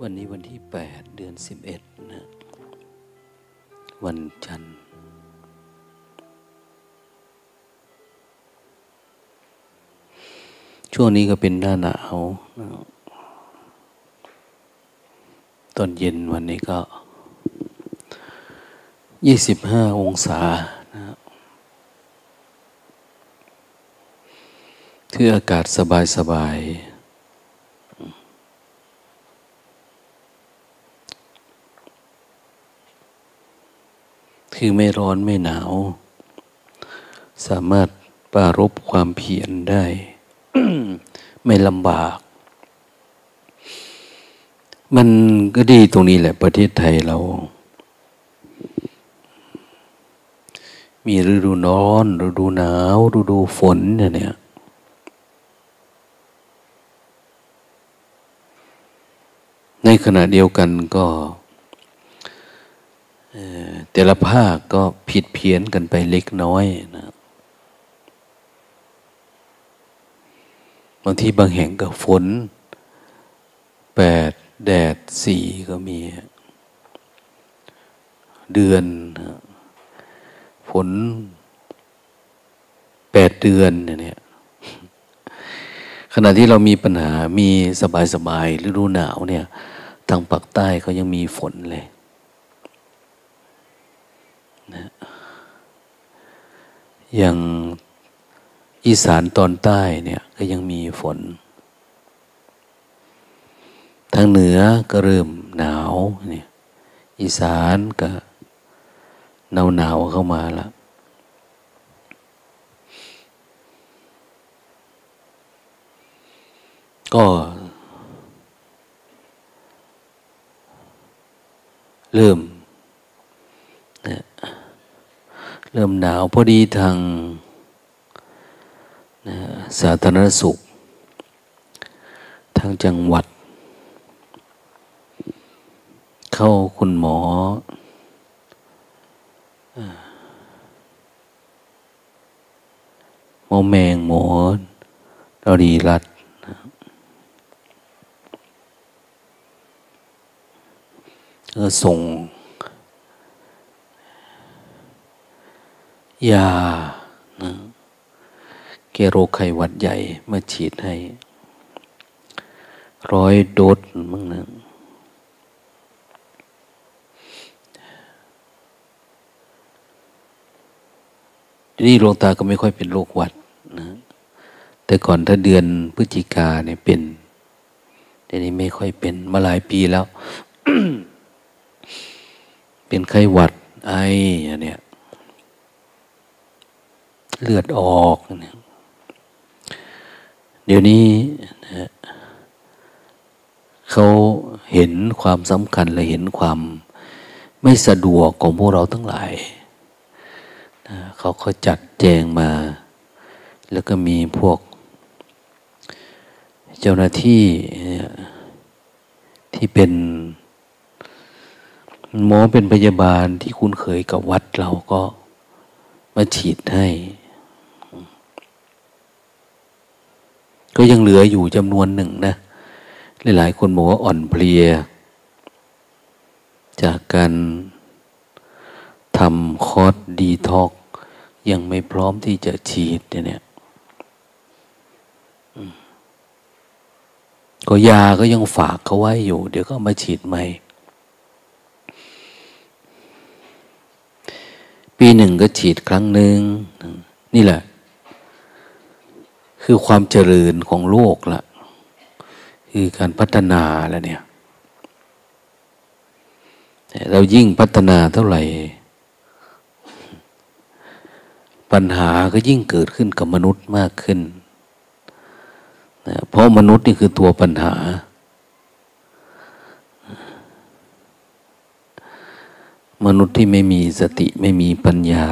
วันนี้วันที่แปดเดือนสิบเอ็ดนะ วันจันทร์ ช่วงนี้ก็เป็นหน้าหนาวนะตอนเย็นวันนี้ก็ยี่สิบห้าองศานะที่อากาศสบายสบาย คือไม่ร้อนไม่หนาว สามารถปรารบความเพียรได้ ไม่ลำบาก มันก็ดีตรงนี้แหละประเทศไทยเรา มีฤดูร้อนฤดูหนาวฤดูฝนเนี่ยในขณะเดียวกันก็ แต่ละภาคก็ผิดเพี้ยนกันไปเล็กน้อยนะบางที่บางแห่งก็ฝนแปดแดดสี่ก็มี เดือนฝนแปดเดือนเนี่ยขณะที่เรามีปัญหามีสบายสบายฤดูหนาวเนี่ย ทางปากใต้เขายังมีฝนเลย นะอย่างอีสานตอนใต้เนี่ยก็ยังมีฝน ทางเหนือก็เริ่มหนาวเนี่ยอีสานก็หนาวหนาวเข้ามาแล้วก็ เริ่ม เริ่มหนาวพอดีทางนะสาธารณสุข ทางจังหวัด เข้าคุณหมอหมอแมงหมอดรีรัตก็ส่ง ยานะเกโรคไขวัดใหญ่มาฉีดให้ร้อยโดสมั้งนะนี่หลวงตาก็ไม่ค่อยเป็นโรคหวัดนะ แต่ก่อนถ้าเดือนพฤศจิกาเนี่ยเป็นเดี๋ยวนี้ไม่ค่อยเป็นมาหลายปีแล้ว เป็นไข้หวัดไออันเนี่ย เลือดออกเนี่ยเดี๋ยวนี้นะเขาเห็นความสำคัญและเห็นความไม่สะดวกของพวกเราทั้งหลายนะเขาเขาจัดแจงมา แล้วก็มีพวก เจ้าหน้าที่ที่เป็นหมอเป็นพยาบาลที่คุ้นเคยกับวัดเราก็มาฉีดให้ ก็ยังเหลืออยู่จำนวนหนึ่งนะหลายๆคนบอกว่าอ่อนเพลีย จากการทำคอร์สดีท็อกยังไม่พร้อมที่จะฉีดเนี่ยก็ยาก็ยังฝากเขาไว้อยู่ เดี๋ยวก็มาฉีดใหม่ ปีหนึ่งก็ฉีดครั้งหนึ่งนี่แหละ คือความเจริญของโลกละคือการพัฒนาแล้วเนี่ยเรายิ่งพัฒนาเท่าไหร่ ปัญหาก็ยิ่งเกิดขึ้นกับมนุษย์มากขึ้นนะเพราะมนุษย์นี่คือตัวปัญหา มนุษย์ที่ไม่มีสติไม่มีปัญญา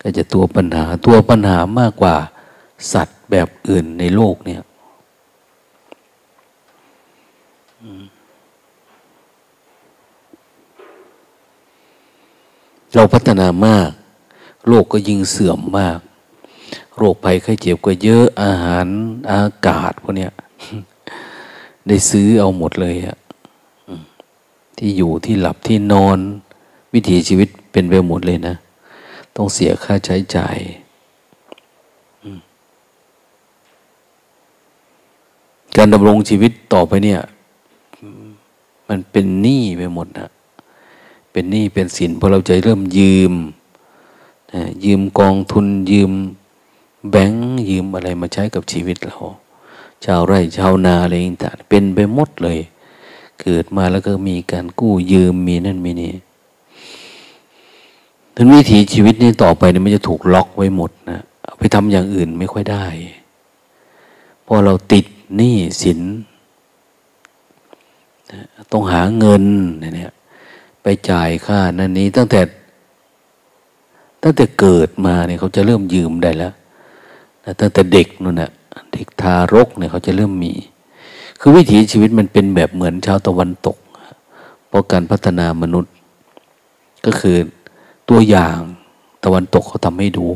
ก็จะตัวปัญหา ตัวปัญหามากกว่า สัตว์แบบอื่นในโลกเนี่ยเราพัฒนามาก โลกก็ยิ่งเสื่อมมาก โรคภัยไข้เจ็บก็เยอะอาหารอากาศพวกเนี้ยได้ซื้อเอาหมดเลยอะที่อยู่ที่หลับที่นอน วิถีชีวิตเป็นไปหมดเลยนะ ต้องเสียค่าใช้จ่าย การดำรงชีวิตต่อไปเนี่ย มันเป็นหนี้ไปหมดนะเป็นหนี้เป็นสินพอเราใจเริ่มยืมนะยืมกองทุนยืมแบงค์ยืมอะไรมาใช้กับชีวิตเรา ชาวไร่ชาวนาอะไรต่างเป็นไปหมดเลย เกิดมาแล้วก็มีการกู้ยืมมีนั่นมีนี่ทันวิถีชีวิตนี้ต่อไปเนี่ยมันจะถูกล็อกไว้หมดนะไปทำอย่างอื่นไม่ค่อยได้พอเราติด หนี้สินต้องหาเงินเนี่ยไปจ่ายค่านั่นนี้ตั้งแต่ ตั้งแต่เกิดมาเนี่ยเขาจะเริ่มยืมได้แล้วตั้งแต่เด็กนู่นน่ะเด็กทารกเนี่ยเขาจะเริ่มมี คือวิถีชีวิตมันเป็นแบบเหมือนชาวตะวันตก เพราะการพัฒนามนุษย์ ก็คือตัวอย่างตะวันตกเขาทำให้ดู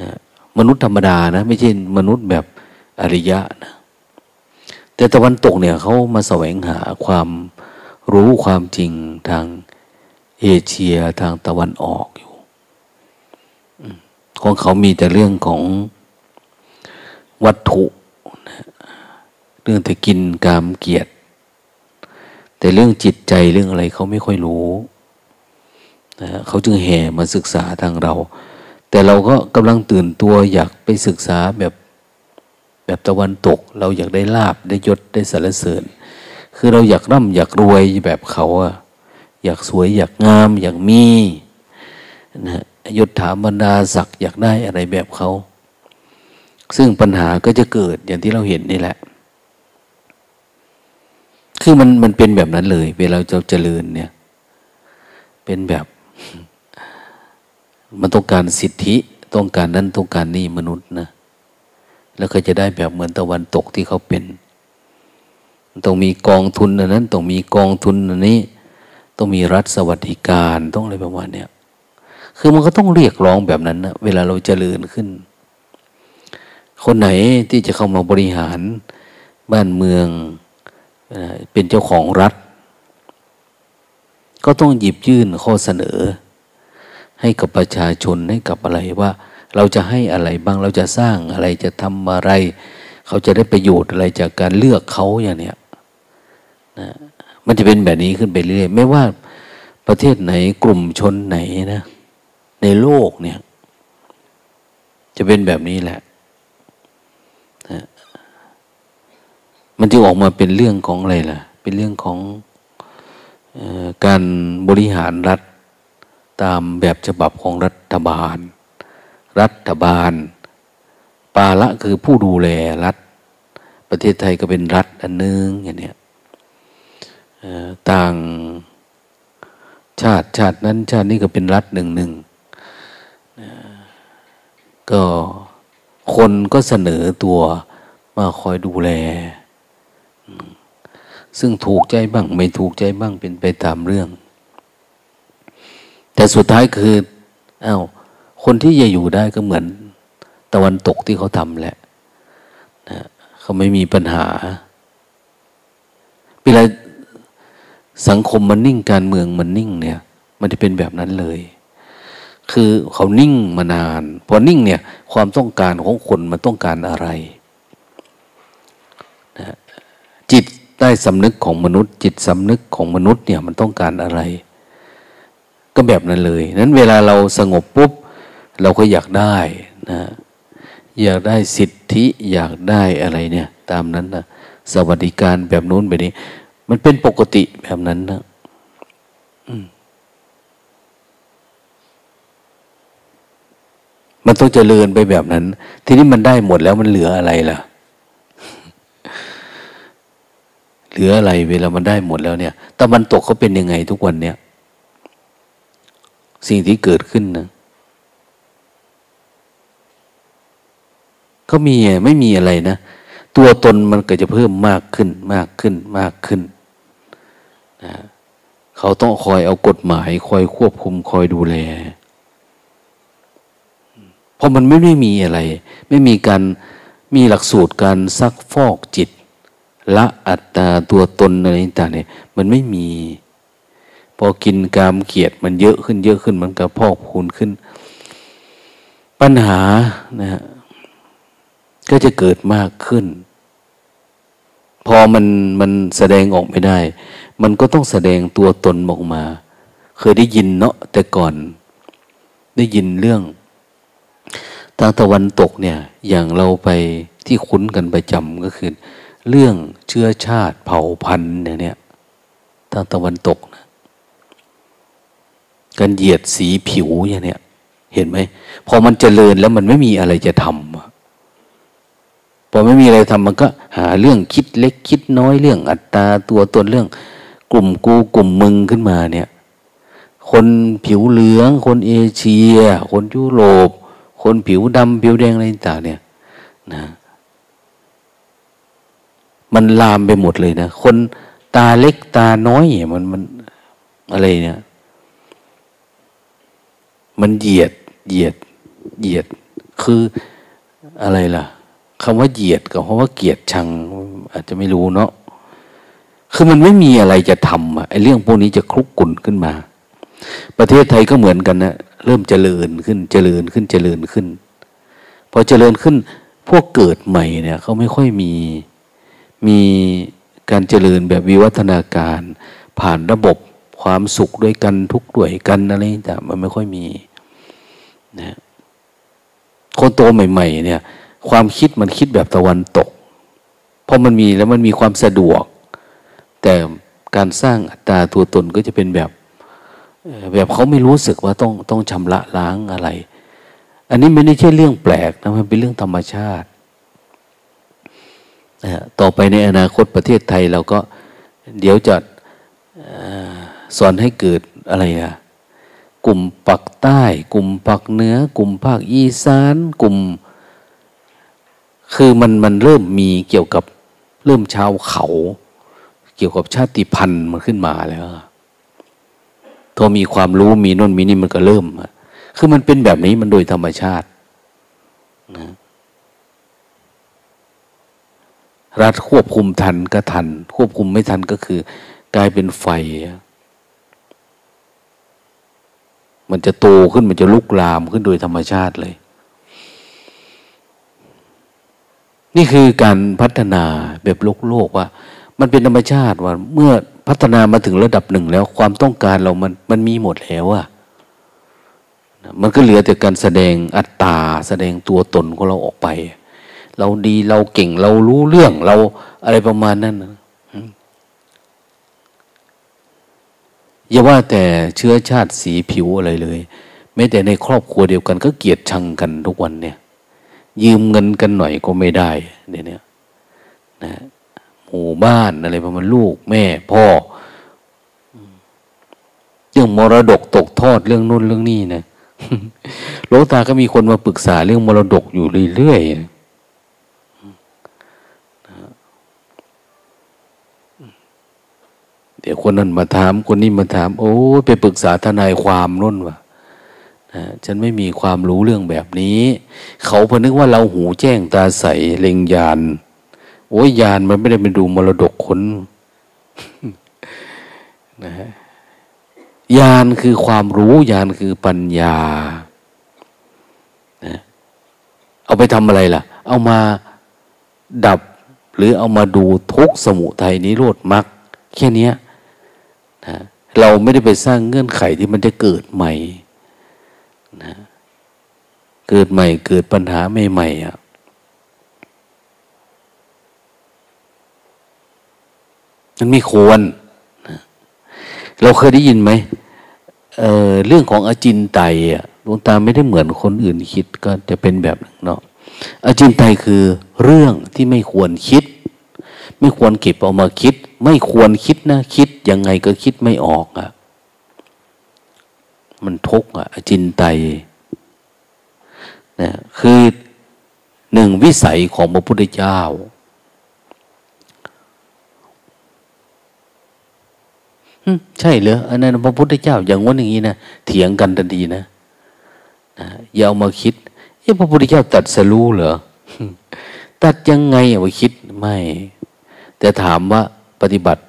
นะมนุษย์ธรรมดานะ ไม่ใช่มนุษย์แบบ อริยะนะแต่ตะวันตกเนี่ยเขามาแสวงหาความรู้ความจริงทางเอเชียทางตะวันออกอยู่ของเขามีแต่เรื่องของวัตถุเรื่องแต่กินกามเกียรติแต่เรื่องจิตใจเรื่องอะไรเขาไม่ค่อยรู้นะเขาจึงแห่มาศึกษาทางเรา แต่เราก็กำลังตื่นตัวอยากไปศึกษาแบบ แบบตะวันตก เราอยากได้ลาบได้ยศได้สรรเสริญ คือเราอยากร่ำอยากรวยแบบเขาอะอยากสวยอยากงาม อยากมีนะยศถาบรรดาศักดิ์อยากได้อะไรแบบเขา ซึ่งปัญหาก็จะเกิดอย่างที่เราเห็นนี่แหละ คือมันมันเป็นแบบนั้นเลย เวลาเราเจริญเนี่ย เป็นแบบ มันต้องการสิทธิต้องการนั้นต้องการนี่มนุษย์นะ แล้วก็จะได้แบบเหมือนตะวันตกที่เขาเป็น ต้องมีกองทุนอันนั้น ต้องมีกองทุนอันนี้ ต้องมีรัฐสวัสดิการต้องอะไรประมาณเนี้ยคือมันก็ต้องเรียกร้องแบบนั้นนะเวลาเราจเจริญขึ้น คนไหนที่จะเข้ามาบริหารบ้านเมืองเป็นเจ้าของรัฐ ก็ต้องหยิบยื่นข้อเสนอ ให้กับประชาชนให้กับอะไรว่า เราจะให้อะไรบ้างเราจะสร้างอะไรจะทำอะไร เขาจะได้ประโยชน์อะไรจากการเลือกเขาอย่างเนี้ยนะมันจะเป็นแบบนี้ขึ้นไปเรื่อยไม่ว่าประเทศไหนกลุ่มชนไหนนะในโลกเนี่ย จะเป็นแบบนี้แหละนะมันจะออกมาเป็นเรื่องของอะไรล่ะ เป็นเรื่องของอการบริหารรัฐตามแบบฉบับของรัฐบาล รัฐบาล ปาละคือผู้ดูแลรัฐ ประเทศไทยก็เป็นรัฐอันนึงอย่างนี้ต่างชาติชาตินั้นชาตินี้ก็เป็นรัฐหนึ่งหนึ่งก็คนก็เสนอตัวมาคอยดูแล ซึ่งถูกใจบ้าง ไม่ถูกใจบ้างเป็นไปตามเรื่อง แต่สุดท้ายคืออา้าว คนที่จะอยู่ได้ก็เหมือน ตะวันตกที่เขาทำแหละนะเขาไม่มีปัญหาเวลาสังคมมันนิ่งการเมืองมันนิ่งเนี่ย มันจะเป็นแบบนั้นเลย คือเขานิ่งมานาน พอนิ่งเนี่ย ความต้องการของคนมันต้องการอะไรนะจิตใต้สำนึกของมนุษย์ จิตสำนึกของมนุษย์เนี่ยมันต้องการอะไร ก็แบบนั้นเลยนั้นเวลาเราสงบปุ๊บ เราก็อยากได้นะอยากได้สิทธิอยากได้อะไรเนี่ย ตามนั้นนะสวัสดิการแบบนู้นแบบนี้ มันเป็นปกติแบบนั้นนะมันต้องเจริญไปแบบนั้น ทีนี้มันได้หมดแล้วมันเหลืออะไรล่ะ เหลืออะไรเวลามันได้หมดแล้วเนี่ยตะวันตกเขาเป็นยังไงทุกวันเนี่ย สิ่งที่เกิดขึ้นนะ เขามีไม่มีอะไรนะ ตัวตนมันก็จะเพิ่มมากขึ้นมากขึ้นมากขึ้นนะเขาต้องคอยเอากฎหมาย คอยควบคุมคอยดูแล เพราะมันไม่ได้มีอะไร ไม่มีการมีหลักสูตรการซักฟอกจิต ละอัตตาตัวตนอะไรต่างเนี่ยมันไม่มี พอกินกามเกียดมันเยอะขึ้นเยอะขึ้นมันก็พอกพูนขึ้น ปัญหานะฮะ ก็จะเกิดมากขึ้น พอมันมันแสดงออกไม่ได้ มันก็ต้องแสดงตัวตนออกมา เคยได้ยินเนาะแต่ก่อน ได้ยินเรื่องทางตะวันตกเนี่ย อย่างเราไปที่คุ้นกันประจำก็คือ เรื่องเชื้อชาติเผ่าพันธุ์เนี่ยทางตะวันตกนะการเหยียดสีผิวอย่างเนี้ยเห็นไหมพอมันเจริญแล้วมันไม่มีอะไรจะทำ อไม่มีอะไรทำมันก็หาเรื่องคิดเล็กคิดน้อยเรื่องอัตตาตัวตนเรื่อง กลุ่มกูกลุ่มมึงขึ้นมาเนี่ย คนผิวเหลือง คนเอเชีย คนยุโรป คนผิวดำผิวแดงอะไรต่างเนี่ยนะมันลามไปหมดเลยนะคนตาเล็กตาน้อยมันมันอะไรเนี่ย มันเหยียดเหยียดเหยียดคืออะไรล่ะ คำว่าเหยียดกับคำว่าเกียดชัง อาจจะไม่รู้เนาะคือมันไม่มีอะไรจะทำอะไอเรื่องพวกนี้จะคลุกกุ่นขึ้นมา ประเทศไทยก็เหมือนกันนะเริ่มเจริญขึ้นเจริญขึ้นเจริญขึ้น พอเจริญขึ้น พวกเกิดใหม่เนี่ยเขาไม่ค่อยมีมีการเจริญแบบวิวัฒนาการ ผ่านระบบความสุขด้วยกันทุกด้วยกันอะไรต่มันไม่ค่อยมีนะคนโตใหม่ ๆ เนี่ย ความคิดมันคิดแบบตะวันตก เพราะมันมีแล้วมันมีความสะดวก แต่การสร้างอัตราตัวตนก็จะเป็นแบบ แบบเขาไม่รู้สึกว่าต้องต้องชำระล้างอะไร อันนี้ไม่ได้ใช่เรื่องแปลกนะมันเป็นเรื่องธรรมชาติ ต่อไปในอนาคตประเทศไทยเราก็เดี๋ยวจะสอนให้เกิดอะไรอะกลุ่มปักใต้ กลุ่มปักเหนือ กลุ่มภาคอีสาน กลุ่ม คือมันมันเริ่มมีเกี่ยวกับเริ่มชาวเขา เกี่ยวกับชาติพันธุ์มันขึ้นมาแล้วพอมีความรู้มีน่นมีนี่มันก็เริ่มคือมันเป็นแบบนี้มันโดยธรรมชาตินะรัฐควบคุมทันก็ทัน ควบคุมไม่ทันก็คือ กลายเป็นไฟ มันจะโตขึ้นมันจะลุกลามขึ้นโดยธรรมชาติเลย นี่คือการพัฒนาแบบโลกโลกว่า มันเป็นธรรมชาติว่า เมื่อพัฒนามาถึงระดับหนึ่งแล้ว ความต้องการเรามันมันมีหมดแล้วอะมันก็เหลือแต่การแสดงอัตตา แสดงตัวตนของเราออกไป เราดีเราเก่งเรารู้เรื่องเราอะไรประมาณนั้นอย่าว่าแต่เชื้อชาติสีผิวอะไรเลย แม้แต่ในครอบครัวเดียวกันก็เกลียดชังกันทุกวันเนี่ย ยืมเงินกันหน่อยก็ไม่ได้เดี๋ยวนี้นะหมู่บ้านอะไรประมาณลูกแม่พ่อเรื่องมรดกตกทอดเรื่องนู้นเรื่องนี้นะโลตาก็มีคนมาปรึกษาเรื่องมรดกอยู่เรื่อยๆเดี๋ยวคนนั้นมาถามคนนี้มาถาม โอ้ไปปรึกษาทนายความนุ่นวะ นะฉันไม่มีความรู้เรื่องแบบนี้ เขาพนึกว่าเราหูแจ้งตาใสเล็งยาน โอ้ยยานมันไม่ได้ไปดูมรดกคนนะฮะยานคือความรู้ยานคือปัญญานะเอาไปทำอะไรล่ะ เอามาดับหรือเอามาดูทุกสมุทัยนิโรธมรรคแค่นี้นะเราไม่ได้ไปสร้างเงื่อนไขที่มันจะเกิดใหม่ เกิดใหม่เกิดปัญหาใหม่ๆอะมันไม่ควร เราเคยได้ยินไหมเเรื่องของอจินไตอะดวงตาไม่ได้เหมือนคนอื่นคิดก็จะเป็นแบบนึงเนาะอจินไตคือเรื่องที่ไม่ควรคิด ไม่ควรเก็บเอามาคิด ไม่ควรคิดนะ คิดยังไงก็คิดไม่ออกอะ มันทุกข์อะอจินไต นะคือหนึ่งวิสัยของพระพุทธเจ้า ใช่เหรออันนั้นพระพุทธเจ้า อย่างว่าอย่างนี้นะเถียงกันทันทีนะนะอย่าเอามาคิดเอ้พระพุทธเจ้าตัดสรู้เหรอตัดยังไงเอาไปคิดไม่ แต่ถามว่าปฏิบัติ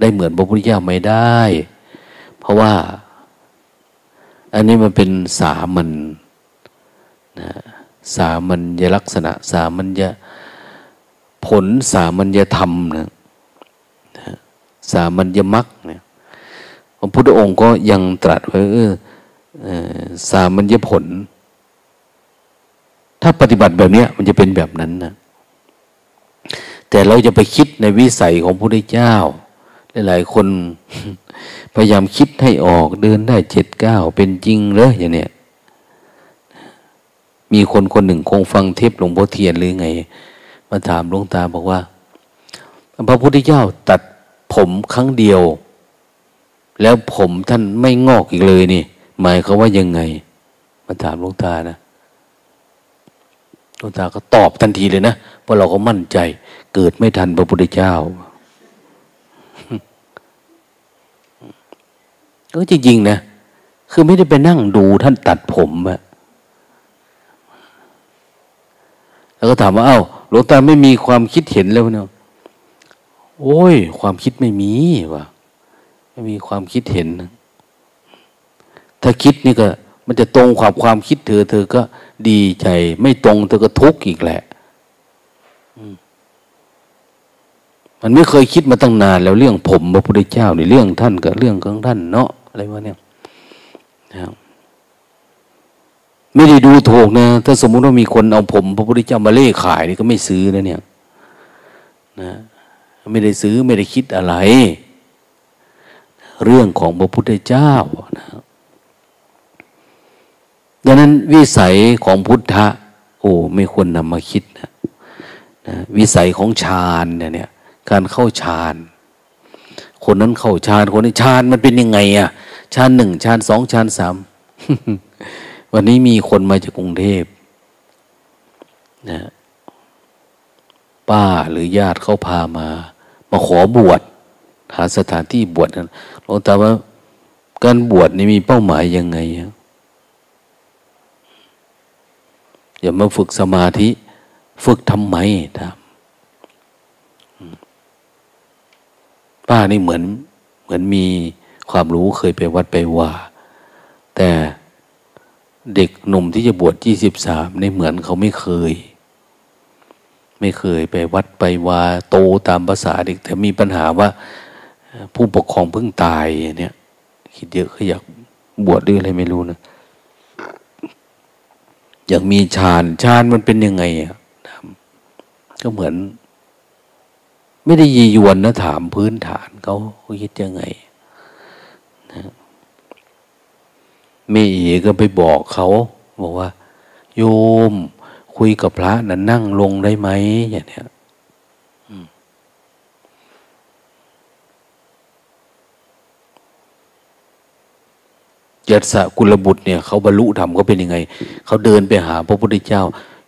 ได้เหมือนพระพุทธเจ้าไม่ได้ เพราะว่า อันนี้มันเป็นสามัญ นะสามัญลักษณะ สามัญญผลสามัญธรรมนะสามัญมักเนี่ยพระพุทธองค์ก็ยังตรัสไว้เออสามัญผล ถ้าปฏิบัติแบบนี้มันจะเป็นแบบนั้นนะแต่เราจะไปคิดในวิสัยของพระพุทธเจ้า หลาย ๆ คนพยายามคิดให้ออกเดินได้เจ็ดเก้าเป็นจริงเลยอย่างเนี้ย มีคนคนหนึ่งคงฟังเทปหลวงพ่อเทียนหรือไง มาถามหลวงตาบอกว่า พระพุทธเจ้าตัดผมครั้งเดียว แล้วผมท่านไม่งอกอีกเลยนี่ หมายเขาว่ายังไง มาถามหลวงตานะหลวงตาก็ตอบทันทีเลยนะเพราะเราก็มั่นใจ เกิดไม่ทันพระพุทธเจ้าก็จริงๆนะ คือไม่ได้ไปนั่งดูท่านตัดผมอะ แล้วก็ถามว่าเอา้าหลวงตาไม่มีความคิดเห็นแล้วเนาะโอ้ย ความคิดไม่มีวะไม่มีความคิดเห็น ถ้าคิดนี่ก็ มันจะตรงความความคิดเธอ เธอก็ดีใจ ไม่ตรงเธอก็ทุกข์อีกแหละมันไม่เคยคิดมาตั้งนานแล้วเรื่องผมพระพุทธเจ้าในเรื่องท่านกับเรื่องของท่านเนาะอะไรวะเนี่ยนะครับ ไม่ได้ดูถูกนะ ถ้าสมมุติว่ามีคนเอาผม พระพุทธเจ้ามาเล่ขายนี่ก็ไม่ซื้อนะเนี่ยนะไม่ได้ซื้อไม่ได้คิดอะไร เรื่องของพระพุทธเจ้านะดังนั้นวิสัยของพุทธะโอ้ไม่ควรนำมาคิดนะนะวิสัยของฌานเนี่ยการเข้าฌานคนนั้นเข้าฌานคนนี้ฌานมันเป็นยังไงอะฌานหนึ่งฌานสองฌานสาม วันนี้มีคนมาจากกรุงเทพนะป้าหรือญาติเขาพามา มาขอบวชหาสถานที่บวชนั้นหลวงตาว่า การบวชนี่มีเป้าหมายยังไงอย่ามาฝึกสมาธิ ฝึกทำไมทำป้านี่เหมือน เหมือนมีความรู้เคยไปวัดไปว่า แต่ เด็กหนุ่มที่จะบวชยี่สิบสามในเหมือนเขาไม่เคย ไม่เคยไปวัดไปวาโตตามภาษาเด็ก แต่มีปัญหาว่าผู้ปกครองเพิ่งตายเนี่ย คิดเยอะเขาอยากบวชด้วยอะไรไม่รู้นะอยากมีฌานฌานมันเป็นยังไงอะก็เหมือน ไม่ได้ยียวนนะถามพื้นฐานเขาเขาคิดยังไงนะ แม่อีก็ไปบอกเขา บอกว่า โยม คุยกับพระนั้นนั่งลงได้ไหมอย่างเนี้ยยัตสกุลบุตรเนี่ยเขาบรรลุธรรมเขาเป็นยังไง เขาเดินไปหาพระพุทธเจ้า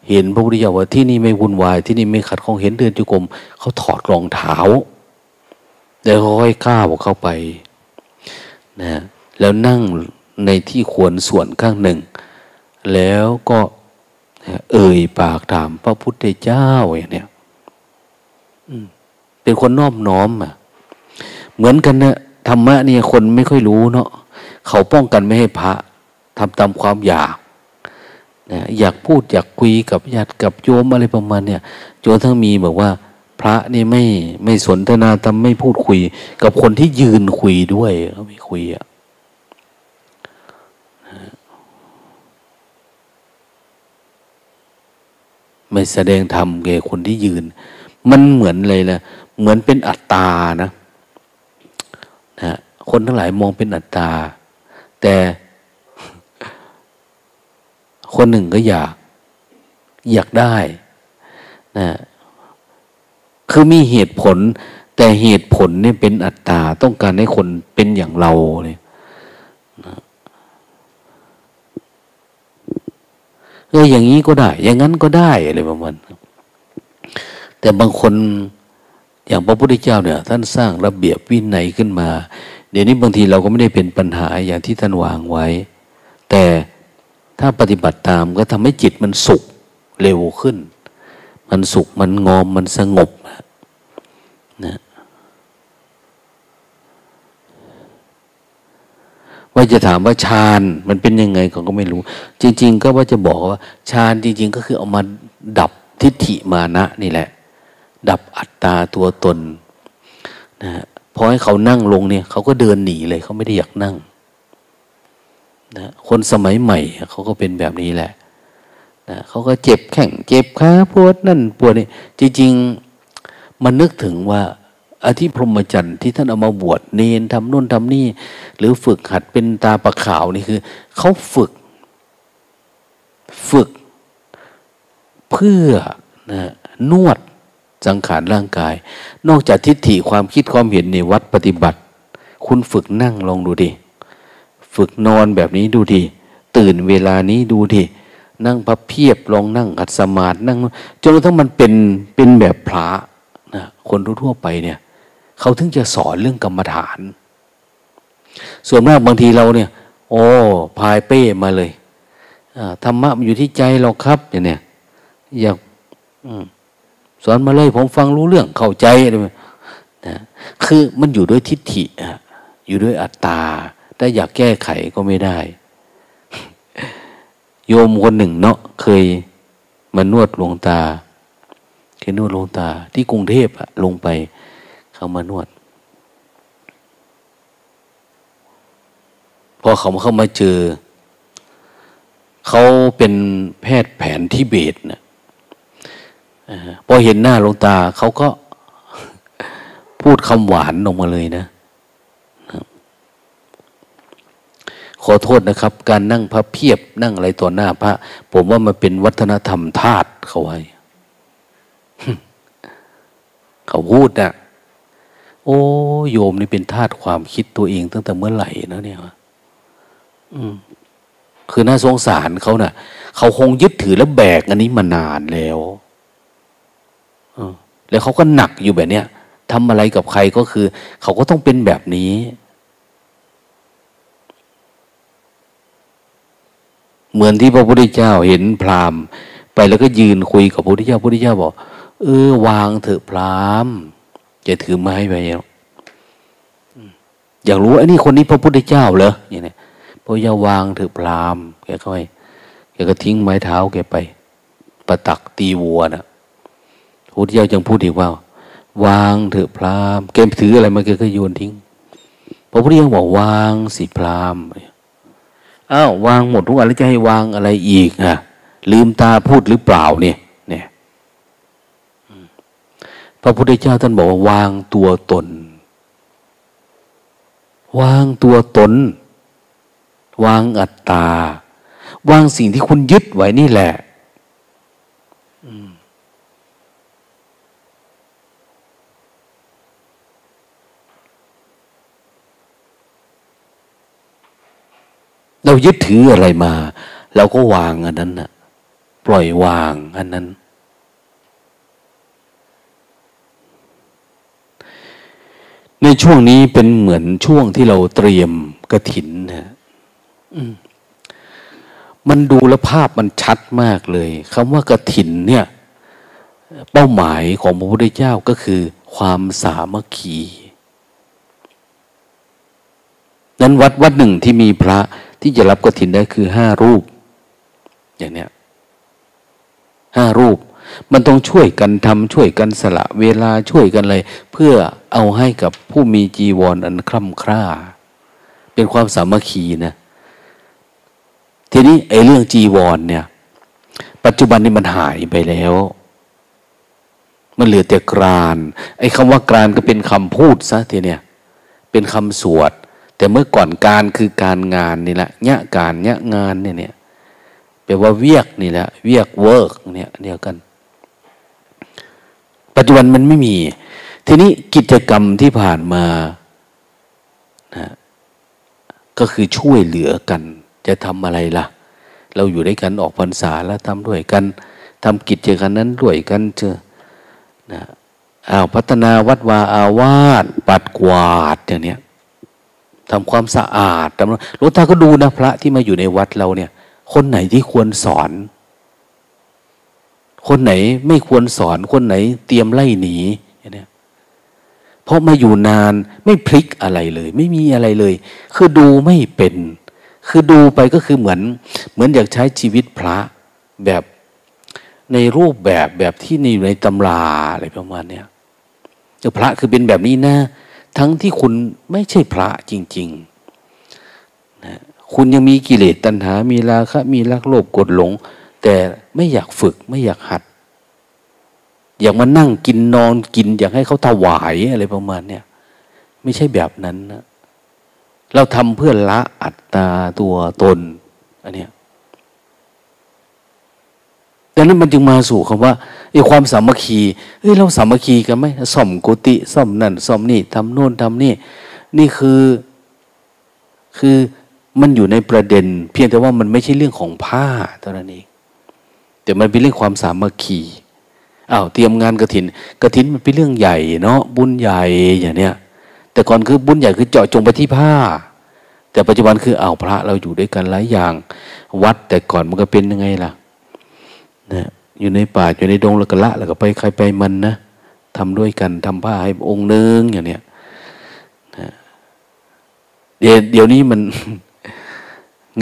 เห็นพระพุทธเจ้าว่าที่นี่ไม่วุ่นวาย ที่นี่ไม่ขัดข้องเห็นเดินจุกรมเขาถอดรองเท้าแล้วค่อยก้าวเข้าไปนะแล้วนั่ง ในที่ควรส่วนข้างหนึ่ง แล้วก็เอ่ยปากถามพระพุทธเจ้าอย่างเนี้ยเป็นคนนอมน้อมอะ เหมือนกันนะธรรมะเนี่ยคนไม่ค่อยรู้เนาะเขาป้องกันไม่ให้พระทำตามความอยากนะอยากพูดอยากคุยกับญาติกับโยมอะไรประมาณเนี่ยจนทั้งมีบอกว่า พระนี่ไม่ไม่สนทนาทำไม่พูดคุย กับคนที่ยืนคุยด้วยเขาไม่คุยอะ ไม่แสดงธรรมแก่คนที่ยืน มันเหมือนเลยนะเหมือนเป็นอัตตานะนะคนทั้งหลายมองเป็นอัตตา แต่คนหนึ่งก็อยากอยากได้นะคือมีเหตุผล แต่เหตุผลนี่เป็นอัตตา ต้องการให้คนเป็นอย่างเราเลย เอออย่างนี้ก็ได้ อย่างนั้นก็ได้อะไรประมาณแต่บางคนอย่างพระพุทธเจ้าเนี่ย ท่านสร้างระเบียบวินัยขึ้นมา เดี๋ยวนี้บางทีเราก็ไม่ได้เป็นปัญหาอย่างที่ท่านวางไว้ แต่ถ้าปฏิบัติตามก็ทำให้จิตมันสุขเร็วขึ้น มันสุขมันงอมมันสงบ ว่าจะถามว่าฌานมันเป็นยังไงเขาก็ไม่รู้ จริง ๆ ก็ว่าจะบอกว่าฌานจริง ๆ ก็คือเอามาดับทิฏฐิมานะนี่แหละ ดับอัตตาตัวตนนะพอให้เขานั่งลงเนี่ย เขาก็เดินหนีเลยเขาไม่ได้อยากนั่งนะคนสมัยใหม่เขาก็เป็นแบบนี้แหละนะเขาก็เจ็บแข้งเจ็บขาปวดนั่นปวดนี่จริง ๆ มันนึกถึงว่า อาทิพรหมจรรย์ที่ท่านเอามาบวชเนนทำนู่นทำนี่ หรือฝึกหัดเป็นตาประขาวนี่คือเขาฝึก ฝึกเพื่อนะนวดสังขารร่างกาย นอกจากทิฏฐิความคิดความเห็นในวัดปฏิบัติ คุณฝึกนั่งลองดูดิ ฝึกนอนแบบนี้ดูดิตื่นเวลานี้ดูดินั่งพับเพียบลองนั่งขัดสมาธินั่งจนกระทั่งมันเป็นเป็นแบบพระนะคนทั่วไปเนี่ย เขาถึงจะสอนเรื่องกรรมฐาน ส่วนมากบางทีเราเนี่ย โอ้พายเป้มาเลยธรรมะมันอยู่ที่ใจเราครับอย่างเนี้ยอยากสอนมาเลย ผมฟังรู้เรื่องเข้าใจเลยนะคือมันอยู่ด้วยทิฏฐิอยู่ด้วยอัตตาถ้าอยากแก้ไขก็ไม่ได้ โยมคนหนึ่งเนาะเคยมานวดหลวงตา เคยนวดหลวงตา ที่กรุงเทพอะลงไป เขามานวด พอเขาเข้ามาเจอ เขาเป็นแพทย์แผนทิเบตนะพอเห็นหน้าลงตา เขาก็พูดคำหวานออกมาเลยนะขอโทษนะครับ การนั่งพระเพียบนั่งอะไรต่อหน้าพระ ผมว่ามันเป็นวัฒนธรรมธาตุเขาไว้ เขาพูดนะ่ะ อ้โยมนี่เป็นธาตุความคิดตัวเองตั้งแต่เมื่อไหร่นะเนี่ยอืมคือน่าสงสารเขานะ่ะ เขาคงยึดถือแล้วแบกอันนี้มานานแล้วแล้วเขาก็หนักอยู่แบบเนี้ยทำอะไรกับใครก็คือ เขาก็ต้องเป็นแบบนี้ เหมือนที่พระพุทธเจ้าเห็นพราหมณ์ ไปแล้วก็ยืนคุยกับพระพุทธเจ้าพระพุทธเจ้าบอกเออวางเถอะพราหมณ์ จะถือไม้ไปแล้วอยากรู้ไอ้นี่คนนี้พระพุทธเจ้าเหรออย่างนี้พระเจ้าวางเถอพรามแกก็ไปแกก็ทิ้งไม้เท้าแกไป ประตักตีวัวนะพระพุทธเจ้าจึงพูดอีกว่า วางเถอะพรามณ์แกถืออะไรมาแกก็โยนทิ้งพระพุทธเจ้าบอกวางสิพรามอ้าววางหมดทุกอันแล้วจะให้วางอะไรอีกอะ ลืมตาพูดหรือเปล่านี่ยเนี่ย พระพุทธเจ้าท่านบอกว่าวางตัวตน วางตัวตน วางอัตตา วางสิ่งที่คุณยึดไว้นี่แหละเรายึดถืออะไรมา เราก็วางอันนั้นนะปล่อยวางอันนั้น ใน ช่วงนี้เป็นเหมือนช่วงที่เราเตรียมกระถินนะมันดูแลภาพมันชัดมากเลยคำว่ากระถินเนี่ย เป้าหมายของพระพุทธเจ้าก็คือ ความสามัคคีนั้นวัดวัดหนึ่งที่มีพระที่จะรับกฐินได้คือห้ารูป อย่างเนี้ยห้ารูป มันต้องช่วยกันทำช่วยกันสละเวลาช่วยกันเลย เพื่อเอาให้กับผู้มีจีวรออันคร่ำคร่า เป็นความสามัคคีนะทีนี้ไอ้เรื่องจีวรเนี่ย ปัจจุบันนี้มันหายไปแล้ว มันเหลือแต่กราน ไอ้คำว่ากรานก็เป็นคำพูดซะทีเนี่ย เป็นคำสวด แต่เมื่อก่อนการคือการงานนี่แหละเนี้ยการเนี้ยงานเนี่ยเนี่ยแปลว่าเวียกนี่แหละเวียก work เนี่ยเดียวกัน ปัจจุบันมันไม่มี ทีนี้กิจกรรมที่ผ่านมานะก็คือช่วยเหลือกัน จะทำอะไรล่ะ เราอยู่ด้วยกันออกพรรษาแล้วทำด้วยกันทำกิจกรรมนั้นด้วยกันเจอนะอ้าวพัฒนาวัดวาอาวาสปัดกวาดอย่างเนี้ยทำความสะอาดทำหลวงตาก็ดูนะพระที่มาอยู่ในวัดเราเนี่ย คนไหนที่ควรสอน คนไหนไม่ควรสอนคนไหน เตรียมไล่หนีเนี่ยเพราะมาอยู่นานไม่พลิกอะไรเลย ไม่มีอะไรเลย คือดูไม่เป็น คือดูไปก็คือเหมือน เหมือนอยากใช้ชีวิตพระแบบในรูปแบบแบบที่ในอยู่ในตำราอะไรประมาณเนี้ยพระคือเป็นแบบนี้นะ ทั้งที่คุณไม่ใช่พระจริงๆนะคุณยังมีกิเลสตัณหา มีราคะ มีรักโลภกดหลง แต่ไม่อยากฝึกไม่อยากหัด อยากมานั่งกินนอนกิน อยากให้เขาถวายอะไรประมาณเนี้ยไม่ใช่แบบนั้นนะเราทำเพื่อละอัตตาตัวตนอันเนี้ยดังนั้นมันจึงมาสู่คำว่าไอ้ความสามัคคีเฮ้ยเราสามัคคีกันไหมซ่อมกุฏิซ่อมนั่นซ่อมนี่ทำโน่นทำนี่ นี่คือ คือมันอยู่ในประเด็น เพียงแต่ว่ามันไม่ใช่เรื่องของผ้าเท่านั้นเอง แต่มันเป็นเรื่องความสามัคคีอ้าวเตรียมงานกระถินกระถินมันเป็นเรื่องใหญ่เนาะบุญใหญ่อย่างเนี้ยแต่ก่อนคือบุญใหญ่คือเจาะจงไปที่ผ้า แต่ปัจจุบันคือเอาพระเราอยู่ด้วยกันหลายอย่าง วัดแต่ก่อนมันก็เป็นยังไงล่ะนะอยู่ในป่าอยู่ในดงแล้วก็ละแล้วก็ไปใครไปมันนะทำด้วยกันทำผ้าให้องค์นึงอย่างเนี้ยนะเดี๋ยวเดี๋ยวนี้มัน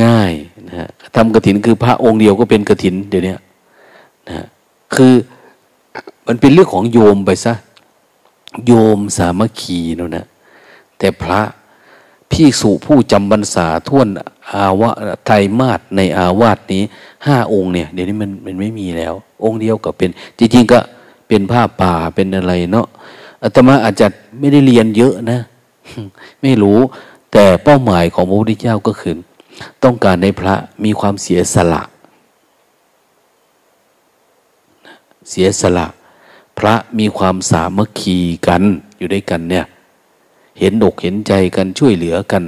ง่ายนะทำกระถินคือพระองค์เดียวก็เป็นกระถินเดี๋ยวนี้ นะคือมันเป็นเรื่องของโยมไปซะ โยมสามัคคีนะนะ แต่พระพี่สุผู้จำบรรษาท่วนอาวะไตรมาสในอาวาสนี้ห้าองค์เนี่ย เดี๋ยวนี้มันมันไม่มีแล้ว องค์เดียวก็เป็น จริงๆก็เป็นผ้าป่าเป็นอะไรเนาะอาตมาอาจจะไม่ได้เรียนเยอะนะ ไม่รู้แต่เป้าหมายของพระพุทธเจ้าก็คือ ต้องการในพระมีความเสียสละ เสียสละ พระมีความสามัคคีกันอยู่ด้วยกันเนี่ย เห็นอกเห็นใจกันช่วยเหลือกัน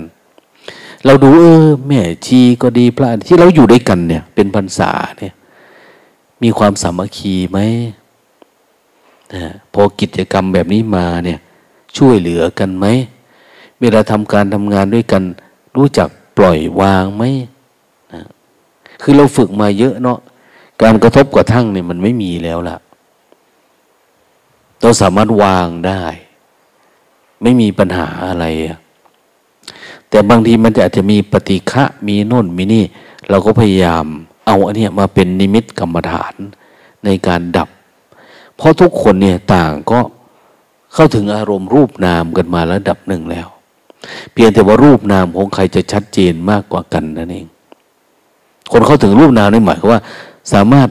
เราดูเออ แม่ชีก็ดีพระที่เราอยู่ด้วยกันเนี่ย เป็นพรรษาเนี่ย มีความสามัคคีไหมนะพอกิจกรรมแบบนี้มาเนี่ย ช่วยเหลือกันไหมเวลาทำการทำงานด้วยกัน รู้จักปล่อยวางไหมนะคือเราฝึกมาเยอะเนาะ การกระทบกระทั่งเนี่ยมันไม่มีแล้วล่ะเราสามารถวางได้ ไม่มีปัญหาอะไร แต่บางทีมันจะอาจจะมีปฏิฆะมีโน่นมีนี่ เราก็พยายามเอาอันนี้มาเป็นนิมิตกรรมฐานในการดับ เพราะทุกคนเนี่ยต่างก็เข้าถึงอารมณ์รูปนามกันมาแล้วดับหนึ่งแล้ว เพียงแต่ว่ารูปนามของใครจะชัดเจนมากกว่ากันนั่นเอง คนเข้าถึงรูปนามนี่หมายความว่า สามารถ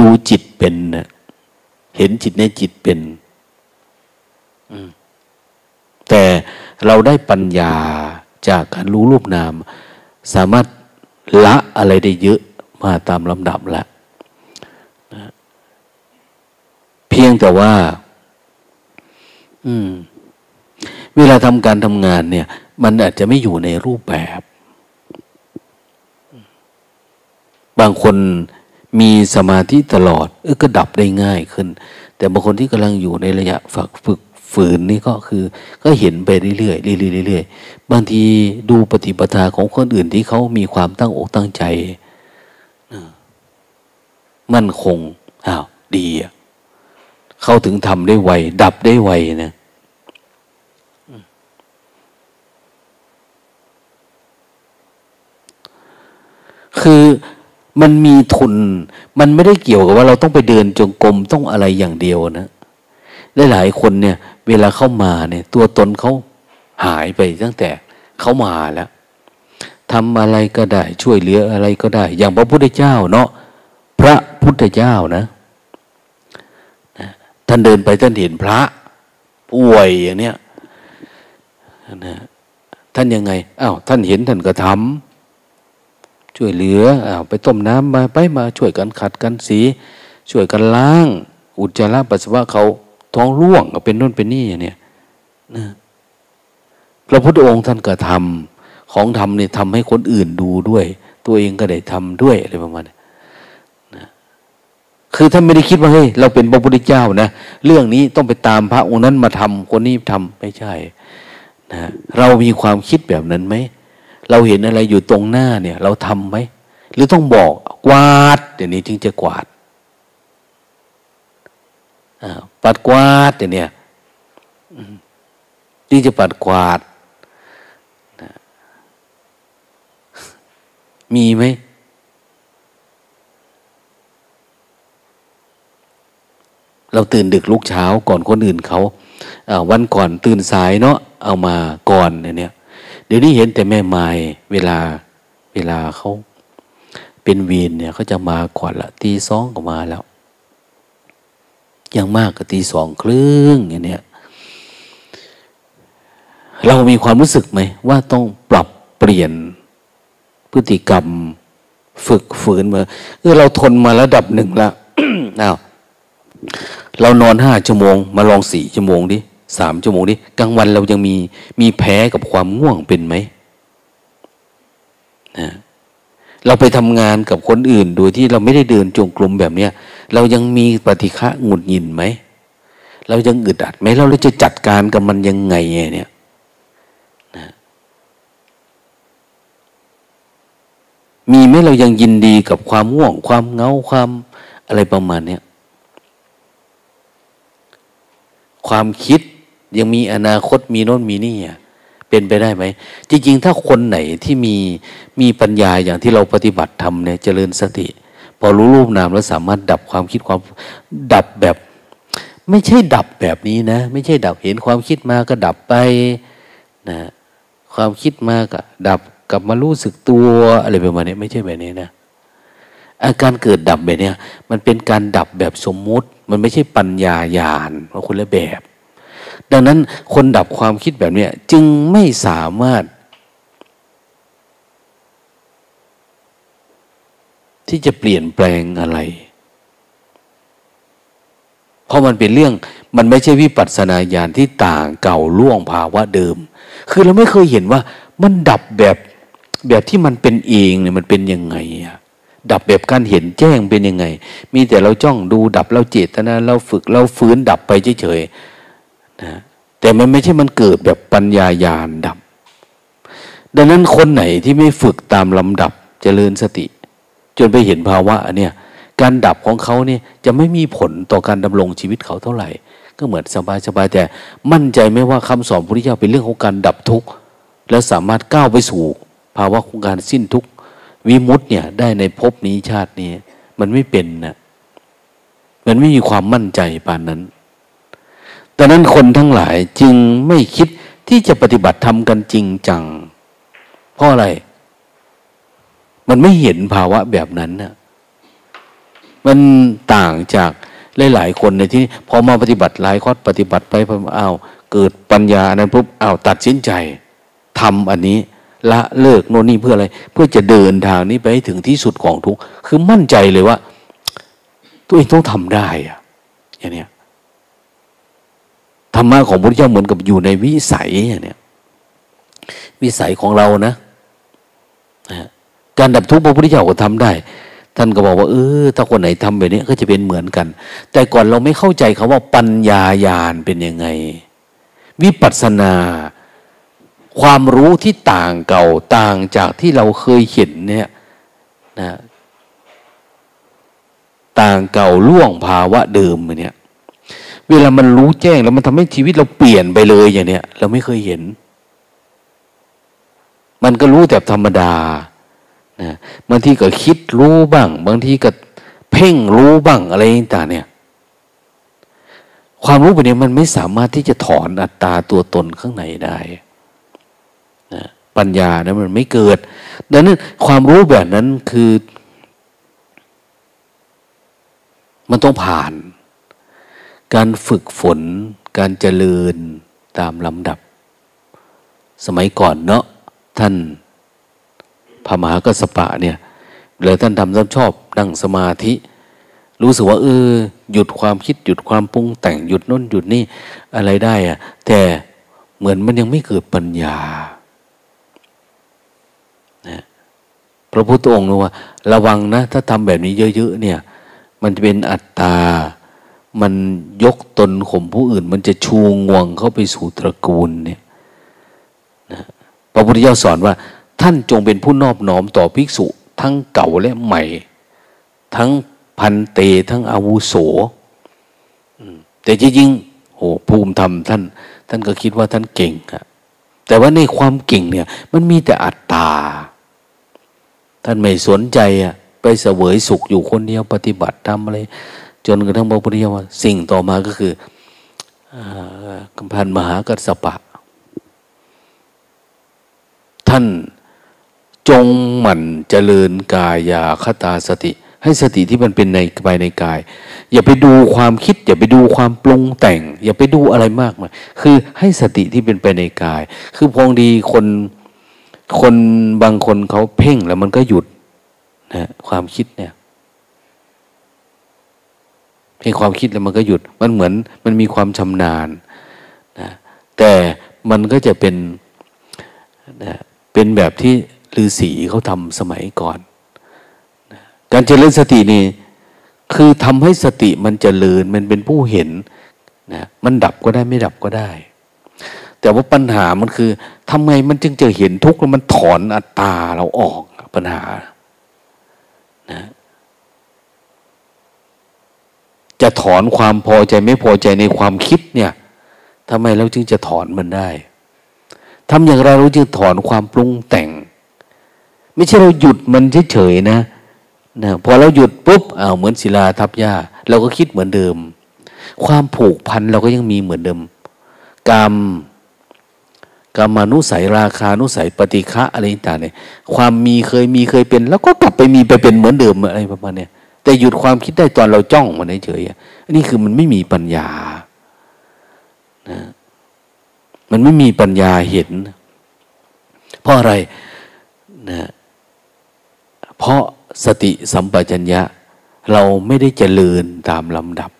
ดูจิตเป็นเห็นจิตในจิตเป็นแต่เราได้ปัญญาจากการรู้รูปนาม สามารถละอะไรได้เยอะมาตามลำดับละนะเพียงแต่ว่า อืม เวลาทำการทำงานเนี่ย มันอาจจะไม่อยู่ในรูปแบบ บางคน มีสมาธิตลอดเออก็ดับได้ง่ายขึ้น แต่บางคนที่กำลังอยู่ในระยะฝึกฝึกฝืนนี่ก็คือ ก็เห็นไปเรื่อยๆเรื่อยๆเรื่อยๆบางทีดูปฏิปทาของคนอื่นที่เขามีความตั้งอกตั้งใจมั่นคงอ้าวดีอะเขาถึงทำได้ไว ดับได้ไวนะคือ มันมีทุน มันไม่ได้เกี่ยวกับว่าเราต้องไปเดินจงกรมต้องอะไรอย่างเดียวนะหลายๆคนเนี่ย เวลาเข้ามาเนี่ย ตัวตนเขาหายไปตั้งแต่เขามาแล้วทำอะไรก็ได้ช่วยเหลืออะไรก็ได้ อย่างพระพุทธเจ้าเนาะพระพุทธเจ้านะท่านเดินไปท่านเห็นพระป่วยอย่างเนี้ยนะท่านยังไงอ้าวท่านเห็นท่านก็ทำ ช่วยเหลืออ้าวไปต้มน้ำมาไปมาช่วยกันขัดกันสี ช่วยกันล้าง อุจจาระปัสสาวะเขาท้องร่วงก็เป็นนู่นเป็นนี่อย่างเนี้ยนะพระพุทธองค์ท่านก็ทำของทำเนี่ยทำให้คนอื่นดูด้วย ตัวเองก็ได้ทำด้วยอะไรประมาณนี้คือท่านไม่ได้คิดว่าเฮ้ยเราเป็นพระพุทธเจ้านะเรื่องนี้ต้องไปตามพระองค์นั้นมาทำคนนี้ทำไม่ใช่นะเรามีความคิดแบบนั้นไหม เราเห็นอะไรอยู่ตรงหน้าเนี่ย เราทำไหมหรือต้องบอกกวาดเดี๋ยวนี้จึงจะกวาดปัดกวาดเนี่ยวนี้ที่จะปัดกวาดมีไหมเราตื่นดึกลุกเช้าก่อนคนอื่นเขาวันก่อนตื่นสายเนาะเอามาก่อนเนี่ย เดี๋ยวนี้เห็นแต่แม่ไม้เวลาเวลาเขาเป็นวีนเนี่ยเขาจะมาก่อนละตีสองก็มาแล้วยังมากก็ตีสองครึ่งอย่างเนี้ยเรามีความรู้สึกไหมว่าต้องปรับเปลี่ยนพฤติกรรมฝึกฝืนมาเออเราทนมาระดับหนึ่งแล้วอ้าวเรานอนห้าชั่วโมง มาลองสี่ชั่วโมงดิ สามชั่วโมงดิกลางวันเรายังมีมีแพ้กับความง่วงเป็นไหมนะเราไปทำงานกับคนอื่น โดยที่เราไม่ได้เดินจงกรมแบบเนี้ยเรายังมีปฏิฆะหงุดหงิดไหมเรายังอึดอัดไหมเราจะจัดการกับมันยังไงเนี่ยนะมีไหมเรายังยินดีกับความง่วง ความเงาความอะไรประมาณเนี้ยความคิด ยังมีอนาคตมีโน่นมีนี่เป็นไปได้ไหม จริง ๆ ถ้าคนไหนที่มีมีปัญญาอย่างที่เราปฏิบัติทำเนี่ยเจริญสติ พอรู้รูปนามแล้วสามารถดับความคิดความดับแบบ ไม่ใช่ดับแบบนี้นะ ไม่ใช่ดับเห็นความคิดมาก็ดับไปนะความคิดมาก็ดับกลับมารู้สึกตัวอะไรประมาณนี้ไม่ใช่แบบนี้นะอาการเกิดดับแบบนี้มันเป็นการดับแบบสมมุติ มันไม่ใช่ปัญญาญาณมันคนละแบบ ดังนั้นคนดับความคิดแบบนี้จึงไม่สามารถ ที่จะเปลี่ยนแปลงอะไร เพราะมันเป็นเรื่องมันไม่ใช่วิปัสสนาญาณที่ต่างเก่าล่วงภาวะเดิม คือเราไม่เคยเห็นว่ามันดับแบบแบบที่มันเป็นเองเนี่ยมันเป็นยังไงอะดับแบบการเห็นแจ้งเป็นยังไง มีแต่เราจ้องดูดับเราเจตนาเราฝึกเราฟื้นดับไปเฉยๆ นะแต่มันไม่ใช่มันเกิดแบบปัญญายาณดับ ดังนั้นคนไหนที่ไม่ฝึกตามลำดับจเจริญสติ จนไปเห็นภาวะเนี่ยการดับของเขาเนี่ยจะไม่มีผลต่อการดำรงชีวิตเขาเท่าไหร่ ก็เหมือนสบายๆแต่มั่นใจไหมว่าคำสอนพุทธเจ้าเป็นเรื่องของการดับทุกข์และสามารถก้าวไปสู่ ภาวะของการสิ้นทุกข์วิมุตต์เนี่ยได้ในภพนี้ชาตินี้ มันไม่เป็นนะมันไม่มีความมั่นใจปานนั้น ดังนั้นคนทั้งหลายจึงไม่คิดที่จะปฏิบัติธรรมกันจริงจัง เพราะอะไร มันไม่เห็นภาวะแบบนั้นนะมันต่างจากหลายๆคนในที่นี้พอมาปฏิบัติหลายคอดปฏิบัติไปพออ้าวเกิดปัญญาอันนั้นปุ๊บอ้าวตัดสินใจทำอันนี้ละเลิกโน่นนี่เพื่ออะไร เพื่อจะเดินทางนี้ไปถึงที่สุดของทุกคือมั่นใจเลยว่า ตัวเองต้องทำได้อะอย่างนี้ ธรรมะของพระพุทธเจ้าเหมือนกับอยู่ในวิสัยอย่างนี้วิสัยของเรานะการดับทุกข์พระพุทธเจ้าก็ทำได้ ท่านก็บอกว่าเออถ้าคนไหนทำแบบนี้ก็จะเป็นเหมือนกัน แต่ก่อนเราไม่เข้าใจคาว่าปัญญาญาณเป็นยังไง วิปัสสนา ความรู้ที่ต่างเก่าต่างจากที่เราเคยเห็นเนี่ยนะต่างเก่าล่วงภาวะเดิมเนี่ย เวลามันรู้แจ้งแล้วมันทำให้ชีวิตเราเปลี่ยนไปเลยอย่างเนี้ยเราไม่เคยเห็น มันก็รู้แต่ธรรมดานะบางทีก็คิดรู้บ้าง บางทีก็เพ่งรู้บ้างอะไรต่างเนี่ย ความรู้แบบนี้มันไม่สามารถที่จะถอนอัตตาตัวตนข้างในได้นะปัญญานะมันไม่เกิด ดังนั้นความรู้แบบนั้นคือ มันต้องผ่าน การฝึกฝน การเจริญตามลำดับ สมัยก่อนเนาะท่านพระมหากสปะเนี่ยเลยท่านทำท่านชอบนั่งสมาธิ รู้สึกว่าเออหยุดความคิดหยุดความปรุงแต่งหยุดน้นหยุดนี่อะไรได้อะแต่เหมือนมันยังไม่เกิดปัญญาพระพุทธองค์รู้ว่า ระวังนะ ถ้าทำแบบนี้เยอะ ๆ เนี่ย มันจะเป็นอัตตา มันยกตนข่มผู้อื่น มันจะชูงวงเข้าไปสู่ตระกูลเนี่ยนะพระพุทธเจ้าสอนว่า ท่านจงเป็นผู้นอบน้อมต่อภิกษุ ทั้งเก่าและใหม่ ทั้งพันเตทั้งอาวุโสแต่จริงๆโอ้ภูมิธรรมท่าน ท่านก็คิดว่าท่านเก่งอะแต่ว่าในความเก่งเนี่ย มันมีแต่อัตตา ท่านไม่สนใจอะไปเสวยสุขอยู่คนเดียวปฏิบัติทำอะไร จนกระทั่งพระพุทธเจ้าว่า สิ่งต่อมาก็คือกัมพันมหากัสปะ ท่านจงหมั่นเจริญกายาคตาสติ ให้สติที่มันเป็นในภายในกาย อย่าไปดูความคิด อย่าไปดูความปรุงแต่ง อย่าไปดูอะไรมากมายคือให้สติที่เป็นไปในกาย คือพองดีคนคนบางคนเขาเพ่งแล้วมันก็หยุดนะความคิดเนี่ย ให้ความคิดแล้วมันก็หยุด มันเหมือนมันมีความชำนาญนะแต่มันก็จะเป็นนะเป็นแบบที่ฤาษีเขาทำสมัยก่อนนะการเจริญสตินี่คือทำให้สติมันเจริญมันเป็นผู้เห็นนะมันดับก็ได้ไม่ดับก็ได้ แต่ว่าปัญหามันคือทำไมมันจึงจะเห็นทุกข์แล้วมันถอนอัตตาเราออกปัญหานะ จะถอนความพอใจไม่พอใจในความคิดเนี่ยทำไมเราจึงจะถอนมันได้ทำอย่างไรเราจึงถอนความปรุงแต่ง ไม่ใช่เราหยุดมันเฉยๆนะนะพอเราหยุดปุ๊บอ้าวเหมือนศิลาทับหญ้าเราก็คิดเหมือนเดิม ความผูกพันเราก็ยังมีเหมือนเดิม กรรมกรรมานุสัยราคานุสัยปฏิฆะอะไรต่างเนี่ยความมีเคยมีเคยเป็น แล้วก็กลับไปมีไปเป็นเหมือนเดิมอะไรประมาณเนี้ย แต่หยุดความคิดได้ตอนเราจ้องมันเฉยอันนี้คือมันไม่มีปัญญานะมันไม่มีปัญญาเห็น เพราะอะไรนะเพราะสติสัมปชัญญะ เราไม่ได้เจริญตามลำดับ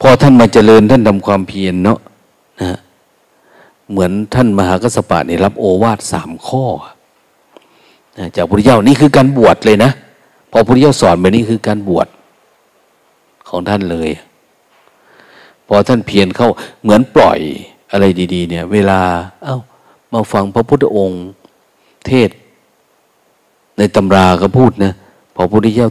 พอท่านมาเจริญท่านทำความเพียรเนาะนะเหมือนท่านมหากษัตริย์นี่ยรับโอวาทสามข้อ จากพระพุทธเจ้านี่คือการบวชเลยนะพอพระพุทธเจ้าสอนแบบนี้คือการบวชของท่านเลย พอท่านเพียรเข้าเหมือนปล่อยอะไรดี ๆ เนี่ย เวลา เอา้า มาฟังพระพุทธองค์เทศ ในตำราก็พูดนะพอพระพุทธเจ้า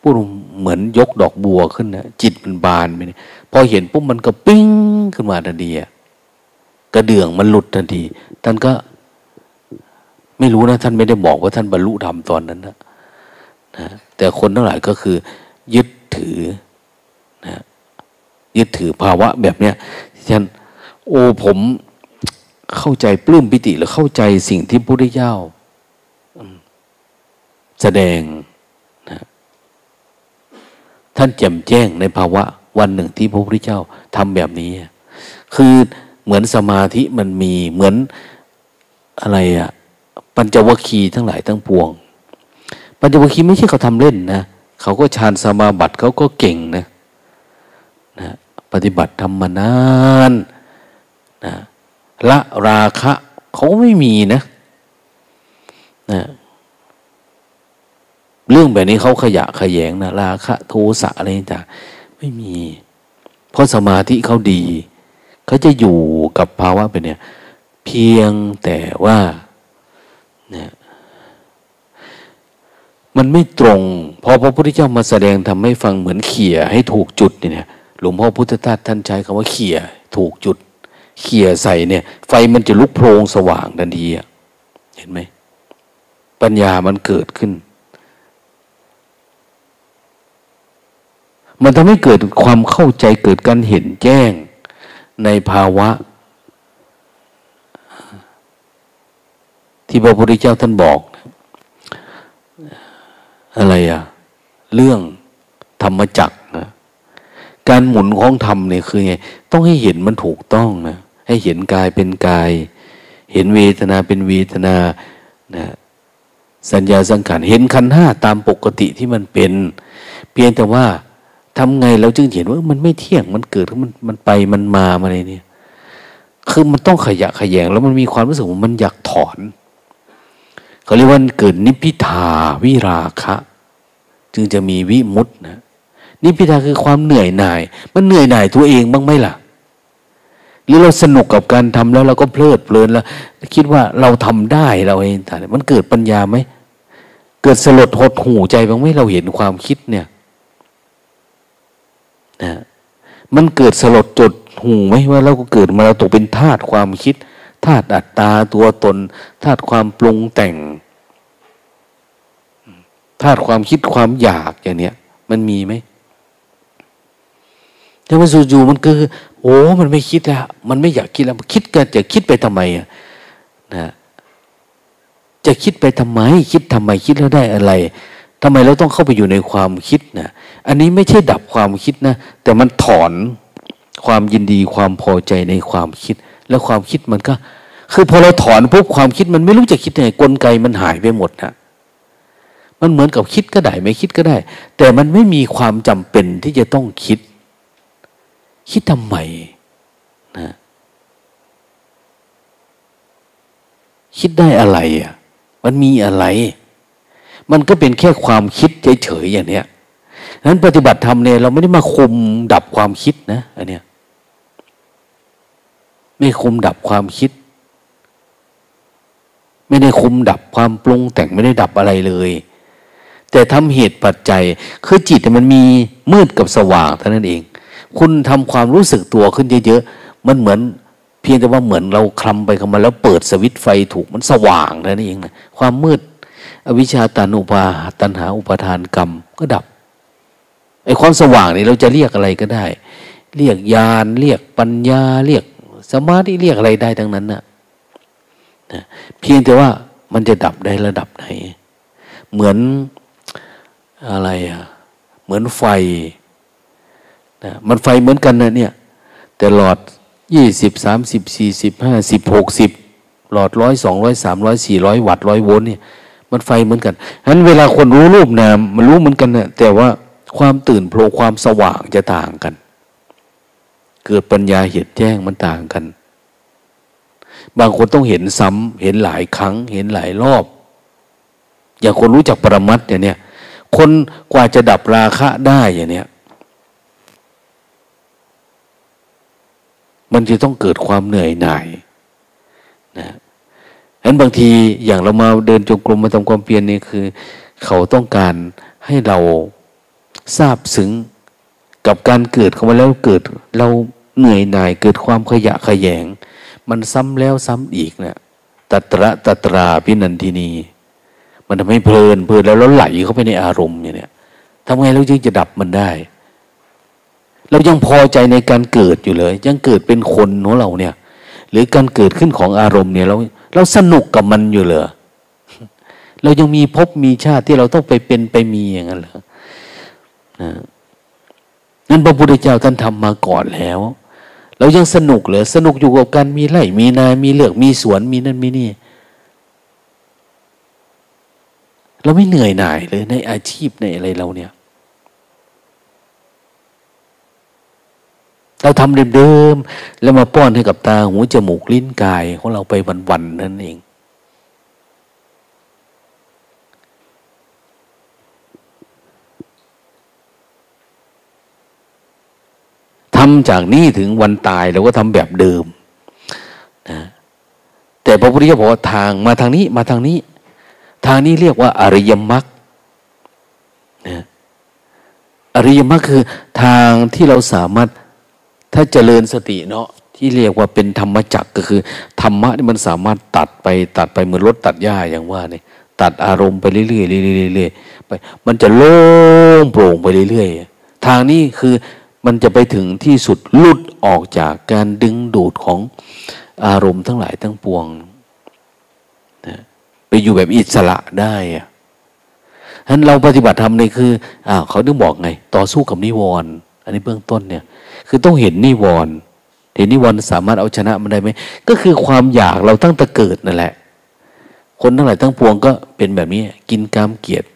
พูดเหมือนยกดอกบัวขึ้นนะจิตมันบานไปเนี่ยพอเห็นปุ๊บมันก็ปิ้งขึ้นมาทันทีกระเดื่องมันหลุดทันทีท่านก็ ไม่รู้นะท่านไม่ได้บอกว่าท่านบรรลุธรรมตอนนั้นนะนะแต่คนทั้งหลายก็คือ ยึดถือนะยึดถือภาวะแบบเนี้ยฉันโอ้ผมเข้าใจปลื้มปิติหรือเข้าใจสิ่งที่พระพุทธเจ้าแสดงนะท่านแจ่มแจ้งในภาวะวันหนึ่งที่พระพุทธเจ้าทำแบบนี้ คือเหมือนสมาธิมันมีเหมือนอะไรอะ ปัญจวัคคีย์ทั้งหลายทั้งปวง ปัญจวัคคีย์ไม่ใช่เขาทำเล่นนะเขาก็ฌานสมาบัติเขาก็เก่งนะนะปฏิบัติทำมานานนะละราคะเขาไม่มีนะนะเรื่องแบบนี้เขาขยะขยงนะราคะโทสะอะไรต่างไม่มี เพราะสมาธิเขาดี เขาจะอยู่กับภาวะเป็นเนี่ยเพียงแต่ว่า นี่ยมันไม่ตรงพอพระพุทธเจ้ามาแสดงทำให้ฟังเหมือนเขี่ยให้ถูกจุดเนี่ยหลวงพ่อพุทธทาสท่านใช้คำว่าเขี่ยถูกจุด เขี่ยใส่เนี่ย ไฟมันจะลุกโพลงสว่างทันทีเห็นไหมปัญญามันเกิดขึ้น มันทำให้เกิดความเข้าใจเกิดการเห็นแจ้ง ในภาวะ ที่พระพุทธเจ้าท่านบอก อะไรอะเรื่องธรรมจักนะการหมุนของธรรมเนี่ยคือไงต้องให้เห็นมันถูกต้องนะให้เห็นกายเป็นกาย เห็นเวทนาเป็นเวทนานะสัญญาสังขารเห็นขันห้าตามปกติที่มันเป็น เพียงแต่ว่าทำไงเราจึงเห็นว่ามันไม่เที่ยงมันเกิดมันมันไปมันมาอะไรเนี่ย คือมันต้องขยะขยง แล้วมันมีความรู้สึกว่ามันอยากถอน เขาเรียกว่าเกิดนิพพิทาวิราคะ จึงจะมีวิมุตนะนิพพิทาคือความเหนื่อยหน่าย มันเหนื่อยหน่ายตัวเองบ้างไหมล่ะ หรือเราสนุกกับการทำแล้วเราก็เพลิดเพลินแล้ว คิดว่าเราทำได้เราเองแต่มันเกิดปัญญาไหมเกิดสลดหดหูใจบ้างไหมเราเห็นความคิดเนี่ยนะมันเกิดสลดจดหูไหมว่าเราก็เกิดมาเราตกเป็นธาตุความคิด ธาตุอัตตาตัวตนธาตุความปรุงแต่งธาตุความคิดความอยากอย่างเนี้ยมันมีไหมแต่ว่าจู่ๆมันคือ โอ้มันไม่คิดแล้วมันไม่อยากคิดแล้วคิดกันจะคิดไปทำไมอะนะจะคิดไปทำไม คิดทำไมคิดแล้วได้อะไรทำไมเราต้องเข้าไปอยู่ในความคิดนะอันนี้ไม่ใช่ดับความคิดนะ แต่มันถอนความยินดีความพอใจในความคิด แล้วความคิดมันก็ คือพอเราถอนปุ๊บความคิดมันไม่รู้จะคิดยังไงกลไกมันหายไปหมดนะมันเหมือนกับคิดก็ได้ไม่คิดก็ได้ แต่มันไม่มีความจำเป็นที่จะต้องคิด คิดทำไมนะคิดได้อะไรอะมันมีอะไร มันก็เป็นแค่ความคิดเฉยๆอย่างเนี้ยนั้นปฏิบัติธรรมเนี่ยเราไม่ได้มาคุมดับความคิดนะอันเนี้ยไม่คุมดับความคิด ไม่ได้คุมดับความปรุงแต่งไม่ได้ดับอะไรเลย แต่ทำเหตุปัจจัยคือจิตมันมีมืดกับสว่างเท่านั้นเอง คุณทำความรู้สึกตัวขึ้นเยอะๆมันเหมือน เพียงแต่ว่าเหมือนเราคลำไปเข้ามาแล้วเปิดสวิตไฟถูกมันสว่างเท่านั้นเองนะความมืด อวิชชาตันุปาตันหาอุปทานกรรมก็ดับไอ้ความสว่างนี่เราจะเรียกอะไรก็ได้ เรียกญาณเรียกปัญญาเรียกสมาธิเรียกอะไรได้ทั้งนั้นนะ นะเพียงแต่ว่ามันจะดับได้ระดับไหน เหมือนอะไรอะเหมือนไฟนะมันไฟเหมือนกันนะเนี่ยแต่หลอดยี่สิบสามสิบสี่สิบห้าสิบหกสิบหลอดร้อยสองร้อยสามร้อยสี่ร้อยวัตต์ร้อยโวลต์เนี่ยมันไฟเหมือนกันฉะนั้นเวลาคนรู้รูปนามมันรู้เหมือนกันนะแต่ว่าความตื่นโผล่ความสว่างจะต่างกัน เกิดปัญญาเห็นแจ้งมันต่างกัน บางคนต้องเห็นซ้ำเห็นหลายครั้ง เห็นหลายรอบ อย่างคนรู้จักปรมัตเนี่ย คนกว่าจะดับราคะได้อย่างเนี้ยมันจะต้องเกิดความเหนื่อยหน่ายนะฉะนั้นบางทีอย่างเรามาเดินจงกรมมาทำความเพียรนี่คือ เขาต้องการให้เราทราบซึ้งกับการเกิดของมันแล้วเกิดเราเหนื่อยหน่ายเกิดความขยะขยง มันซ้ำแล้วซ้ำอีกเนะี่ยตัตระตัตราพินันทินี มันทำให้เพลินเพลินแล้วแล้วไหลเข้าไปในอารมณ์อย่างเนี้ยทำไงเราจึงจะดับมันได้ เรายังพอใจในการเกิดอยู่เลย ยังเกิดเป็นคนของเราเนี่ย หรือการเกิดขึ้นของอารมณ์เนี่ยเราเราสนุกกับมันอยู่เลยเรายังมีภพมีชาติที่เราต้องไปเป็นไปมีอย่างนั้นเหรอนะนั่นพระพุทธเจ้าท่านทำมาก่อนแล้ว เรายังสนุกเหรอสนุกอยู่กับการมีไร่มีนา มีเลือกมีสวนมีนั่นมีนี่ เราไม่เหนื่อยหน่ายเลยในอาชีพในอะไรเราเนี่ย เราทำเดิมๆแล้วมาป้อนให้กับตาหูจมูกลิ้นกายของเราไปวันๆนั่นเอง ทำจากนี้ถึงวันตายเราก็ทำแบบเดิมนะแต่พระพุทธเจ้าบอกว่าทางมาทางนี้มาทางนี้ ทางนี้เรียกว่า อริยมรรคนะอริยมรรคคือทางที่เราสามารถถ้าเจริญสติเนาะที่เรียกว่าเป็นธรรมจักก็คือ ธรรมะนี่มันสามารถตัดไปตัดไปเหมือนรถตัดหญ้าอย่างว่าเนี่ยตัดอารมณ์ไปเรื่อยๆเรื่อยๆเรื่อยๆไปมันจะโล่งโปร่งไปเรื่อยๆทางนี้คือ มันจะไปถึงที่สุดลุดออกจากการดึงดูดของอารมณ์ทั้งหลายทั้งปวงนะไปอยู่แบบอิสระได้อะฉะนั้นเราปฏิบัติธรรมนี่คืออ้าวเขาต้องบอกไง ต่อสู้กับนิวรณ์อันนี้เบื้องต้นเนี่ย คือต้องเห็นนิวรณ์เห็นนิวรณ์สามารถเอาชนะมันได้ไหมก็คือความอยากเราตั้งแต่เกิดนั่นแหละ คนทั้งหลายทั้งปวงก็เป็นแบบนี้ กินกามเกียรติ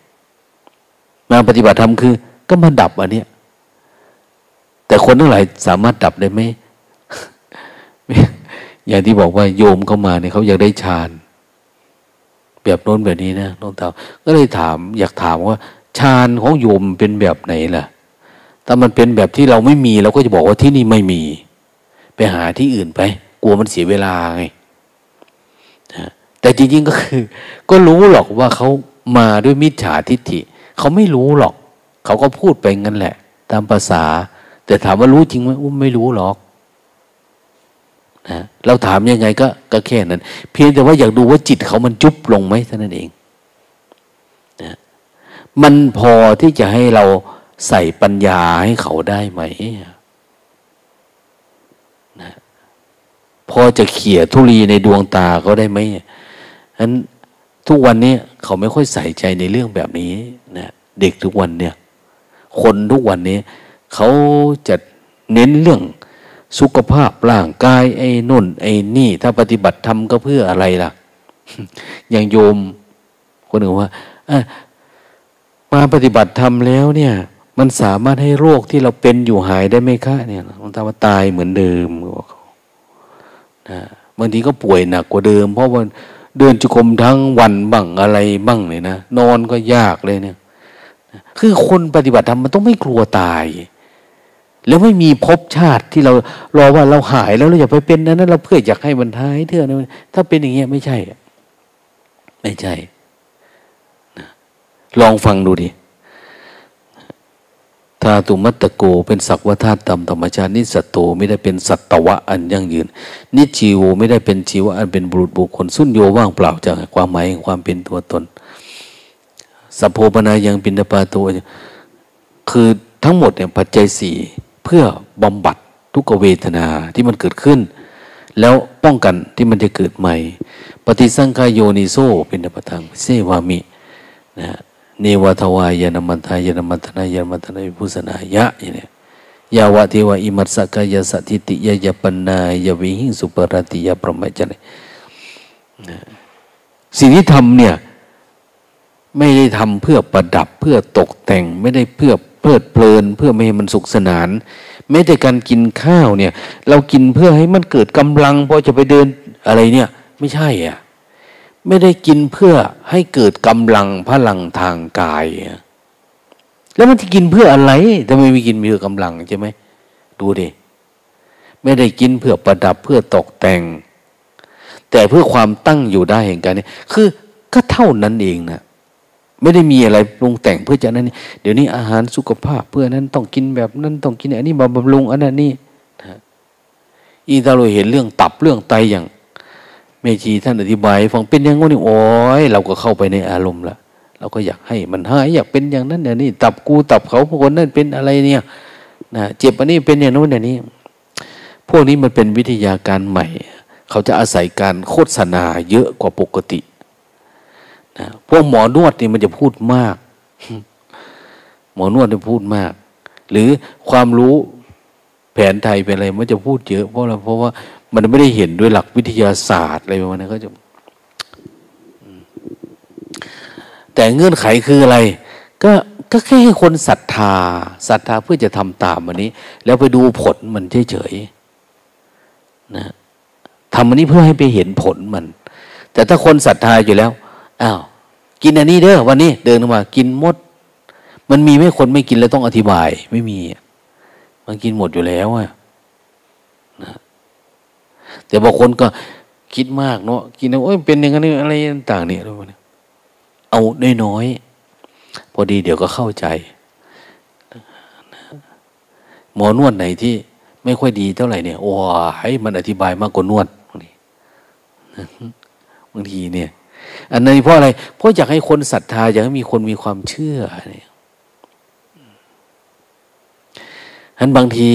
มาปฏิบัติธรรมคือ ก็มาดับอันเนี้ย แต่คนทั้งหลายสามารถดับได้ไหมอย่างที่บอกว่าโยมเข้ามาเนี่ยเขาอยากได้ฌานแบบโน้นแบบนี้นะน้องตาก็เลยถาม อยากถามว่าฌานของโยมเป็นแบบไหนล่ะถ้ามันเป็นแบบที่เราไม่มีเราก็จะบอกว่าที่นี่ไม่มี ไปหาที่อื่นไป กลัวมันเสียเวลาไงแต่จริงๆก็คือ ก็รู้หรอกว่าเขามาด้วยมิจฉาทิฏฐิเขาไม่รู้หรอก เขาก็พูดไปงั้นแหละ ตามภาษา แต่ถามว่ารู้จริงไหมอุ้มไม่รู้หรอกนะเราถามยังไงก็ก็แค่นั้น เพียงแต่ว่าอยากดูว่าจิตเขามันจุบลงไหมเท่านั้นเองนะมันพอที่จะให้เราใส่ปัญญาให้เขาได้ไหมนะพอจะเขี่ยทุลีในดวงตาเขาได้ไหมฉะนั้นทุกวันนี้เขาไม่ค่อยใส่ใจในเรื่องแบบนี้นะเด็กทุกวันเนี่ย คนทุกวันนี้ เขาจะเน้นเรื่องสุขภาพร่างกายไอ้นุ่น ไอ้นี่ ถ้าปฏิบัติธรรมก็เพื่ออะไรล่ะ อย่างโยม คนหนึ่งว่ามาปฏิบัติธรรมแล้วเนี่ย มันสามารถให้โรคที่เราเป็นอยู่หายได้ไหมคะเนี่ยมันทำว่าตายเหมือนเดิมบอกเขานะบางทีก็ป่วยหนักกว่าเดิม เพราะว่าเดินจุกมทั้งวันบ้างอะไรบ้างเลยนะนอนก็ยากเลยเนี่ย คือคนปฏิบัติธรรมมันต้องไม่กลัวตาย แล้วไม่มีภพชาติที่เรารอว่าเราหายแล้วเราอยากไปเป็นนั้นเราเพื่ออยากให้มันหายเถอะนะถ้าเป็นอย่างเงี้ยไม่ใช่ ไม่ใช่ลองฟังดูดิธาตุมัตตโกเป็นสักวะธาตุตามธรรมชาตินิสัตโตไม่ได้เป็นสัตวะอันยั่งยืน นิจีโวไม่ได้เป็นชีวะอันเป็นบุรุษบุคคลสุญโยว่างเปล่าจากความหมายของความเป็นตัวตนสัพโพปนายังปินปาตัวคือทั้งหมดเนี่ยปัจจัยสี่ เพื่อบำบัดทุกเวทนาที่มันเกิดขึ้น แล้วป้องกันที่มันจะเกิดใหม่ ปฏิสังขายโยนิโซเป็นปทังเสวามินะเนวทวายานมันทายานมันทนายานมันทนายพุสนายะอย่างนี้ยาวะเทวะอิมัสสกายสัติติยยปนายวิหิงสุปรติยาประมาจันสิ่งที่ทำเนี่ยไม่ได้ทำเพื่อประดับเพื่อตกแต่งไม่ได้เพื่อ เพลิดเพลินเพื่อไม่ให้มันสุขสนาน แม้แต่การกินข้าวเนี่ย เรากินเพื่อให้มันเกิดกำลังพอจะไปเดินอะไรเนี่ย ไม่ใช่อะไม่ได้กินเพื่อให้เกิดกำลังพลังทางกาย แล้วมันจะกินเพื่ออะไรทำไมไม่กินเพื่อกำลังใช่ไหมดูดิไม่ได้กินเพื่อประดับเพื่อตกแต่ง แต่เพื่อความตั้งอยู่ได้แห่งการนี้คือก็เท่านั้นเองนะ ไม่ได้มีอะไรปรุงแต่งเพื่อจะนั้นเดี๋ยวนี้อาหารสุขภาพเพื่อนั้นต้องกินแบบนั้นต้องกินอันนี้บำรุงอันนั้นนี่นะอีตาเราเห็นเรื่องตับเรื่องไตอย่างเมจีท่านอธิบายฟังเป็นอย่างงี้โอ้ยเราก็เข้าไปในอารมณ์ละเราก็อยากให้มันหายอยากเป็นอย่างนั้นอย่างนี้ตับกูตับเขาคนนั้นเป็นอะไรเนี่ยนะเจ็บอันนี้เป็นอย่างโน้นอย่างนี้ พวกนี้มันเป็นวิทยาการใหม่ เขาจะอาศัยการโฆษณาเยอะกว่าปกติ นะพวกหมอนวดนี่มันจะพูดมาก หมอนวดจะพูดมาก หรือความรู้แผนไทยเป็นอะไร มันจะพูดเยอะเพราะอะไรเพราะว่ามันไม่ได้เห็นด้วยหลักวิทยาศาสตร์อะไรประมาณนั้นก็จะ แต่เงื่อนไขคืออะไร ก็ก็แค่ให้คนศรัทธาศรัทธาเพื่อจะทำตามอันนี้ แล้วไปดูผลมันเฉยๆนะทำอันนี้เพื่อให้ไปเห็นผลมัน แต่ถ้าคนศรัทธาอยู่แล้ว อ้าวกินอันนี้เด้อวันนี้ เดินมา กินหมด มันมีไม่คนไม่กินแล้วต้องอธิบาย ไม่มี มันกินหมดอยู่แล้วอะนะแต่บางคนก็คิดมากเนาะกินแล้วโอ้ยเป็นอย่างนั้อะไรต่างเนี่ยเอาน้อยๆพอดีเดี๋ยวก็เข้าใจหมอนวดไหนที่ไม่ค่อยดีเท่าไหร่เนี่ยโอ้ให้มันอธิบายมากกว่านวดบางทีบางทีเนี่ย อันนี้เพราะอะไร เพราะอยากให้คนศรัทธาอยากให้มีคนมีความเชื่อเนี่ยอันบางที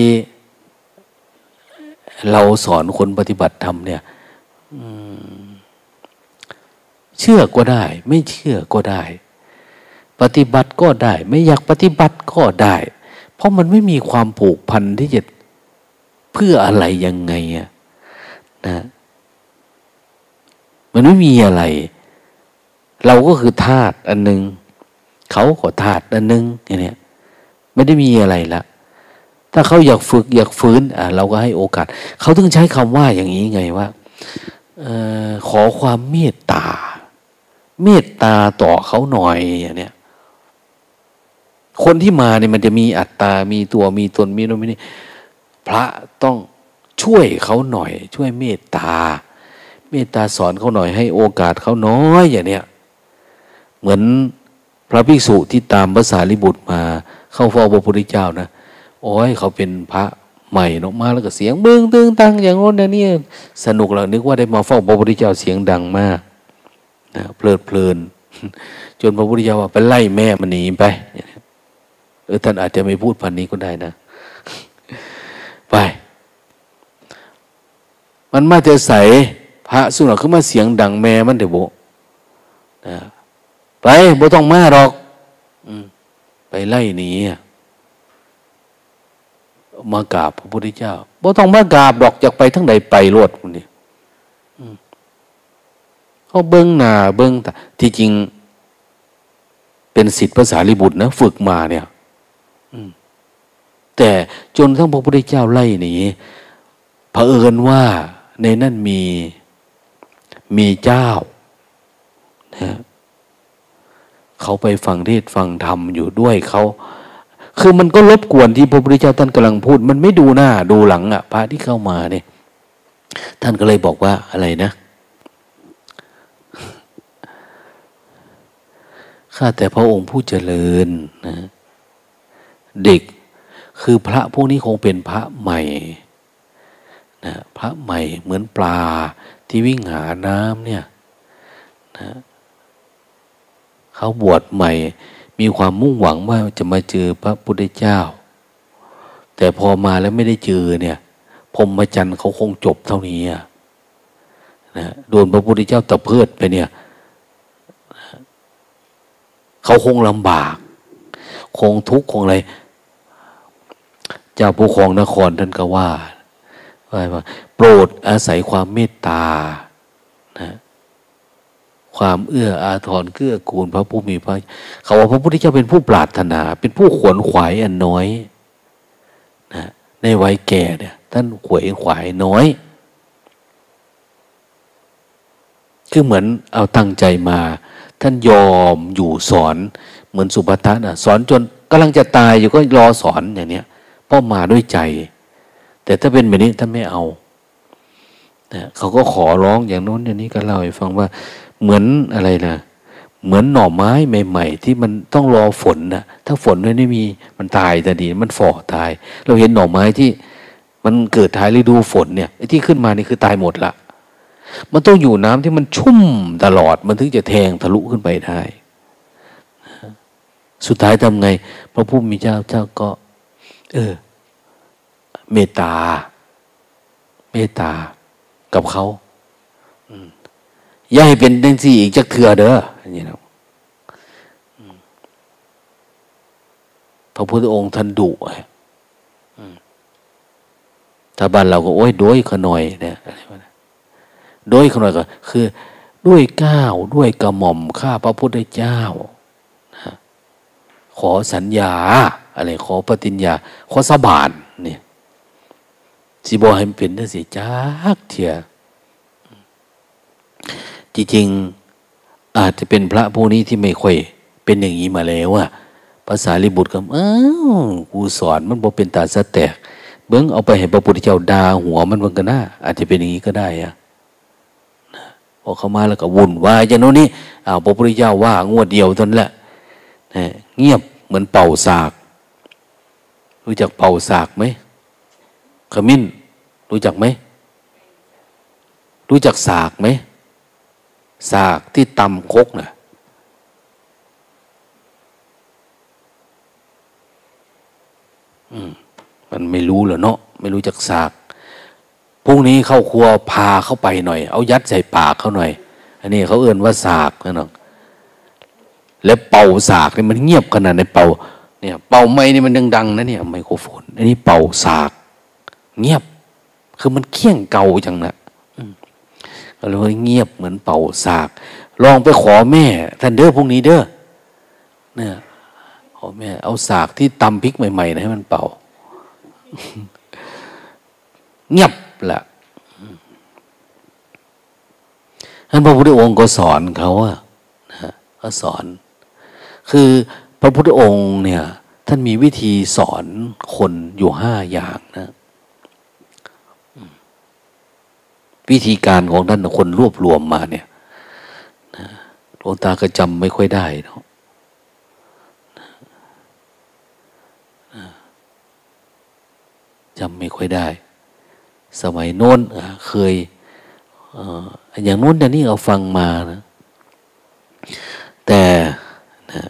เราสอนคนปฏิบัติธรรมเนี่ยเชื่อก็ได้ ไม่เชื่อก็ได้ ปฏิบัติก็ได้ ไม่อยากปฏิบัติก็ได้ เพราะมันไม่มีความผูกพันที่จะเพื่ออะไรยังไงอะนะมันไม่มีอะไร เราก็คือธาตุอันหนึ่งเขาก็ธาตุอันหนึ่งอย่างเนี้ยไม่ได้มีอะไรละถ้าเขาอยากฝึกอยากฟื้นอ่าเราก็ให้โอกาส เขาต้องใช้คำว่าอย่างนี้ไงว่าออขอความเมตตา เมตตาต่อเขาหน่อยอย่างเนี้ยคนที่มาเนี่ยมันจะมีอัตตา มีตัวมีตนมีโนมีนี่พระต้องช่วยเขาหน่อย ช่วยเมตตา เมตตาสอนเขาหน่อยให้โอกาสเขาน้อยอย่างเนี้ย เหมือนพระภิกษุที่ตามภาษาลิบุตรมา เข้าเฝ้าพระพุทธเจ้านะโอ้ยเขาเป็นพระใหม่ออกมาแล้วก็เสียงเบิ้งตึงตังอย่างโน้นอย่างนี้สนุกแล้วนึกว่าได้มาเฝ้าพระพุทธเจ้าเสียงดังมากนะเพลิดเพลิน จนพระพุทธเจ้าว่าไปไล่แม่มันหนีไปเออท่านอาจจะไม่พูดพันนี้ก็ได้นะ ไป มันมาจะใส่พระสุนัขขึ้นมาเสียงดังแม่มันเดี๋ยวโบนะ ไปโบต้องมาหรอกไปไล่หนีมากราบพระพุทธเจ้าบ่ต้องมากราบดอกจากไปทั้งใดไปรวดคนนี้เขาเบิ้งหน้าเบิ้งตาที่จริง เป็นสิทธิภาษาลิบุตรนะฝึกมาเนี่ยแต่จนทั้งพระพุทธเจ้าไล่หนีเผอิญว่าในนั้นมีมีเจ้านะ เขาไปฟังเทศฟังธรรมอยู่ด้วยเขาคือมันก็รบกวนที่พระพุทธเจ้าท่านกำลังพูด มันไม่ดูหน้าดูหลังอะ พระที่เข้ามาเนี่ย ท่านก็เลยบอกว่าอะไรนะข้าแต่พระองค์ผู้เจริญนะเด็กคือพระพวกนี้คงเป็นพระใหม่นะพระใหม่เหมือนปลาที่วิ่งหาน้ำเนี่ยนะ เขาบวชใหม่ มีความมุ่งหวังว่าจะมาเจอพระพุทธเจ้า แต่พอมาแล้วไม่ได้เจอเนี่ยพรมจันทร์เขาคงจบเท่านี้นะโดนพระพุทธเจ้าตะเพิดไปเนี่ย เขาคงลำบาก คงทุกข์คงอะไร เจ้าผู้ครองนครท่านก็ว่าว่า โปรดอาศัยความเมตตานะ ความเอื้ออาทรเกื้อกูลพระผู้มีพระเขาว่าพระพุทธเจ้าเป็นผู้ปรารถนา เป็นผู้ขวนขวายอันน้อยนะในวัยแก่เนี่ยท่านขวยขวายน้อย คือเหมือนเอาตั้งใจมา ท่านยอมอยู่สอน เหมือนสุภัทนะสอนจนกำลังจะตายอยู่ก็รอสอนอย่างเนี้ยเพราะมาด้วยใจ แต่ถ้าเป็นแบบนี้ท่านไม่เอานะเขาก็ขอร้องอย่างโน้นอย่างนี้ก็เล่าให้ฟังว่า เหมือนอะไรนะเหมือนหน่อไม้ใหม่ ๆ ที่มันต้องรอฝนนะถ้าฝนไม่มีมันตายแต่ดีมันฝ่อตาย เราเห็นหน่อไม้ที่ มันเกิดท้ายฤดูฝนเนี่ยที่ขึ้นมานี่คือตายหมดละมันต้องอยู่น้ำที่มันชุ่มตลอด มันถึงจะแทงทะลุขึ้นไปได้ สุดท้ายทำไง พระผู้มีเจ้าเจ้าก็ เออ เมตตา เมตตากับเขา อย่าให้เป็นดังสี่อีกจักเถื่อเด้ออย่างนี้นะพระพุทธองค์ท่านดุถ้าบ้านเราก็โอ้ยด้วยขน่อยเนี่ยด้วยขน่อยก็คือ ด้วยก้าวด้วยกระหม่อมข้าพระพุทธเจ้า ขอสัญญาอะไรขอปฏิญญา ขอสาบานเนี่ยสิบอให้เป็นได้สิจักเถีย จริงๆอาจจะเป็นพระพวกนี้ที่ไม่ค่อย เป็นอย่างนี้มาแล้วอะภาษาลิบุตรก็อ้าวกูสอนมันบอกเป็นตาสะแตก เบิ้องเอาไปให้พระพุทธเจ้าดาหัวมันมันก็น่าอาจจะเป็นอย่างนี้ก็ได้อะพอเข้ามาแล้วก็วุ่นวายอย่างโน้นนี่อ้าวพระพุทธเจ้าว่างวดเดียวตนแหละเงียบเหมือนเป่าสาก รู้จักเป่าสากไหมขมิ้น รู้จักไหม รู้จักสากไหม สากที่ตำคกนะ่ะมันไม่รู้เหรอเนาะไม่รู้จักสากพรุ่งนี้เข้าครัวพาเข้าไปหน่อย เอายัดใส่ปากเขาหน่อย อันนี้เขาเอื่นว่าสากนะน้องแล้วเป่าสากนี่มันเงียบขนาดในเป่า เนี่ย เป่าไม่นี่มันดังๆนะเนี่ยไมโครโฟน อันนี้เป่าสาก เงียบ คือมันเคี่ยงเก่าจังนะ ก็เลยเงียบเหมือนเป่าสาก ลองไปขอแม่ ท่านเด้อพรุ่งนี้เด้อเนี่ยขอแม่ เอาสากที่ตำพริกใหม่ๆนะให้มันเป่า เงียบแหละท่านพระพุทธองค์ก็สอนเขาอะนะก็สอน คือพระพุทธองค์เนี่ย ท่านมีวิธีสอนคนอยู่ห้าอย่างนะ วิธีการของท่านคนรวบรวมมาเนี่ยหลวงตาก็จำไม่ค่อยได้เนาะจำไม่ค่อยได้ สมัยโน้นเคยอย่างโน้นอย่างนี้เอาฟังมานะแต่นะ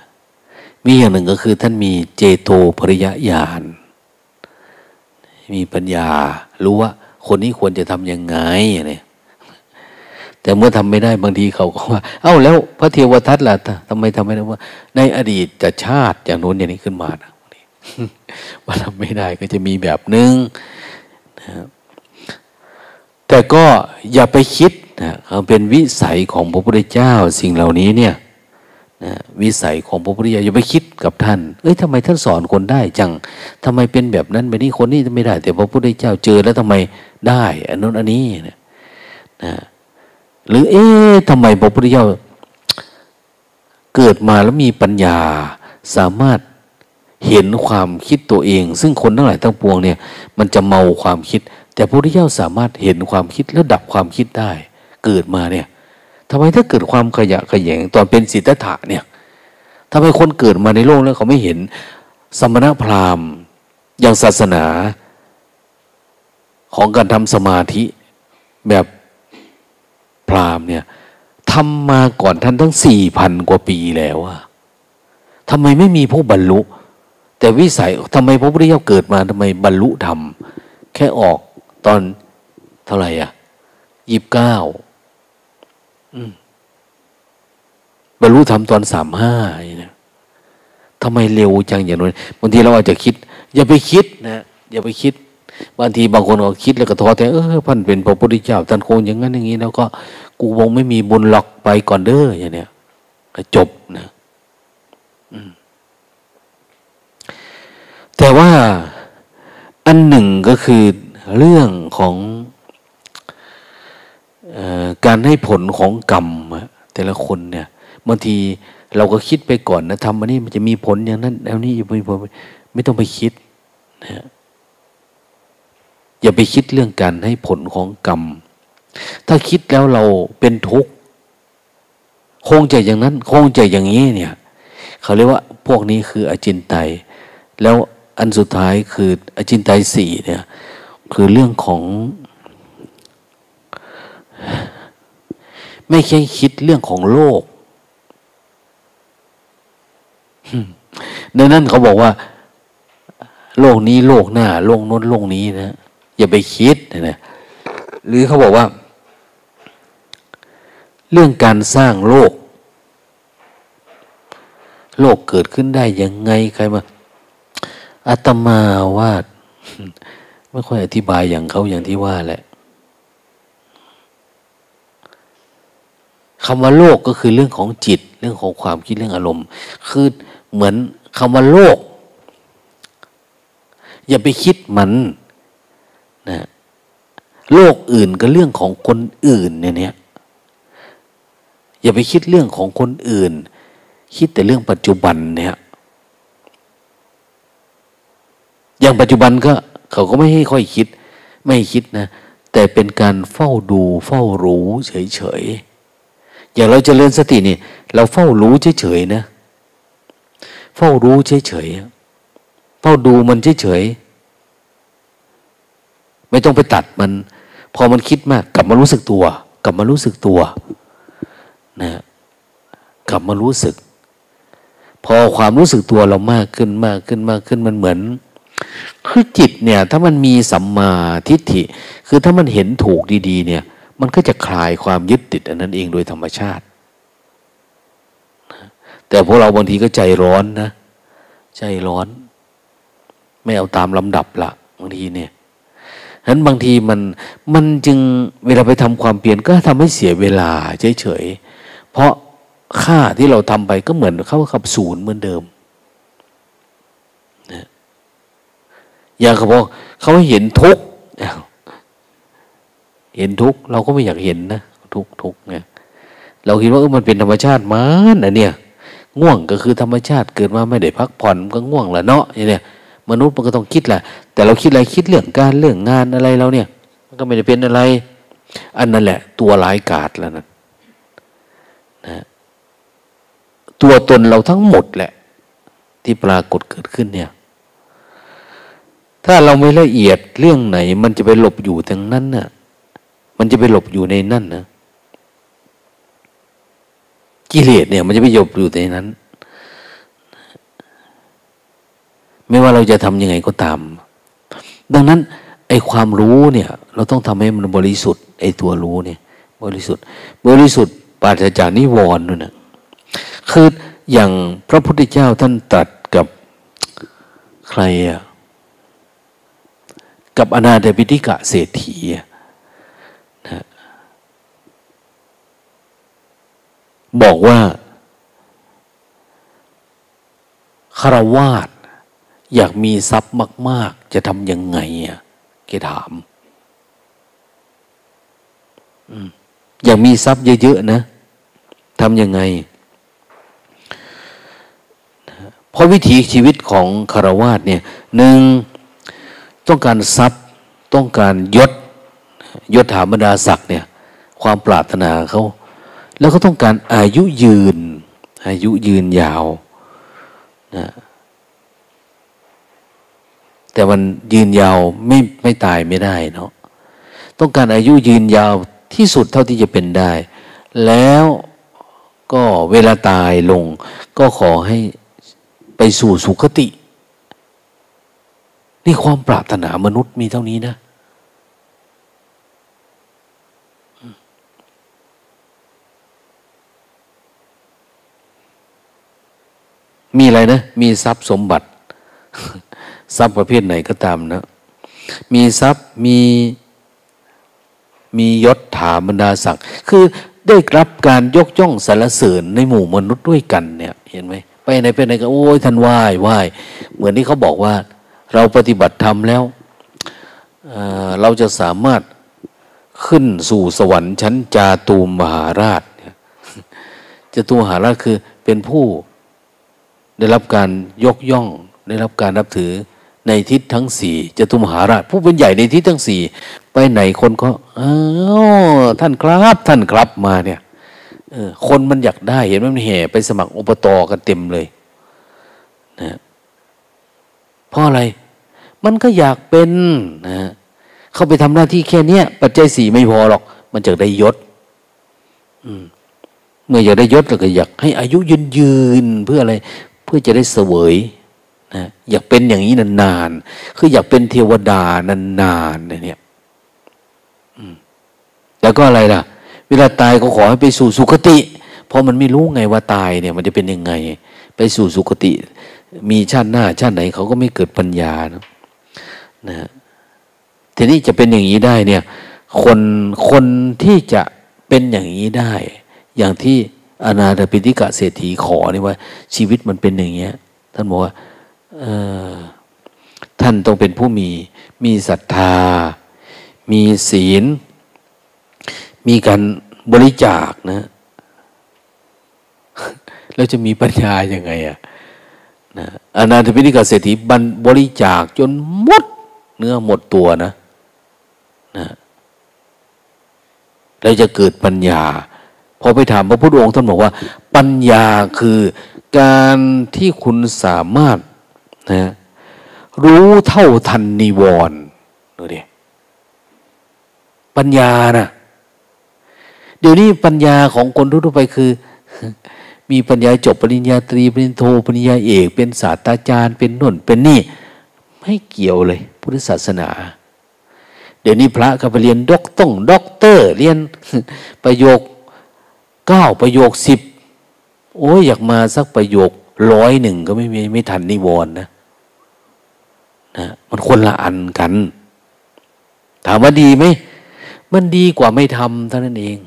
มีอย่างหนึ่งก็คือท่านมีเจโตปริยญาณมีปัญญารู้ว่า คนนี้ควรจะทำยังไงเนี่ยแต่เมื่อทำไม่ได้บางทีเขาก็ว่า เอ้าแล้วพระเทวทัตล่ะทำไมทำไม่ได้ว่า ในอดีตจะชาติอย่างโน้นอย่างนี้ขึ้นมานะว่าทำไม่ได้ก็จะมีแบบนึงนะแต่ก็อย่าไปคิดนะเป็นวิสัยของพระพุทธเจ้าสิ่งเหล่านี้เนี่ยนะวิสัยของพระพุทธเจ้าอย่าไปคิดกับท่าน เอ้ยทำไมท่านสอนคนได้จังทำไมเป็นแบบนั้นแบบนี้คนนี้ไม่ได้ แต่พระพุทธเจ้าเจอแล้วทำไม ได้อันนู้นอันนี้นะนะหรือเอ๊ะทำไมพระพุทธเจ้าเกิดมาแล้วมีปัญญาสามารถเห็นความคิดตัวเอง ซึ่งคนทั้งหลายทั้งปวงเนี่ย มันจะเมาความคิด แต่พระพุทธเจ้าสามารถเห็นความคิดแล้วดับความคิดได้ เกิดมาเนี่ยทำไมถ้าเกิดความขยะขยงตอนเป็นสิทธัตถะเนี่ยทำไมคนเกิดมาในโลกแล้วเขาไม่เห็น สมณพราหมณ์อย่างศาสนา ของการทำสมาธิแบบพราหมณ์เนี่ยทำมาก่อนท่านทั้งสี่พันกว่าปีแล้วอะทำไมไม่มีผู้บรรลุ แต่วิสัยทำไมพระพุทธเจ้าเกิดมาทำไมบรรลุธรรม แค่ออกตอนเท่าไหร่อะยี่บเก้าบรรลุธรรมตอนสามห้าเนี่ยทำไมเร็วจังอย่างนั้นบางทีเราอาจจะคิด อย่าไปคิดนะอย่าไปคิด บางทีบางคนก็คิดแล้วก็ท้อแต่เออพันเป็นพระพุทธเจ้าท่านคงอย่างนั้นอย่างนี้ แล้วก็กูคงไม่มีบุญหลอกไปก่อนเด้ออย่างเนี้ยจบนะแต่ว่าอันหนึ่งก็คือเรื่องของอการให้ผลของกรรมแต่ละคนเนี่ยบางทีเราก็คิดไปก่อนนะทำอันนี้มันจะมีผลอย่างนั้นแล้วนี่ไม่ไม่ต้องไปคิดนะ อย่าไปคิดเรื่องการให้ผลของกรรม ถ้าคิดแล้วเราเป็นทุกข์คงใจอย่างนั้น คงใจอย่างนี้เนี่ย เขาเรียกว่าพวกนี้คืออจินไตย แล้วอันสุดท้ายคืออจินไตยสี่เนี่ย คือเรื่องของ ไม่ใช่คิดเรื่องของโลกในนั้นเขาบอกว่า โลกนี้โลกหน้า โลกน้นโลกนี้นะ อย่าไปคิดนะหรือเขาบอกว่า เรื่องการสร้างโลก โลกเกิดขึ้นได้ยังไงใครมาอาตมาว่าไม่ค่อยอธิบายอย่างเขาอย่างที่ว่าแหละคำว่าโลกก็คือเรื่องของจิต เรื่องของความคิดเรื่องอารมณ์ คือเหมือนคำว่าโลก อย่าไปคิดมัน โลกอื่นก็เรื่องของคนอื่นเนี่ยเนี่ยอย่าไปคิดเรื่องของคนอื่น คิดแต่เรื่องปัจจุบันเนี่ยอย่างปัจจุบันก็เขาก็ไม่ให้ค่อยคิด ไม่คิดนะ แต่เป็นการเฝ้าดูเฝ้ารู้เฉยๆอย่างเราจเจริญสตินี่เราเฝ้ารู้เฉยๆนะ เฝ้ารู้เฉยๆเฝ้าดูมันเฉยๆไม่ต้องไปตัดมัน พอมันคิดมาก กลับมารู้สึกตัว กลับมารู้สึกตัวนะกลับมารู้สึก พอความรู้สึกตัวเรามากขึ้นมากขึ้นมากขึ้นมันเหมือน คือจิตเนี่ย ถ้ามันมีสัมมาทิฏฐิ คือถ้ามันเห็นถูกดีๆ เนี่ย มันก็จะคลายความยึดติดอันนั้นเองโดยธรรมชาติ แต่พวกเราบางทีก็ใจร้อนนะ ใจร้อน ไม่เอาตามลำดับละบางทีเนี่ย นั้นบางทีมันมันจึงเวลาไปทำความเปลี่ยนก็ทำให้เสียเวลาเฉยๆ เพราะค่าที่เราทำไปก็เหมือนเข้ากับศูนย์เหมือนเดิมนะอย่างเขาบอกเขาเห็นทุกเห็นทุกเราก็ไม่อยากเห็นนะทุกทุกเนี่ยเราคิดว่าเออมันเป็นธรรมชาติมันอะเนี่ย ง่วงก็คือธรรมชาติเกิดมาไม่ได้พักผ่อนก็ง่วงแหละเนาะอย่างเนี้ย มนุษย์มันก็ต้องคิดแหละ แต่เราคิดอะไรคิดเรื่องการเรื่องงานอะไรเราเนี่ย มันก็ไม่ได้เป็นอะไร อันนั้นแหละ ตัวร้ายกาจแล้วนะนะ ตัวตนเราทั้งหมดแหละ ที่ปรากฏเกิดขึ้นเนี่ย ถ้าเราไม่ละเอียดเรื่องไหน มันจะไปหลบอยู่ตรงนั้นน่ะ มันจะไปหลบอยู่ในนั่นนะกิเลสเนี่ย มันจะไปหลบอยู่ในนั้น ไม่ว่าเราจะทำยังไงก็ตาม ดังนั้นไอ้ความรู้เนี่ย เราต้องทำให้มันบริสุทธิ์ไอ้ตัวรู้เนี่ย บริสุทธิ์ บริสุทธิ์ปราศจากนิวรณ์นั่นนะคืออย่างพระพุทธเจ้าท่านตัดกับใครอะกับอนาถบิติกะเศรษฐีนะบอกว่าคารวาส อยากมีทรัพย์มาก ๆ จะทำยังไงอะแกถามอยากมีทรัพย์เยอะๆนะทำยังไง เพราะวิถีชีวิตของคารวาสเนี่ยหนึ่งต้องการทรัพย์ต้องการยศยศถาบรรดาศักดิ์เนี่ย ความปรารถนาเขา แล้วก็ต้องการอายุยืน อายุยืนยาวนะ แต่มันยืนยาวไม่ไม่ตายไม่ได้เนาะต้องการอายุยืนยาวที่สุดเท่าที่จะเป็นได้ แล้วก็เวลาตายลง ก็ขอให้ไปสู่สุคติ นี่ความปรารถนามนุษย์มีเท่านี้นะ มีอะไรนะ มีทรัพย์สมบัติ ทรัพย์ประเภทไหนก็ตามนะ มีทรัพย์มีมียศถาบรรดาศักดิ์คือได้รับการยกย่องสรรเสริญในหมู่มนุษย์ด้วยกันเนี่ย เห็นไหมไปไหนไปไหนก็โอ้ยท่านไหว้ไหว้เหมือนที่เขาบอกว่า เราปฏิบัติธรรมแล้วเเราจะสามารถขึ้นสู่สวรรค์ชั้นจาตูมมหาราชจาตูมมหาราชคือเป็นผู้ได้รับการยกย่อง ได้รับการนับถือ ในทิศทั้งสี่จตุมหาราช ผู้เป็นใหญ่ในทิศทั้งสี่ไปไหนคนก็อ้าวท่านครับท่านครับมาเนี่ยเออคนมันอยากได้เห็นมันแห่ไปสมัครอบตกันเต็มเลยนะเพราะอะไร มันก็อยากเป็นนะเข้าไปทำหน้าที่แค่เนี้ยปัจจัยสี่ไม่พอหรอก มันจะได้ยศเมื่ออยากได้ยศแล้วก็อยากให้อายุยืนยืนเพื่ออะไร เพื่อจะได้เสวย นะอยากเป็นอย่างนี้นานๆ คืออยากเป็นเทวดานานๆเนี่ยแล้วก็อะไรล่ะ เวลาตายก็ขอให้ไปสู่สุคติ เพราะมันไม่รู้ไงว่าตายเนี่ย มันจะเป็นยังไง ไปสู่สุคติ มีชาติหน้า ชาติไหนเขาก็ไม่เกิดปัญญานะนะทีนี้จะเป็นอย่างนี้ได้เนี่ย คนคนที่จะเป็นอย่างนี้ได้ อย่างที่อนาถปิฎกะเศรษฐีขอนี่ว่า ชีวิตมันเป็นอย่างเงี้ยท่านบอกว่า ท่านต้องเป็นผู้มีมีศรัทธา มีศีล มีการบริจาคนะ แล้วจะมีปัญญาอย่างไงอะนะอนาถปิฎกเศรษฐีบันบริจาคจนหมด เนื้อหมดตัวนะนะแล้วจะเกิดปัญญาพอไปถามพระพุทธองค์ท่านบอกว่า ปัญญาคือการที่คุณสามารถ นะรู้เท่าทันนิวรณ์ดูดิปัญญานะเดี๋ยวนี้ปัญญาของคนทั่วไปคือ มีปัญญาจบปริญญาตรีปริญโทปริญญาเอก เป็นศาสตราจารย์ เป็นนุ่นเป็นนี่ ไม่เกี่ยวเลยพุทธศาสนา เดี๋ยวนี้พระก็ไปเรียนด็อกต้องด็อกเตอร์ เรียนประโยคเก้าประโยคสิบโอ้ยอยากมาสักประโยคร้อยหนึ่งก็ไม่ม่ไม่ทันนิวรณ์นะ นะมันคนละอันกัน ถามว่าดีไหมมันดีกว่าไม่ทำเท่านั้นเอง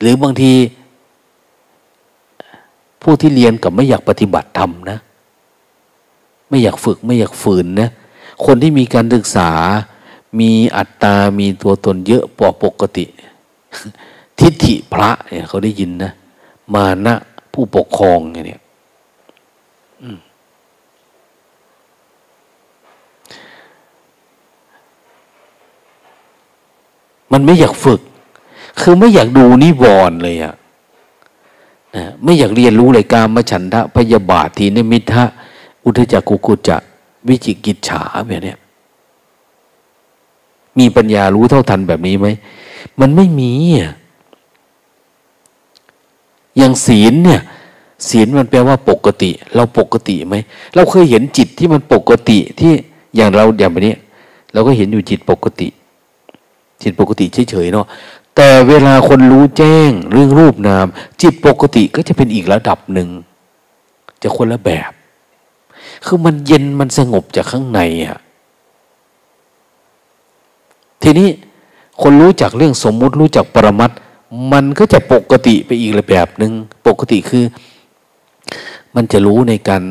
หรือบางที ผู้ที่เรียนกับไม่อยากปฏิบัติทำนะ ไม่อยากฝึกไม่อยากฝืนนะคนที่มีการศึกษา มีอัตตา มีตัวตนเยอะกว่าปกติ ทิฏฐิพระเนี่ยเขาได้ยินนะ มานะผู้ปกครองเนี่ยมั มันไม่อยากฝึก คือไม่อยากดูนิวรณ์เลยอะนะไม่อยากเรียนรู้เลยการมาฉันทะพยาบาททีนิมิทะอุทจักกุกุจจะวิจิกิจฉาแบบนี้มีปัญญารู้เท่าทันแบบนี้ไหม มันไม่มีอะอย่างศีลเนี่ย ศีลมันแปลว่าปกติ เราปกติไหม เราเคยเห็นจิตที่มันปกติที่อย่างเราอย่างแบบนี้ เราก็เห็นอยู่จิตปกติ จิตปกติเฉยๆเนาะแต่เวลาคนรู้แจ้งเรื่องรูปนาม จิตปกติก็จะเป็นอีกระดับหนึ่ง จะคนละแบบ คือมันเย็นมันสงบจากข้างในอะทีนี้คนรู้จักเรื่องสมมุติรู้จักปรมัตมันก็จะปกติไปอีกระแบบหนึ่งปกติคือ มันจะรู้ในการ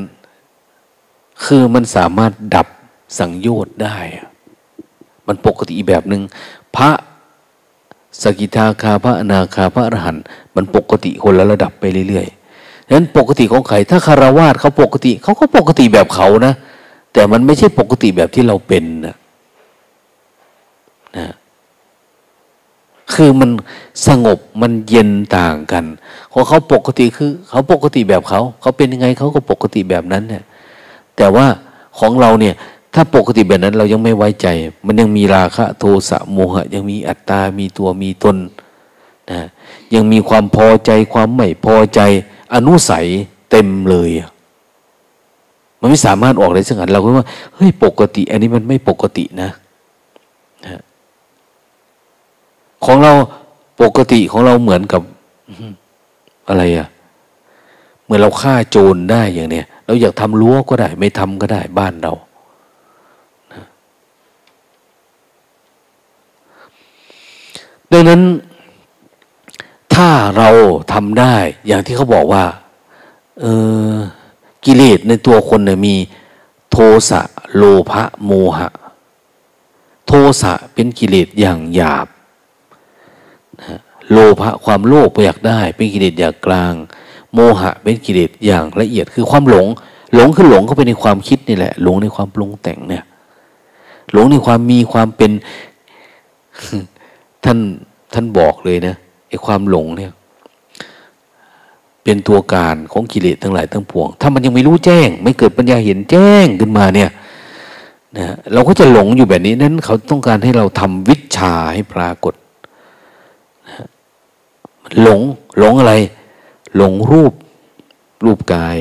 คือมันสามารถดับสังโยชน์ได้ มันปกติแบบหนึ่ง พระสกิทาคาพระอนาคาพระอรหันต์มันปกติคนละระดับไปเรื่อยๆนั้นปกติของใครถ้าคารวาสเขาปกติเขาก็ปกติแบบเขานะ แต่มันไม่ใช่ปกติแบบที่เราเป็นนะนะคือมันสงบมันเย็นต่างกันของเขาปกติคือเขาปกติแบบเขา เขาเป็นยังไงเขาก็ปกติแบบนั้นเนี่ยแต่ว่าของเราเนี่ย ถ้าปกติแบบนั้นเรายังไม่ไว้ใจ มันยังมีราคะโทสะโมหะ ยังมีอัตตา มีตัวมีตนนะยังมีความพอใจความไม่พอใจ อนุสัยเต็มเลย มันไม่สามารถออกได้สักอันเราก็ว่าเฮ้ยปกติ อันนี้มันไม่ปกตินะนะของเราปกติของเราเหมือนกับอะไรอะเหมือนเราฆ่าโจรได้อย่างเนี้ยเราอยากทำรั้วก็ได้ ไม่ทำก็ได้บ้านเรา ดังนั้น ถ้าเราทำได้อย่างที่เขาบอกว่า เออกิเลสในตัวคนเนี่ยมีโทสะโลภะโมหะ โทสะเป็นกิเลสอย่างหยาบ โลภะความโลภอยากได้ เป็นกิเลสอย่างกลาง โมหะเป็นกิเลสอย่างละเอียดคือความหลง หลงคือหลงเข้าไปในความคิดนี่แหละ หลงในความปรุงแต่งเนี่ย หลงในความมีความเป็น ท่านท่านบอกเลยนะไอ้ความหลงเนี่ย เป็นตัวการของกิเลสทั้งหลายทั้งปวง ถ้ามันยังไม่รู้แจ้ง ไม่เกิดปัญญาเห็นแจ้งขึ้นมาเนี่ยนะเราก็จะหลงอยู่แบบนี้นั้นเขาต้องการให้เราทำวิชาให้ปรากฏหลงหลงอะไร หลงรูปรูปกาย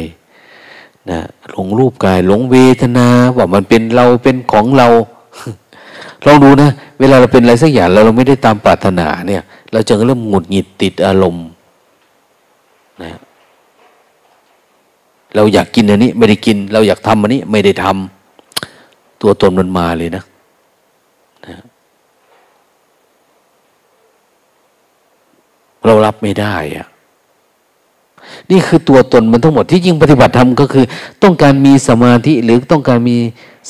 นะหลงรูปกาย หลงเวทนาว่ามันเป็นเราเป็นของเรา ลองดูนะ เวลาเราเป็นอะไรสักอย่างเราเราไม่ได้ตามปรารถนาเนี่ย เราจะเริ่มหงุดหงิดติดอารมณ์นะเราอยากกินอันนี้ ไม่ได้กิน เราอยากทำอันนี้ ไม่ได้ทำตัวตนมันมาเลยนะนะเรารับไม่ได้อะ นี่คือตัวตนมันทั้งหมดที่จริงปฏิบัติธรรมก็คือ ต้องการมีสมาธิหรือต้องการมี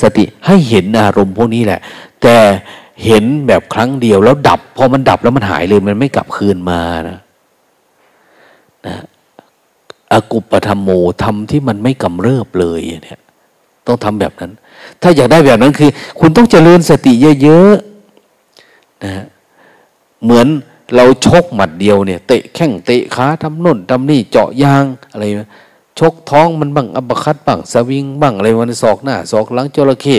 สติให้เห็นอารมณ์พวกนี้แหละ แต่เห็นแบบครั้งเดียวแล้วดับพอมันดับแล้วมันหายเลยมันไม่กลับคืนมานะนะอากุปธรรมโมทำที่มันไม่กำเริบเลยเนี่ยต้องทำแบบนั้น ถ้าอยากได้แบบนั้นคือ คุณต้องเจริญสติเยอะๆนะเหมือน เราชกหมัดเดียวเนี่ย เตะแข้งเตะขาทำน่นทำนี่เจาะยางอะไรชกท้องมันบ้างอับคัดบ้างสวิงบ้างอะไรวันศอกหน้าศอกหลังจระเข้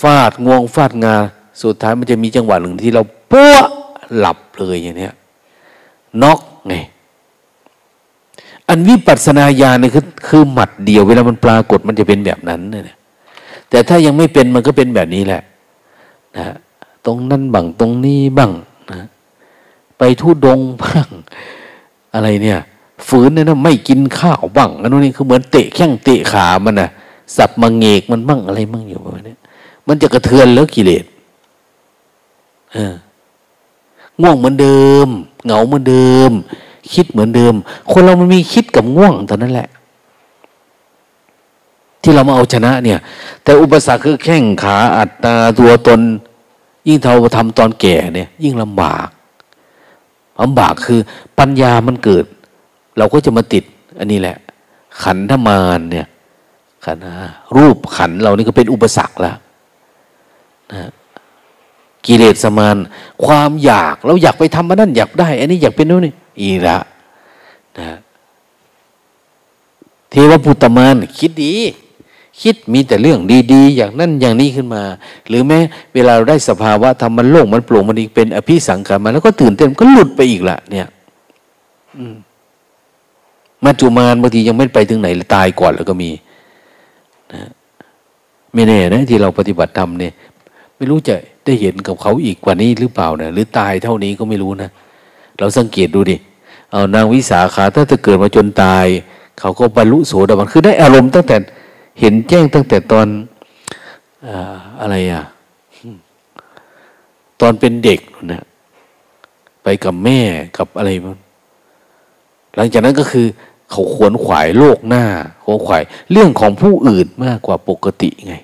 ฟาดงวงฟาดงา สุดท้ายมันจะมีจังหวะหนึ่งที่เราปั้วหลับเลยอย่างเนี้ยน็อกไงอันวิปัสสนาญาณเนี่ยคือคือหมัดเดียวเวลามันปรากฏมันจะเป็นแบบนั้นเนี่ยแต่ถ้ายังไม่เป็นมันก็เป็นแบบนี้แหละนะตรงนั้นบ้างตรงนี้บ้างนะ ไปทุดงบ้างอะไรเนี่ย ฝืนเนี่ยนะไม่กินข้าวบ้างอันนี้คือเหมือนเตะแข้งเตะขามันนะสับมังเงกมันบ้างอะไรบ้างอยู่แบบนี้มันจะกระเทือนแล้วกิเลสเออง่วงเหมือนเดิม เหงาเหมือนเดิม คิดเหมือนเดิม คนเรามันมีคิดกับง่วงตอนนั้นแหละ ที่เรามาเอาชนะ เนี่ย แต่อุปสรรคคือแข้งขาอัตตาตัวตน ยิ่งเราทำตอนแก่เนี่ย ยิ่งลำบาก ลำบากคือปัญญามันเกิด เราก็จะมาติด อันนี้แหละ ขันธมารเนี่ยขันรูปขันเรานี่ก็เป็นอุปสรรคแล้วนะกิเลสมานความอยากเราอยากไปทำมันนั่นอยากได้ อันนี้อยากเป็นโน่นนี่อีระนะเทวปุตตมานคิดดี คิดมีแต่เรื่องดีๆ อย่างนั้นอย่างนี้ขึ้นมา หรือแม้เวลาเราได้สภาวะทำมันโล่งมันโปร่งมันอีกเป็นอภิสังขารมาแล้วก็ตื่นเต้นก็หลุดไปอีกละเนี่ยมัจจุมานบางทียังไม่ไปถึงไหนตายก่อนแล้วก็มีนะไม่แน่นะที่เราปฏิบัติธรรมเนี่ย ไม่รู้จะได้เห็นกับเขาอีกกว่านี้หรือเปล่านะหรือตายเท่านี้ก็ไม่รู้นะเราสังเกตดูดิเอานางวิสาขาถ้าจะเกิดมาจนตาย เขาก็บรรลุโสดาบันคือได้อารมณ์ตั้งแต่ เห็นแจ้งตั้งแต่ตอนอะไรอะ ตอนเป็นเด็กนะไปกับแม่กับอะไรมันหลังจากนั้นก็คือเขาขวนขวายโลกหน้าขวนขวาย เรื่องของผู้อื่นมากกว่าปกติไง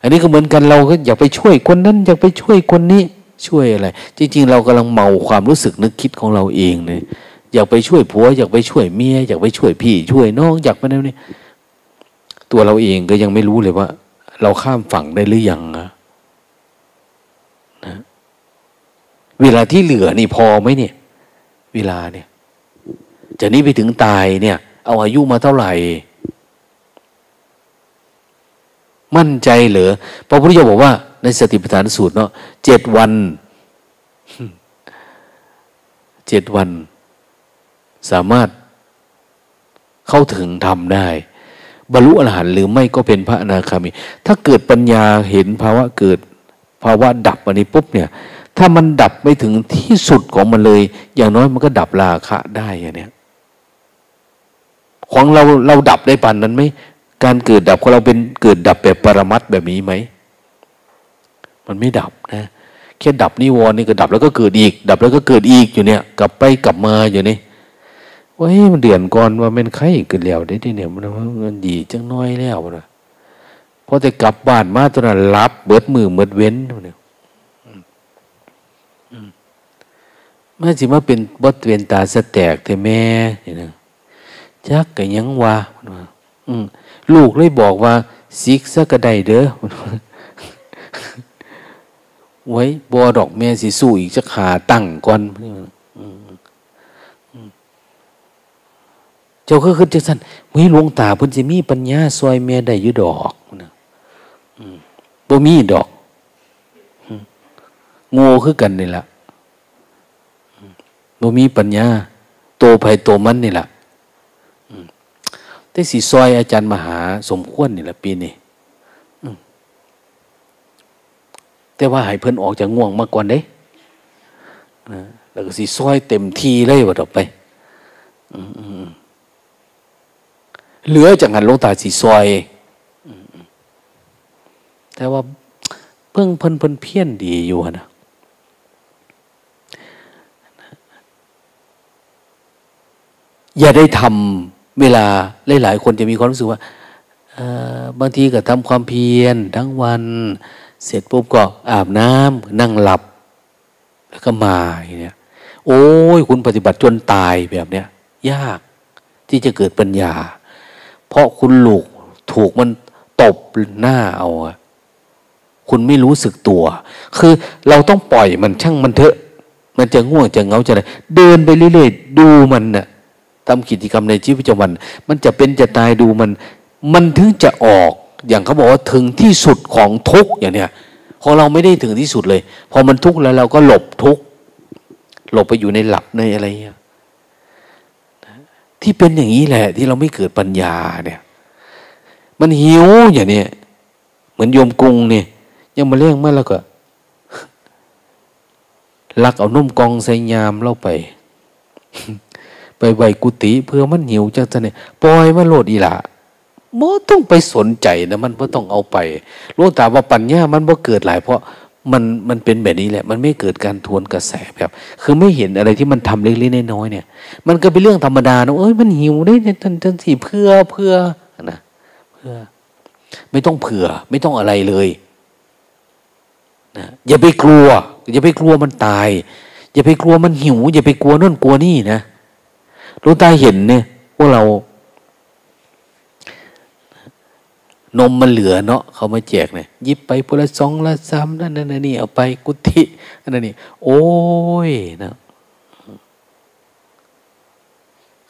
อันนี้ก็เหมือนกันเราก็อยากไปช่วยคนนั้นอยากไปช่วยคนนี้ ช่วยอะไร จริง ๆ เรากำลังเมาความรู้สึกนึกคิดของเราเองเลย อยากไปช่วยผัว อยากไปช่วยเมียอยากไปช่วยพี่ ช่วยน้องอยากไปนั่นนี่ตัวเราเองก็ยังไม่รู้เลยว่า เราข้ามฝั่งได้หรือยังนะนะเวลาที่เหลือนี่พอไหมเนี่ย เวลาเนี่ยจะนี้ไปถึงตายเนี่ย เอาอายุมาเท่าไหร่ มั่นใจเหรอพระพุทธเจ้าบอกว่า ในสติปัฏฐานสูตรเนาะเจ็ดวันเจ็ดวัน สามารถเข้าถึงทำได้ บรรลุอรหันต์หรือไม่ก็เป็นพระอนาคามี ถ้าเกิดปัญญาเห็นภาวะเกิดภาวะดับอันนี้ปุ๊บเนี่ย ถ้ามันดับไม่ถึงที่สุดของมันเลย อย่างน้อยมันก็ดับราคะได้อย่างเนี้ยของเราเราดับได้ปันนั้นไหมการเกิดดับของเราเป็นเกิดดับแบบปรมัตแบบนี้ไหมมันไม่ดับนะแค่ดับนิวรณ์นี่ก็ดับแล้วก็เกิดอีก ดับแล้วก็เกิดอีกอยู่เนี่ย กลับไปกลับมาอยู่นี่ ว่า้มันเดือนก่อนว่าเป็นไข้ขึ้นแล้วได้ที่เนี่ยมันเงินดีจังน้อยแล้วนะพอแต่กลับบ้านมาตอนนั้นรับเบิดมือเบิดเว้นเนี่ยมาสิมาเป็นบดเวียนตาสแตกแต่แม่นี่ยจักกันยังว่าลูกเลยบอกว่าซิกซะกระไดเด้อไว้บอดอกแม่สิสู้อีกจะขาตั้งก่อน เจ้าก็คือจังสันมีหลวงตาพุ่นจะมีปัญญาซอยเมียได้อยู่ดอกนะบ่มีดอกโง่คือกันนี่แหละบ่มีปัญญา โตภัยโตมันนี่แหละแต่สีซอยอาจารย์มหาสมควรนี่แหละปีนี้แต่ว่าให้เพิ่นออกจากง่วงมาก่อนเด้แล้วก็สีซอยเต็มทีเลยว่าต่อไป อืม เหลือจากงานลงตาสีซอยแต่ว่าเพิ่งเพิ่นเพิ่นเพี้ยนดีอยู่นะอย่าได้ทำเวลาหลายๆคนจะมีความรู้สึกว่าบางทีก็ทำความเพียรทั้งวัน เสร็จปุ๊บก็อาบน้ำนั่งหลับ แล้วก็มาอย่างเนี้ยโอ้ยคุณปฏิบัติจนตายแบบเนี้ย ยากที่จะเกิดปัญญา เพราะคุณลูกถูกมันตบหน้าเอา คุณไม่รู้สึกตัว คือเราต้องปล่อยมันช่างมันเถอะ มันจะง่วงจะเงาจะอะไรเดินไปเรื่อยๆดูมันนะ่ะทำกิจกรรมในชีวิตประจำวัน มันจะเป็นจะตายดูมัน มันถึงจะออก อย่างเขาบอกว่าถึงที่สุดของทุกอย่างเนี้ยของเราไม่ได้ถึงที่สุดเลย พอมันทุกข์แล้วเราก็หลบทุกข์หลบไปอยู่ในหลับในอะไรเงี้ย ที่เป็นอย่างนี้แหละ ที่เราไม่เกิดปัญญาเนี่ย มันหิวอย่างนี้เหมือนโยมกุงเนี่ยยังมาเลี้ยงมาแล้วก็ลักเอานุ่มกองใส่ยามเล่าไป ไปไหวกุฏิเพื่อมันหิวจังจะเนี่ยปล่อยมันโลดอีละโมต้องไปสนใจนะมันก็ต้องเอาไปรู้แต่ว่าปัญญามันบ่เกิดหลายเพราะ มันมันเป็นแบบนี้แหละ มันไม่เกิดการทวนกระแสแบบ คือไม่เห็นอะไรที่มันทำเล็กๆน้อยๆเนี่ย มันก็เป็นเรื่องธรรมดาเนาะเอ้ยมันหิวได้ทันทันทีเพื่อเพื่อนะเพื่อ ไม่ต้องเผื่อ ไม่ต้องอะไรเลยนะอย่าไปกลัว อย่าไปกลัวมันตาย อย่าไปกลัวมันหิว อย่าไปกลัวนั่นกลัวนี่นะรู้ตาเห็นเนี่ยว่าเรา นมมันเหลือเนาะเขามาแจกเนี่ยยิบไปพละสองละสามนั่นนั่นนี่เอาไปกุฏินั่นนี่โอ้ยนะ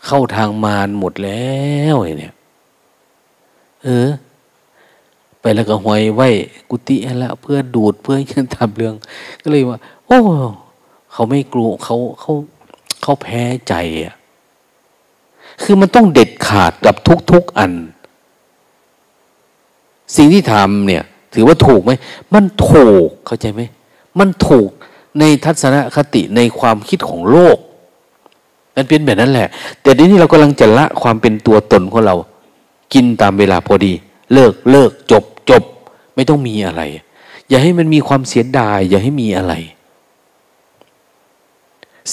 เข้าทางมารหมดแล้วเนี่ยเออ ไปแล้วก็หอยไว้กุฏิแล้วเพื่อดูดเพื่อจะทำเรื่อง ก็เลยว่า โอ้เขาไม่กลัวเขาเขาเขาแพ้ใจอะคือมันต้องเด็ดขาดกับทุก ๆ อัน สิ่งที่ทำเนี่ย ถือว่าถูกไหม มันถูกเข้าใจไหม มันถูกในทัศนคติในความคิดของโลกมันเป็นแบบนั้นแหละ แต่ทีนี้เรากำลังจะละความเป็นตัวตนของเรา กินตามเวลาพอดี เลิกเลิกจบจบ ไม่ต้องมีอะไร อย่าให้มันมีความเสียดาย อย่าให้มีอะไร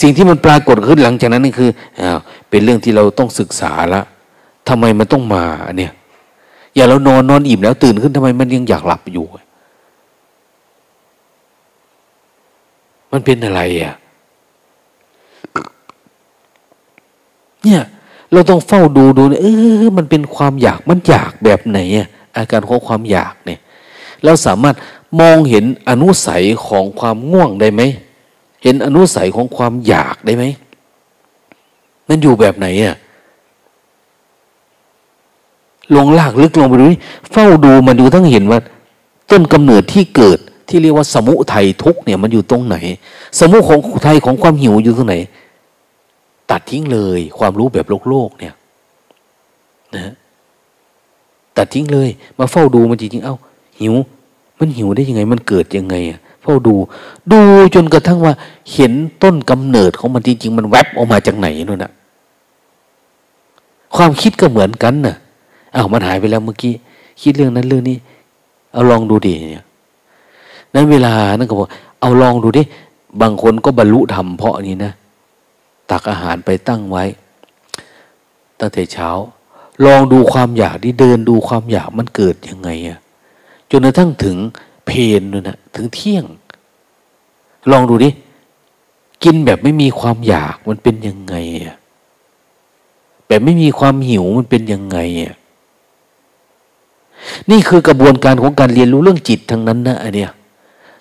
สิ่งที่มันปรากฏขึ้นหลังจากนั้นนี่คืออเป็นเรื่องที่เราต้องศึกษาละทำไมมันต้องมาเนี่ย อย่าเรานอนนอนอิ่มแล้วตื่นขึ้นทำไมมันยังอยากหลับอยู่ มันเป็นอะไรอะเนี่ยเราต้องเฝ้าดูดูเออมันเป็นความอยากมันอยากแบบไหนอะอาการของความอยากเนี่ย เราสามารถมองเห็นอนุสัยของความง่วงได้ไหมเห็นอนุสัยของความอยากได้ไหมมันอยู่แบบไหนอะ ลงลากลึกลงไปดูเฝ้าดูมันดูทั้งเห็นว่า ต้นกำเนิดที่เกิดที่เรียกว่าสมุทัยทุกเนี่ยมันอยู่ตรงไหน สมุของไทยของความหิวอยู่ตรงไหน ตัดทิ้งเลยความรู้แบบโลกโลกเนี่ยนะตัดทิ้งเลย มาเฝ้าดูมันจริงๆ เอา้า หิว มันหิวได้ยังไง มันเกิดยังไงอะเฝ้าดู ดูจนกระทั่งว่า เห็นต้นกำเนิดของมันจริงๆ มันแวบออกมาจากไหนนู่นน่ะความคิดก็เหมือนกันน่ะ อ้าวมันหายไปแล้วเมื่อกี้คิดเรื่องนั้นเรื่องนี้ เอาลองดูดิเนี่ยนั้นเวลานั่นก็บอกเอาลองดูดิบางคนก็บรรลุธรรมเพราะนี้นะตักอาหารไปตั้งไว้ ตั้งแต่เช้า ลองดูความอยากที่เดินดูความอยากมันเกิดยังไงอะจนกระทั่งถึงเพนเลยนะถึงเที่ยง ลองดูดิกินแบบไม่มีความอยากมันเป็นยังไงอะแบบไม่มีความหิวมันเป็นยังไงอะ นี่คือกระบวนการของการเรียนรู้เรื่องจิตทั้งนั้นนะอันเนี้ย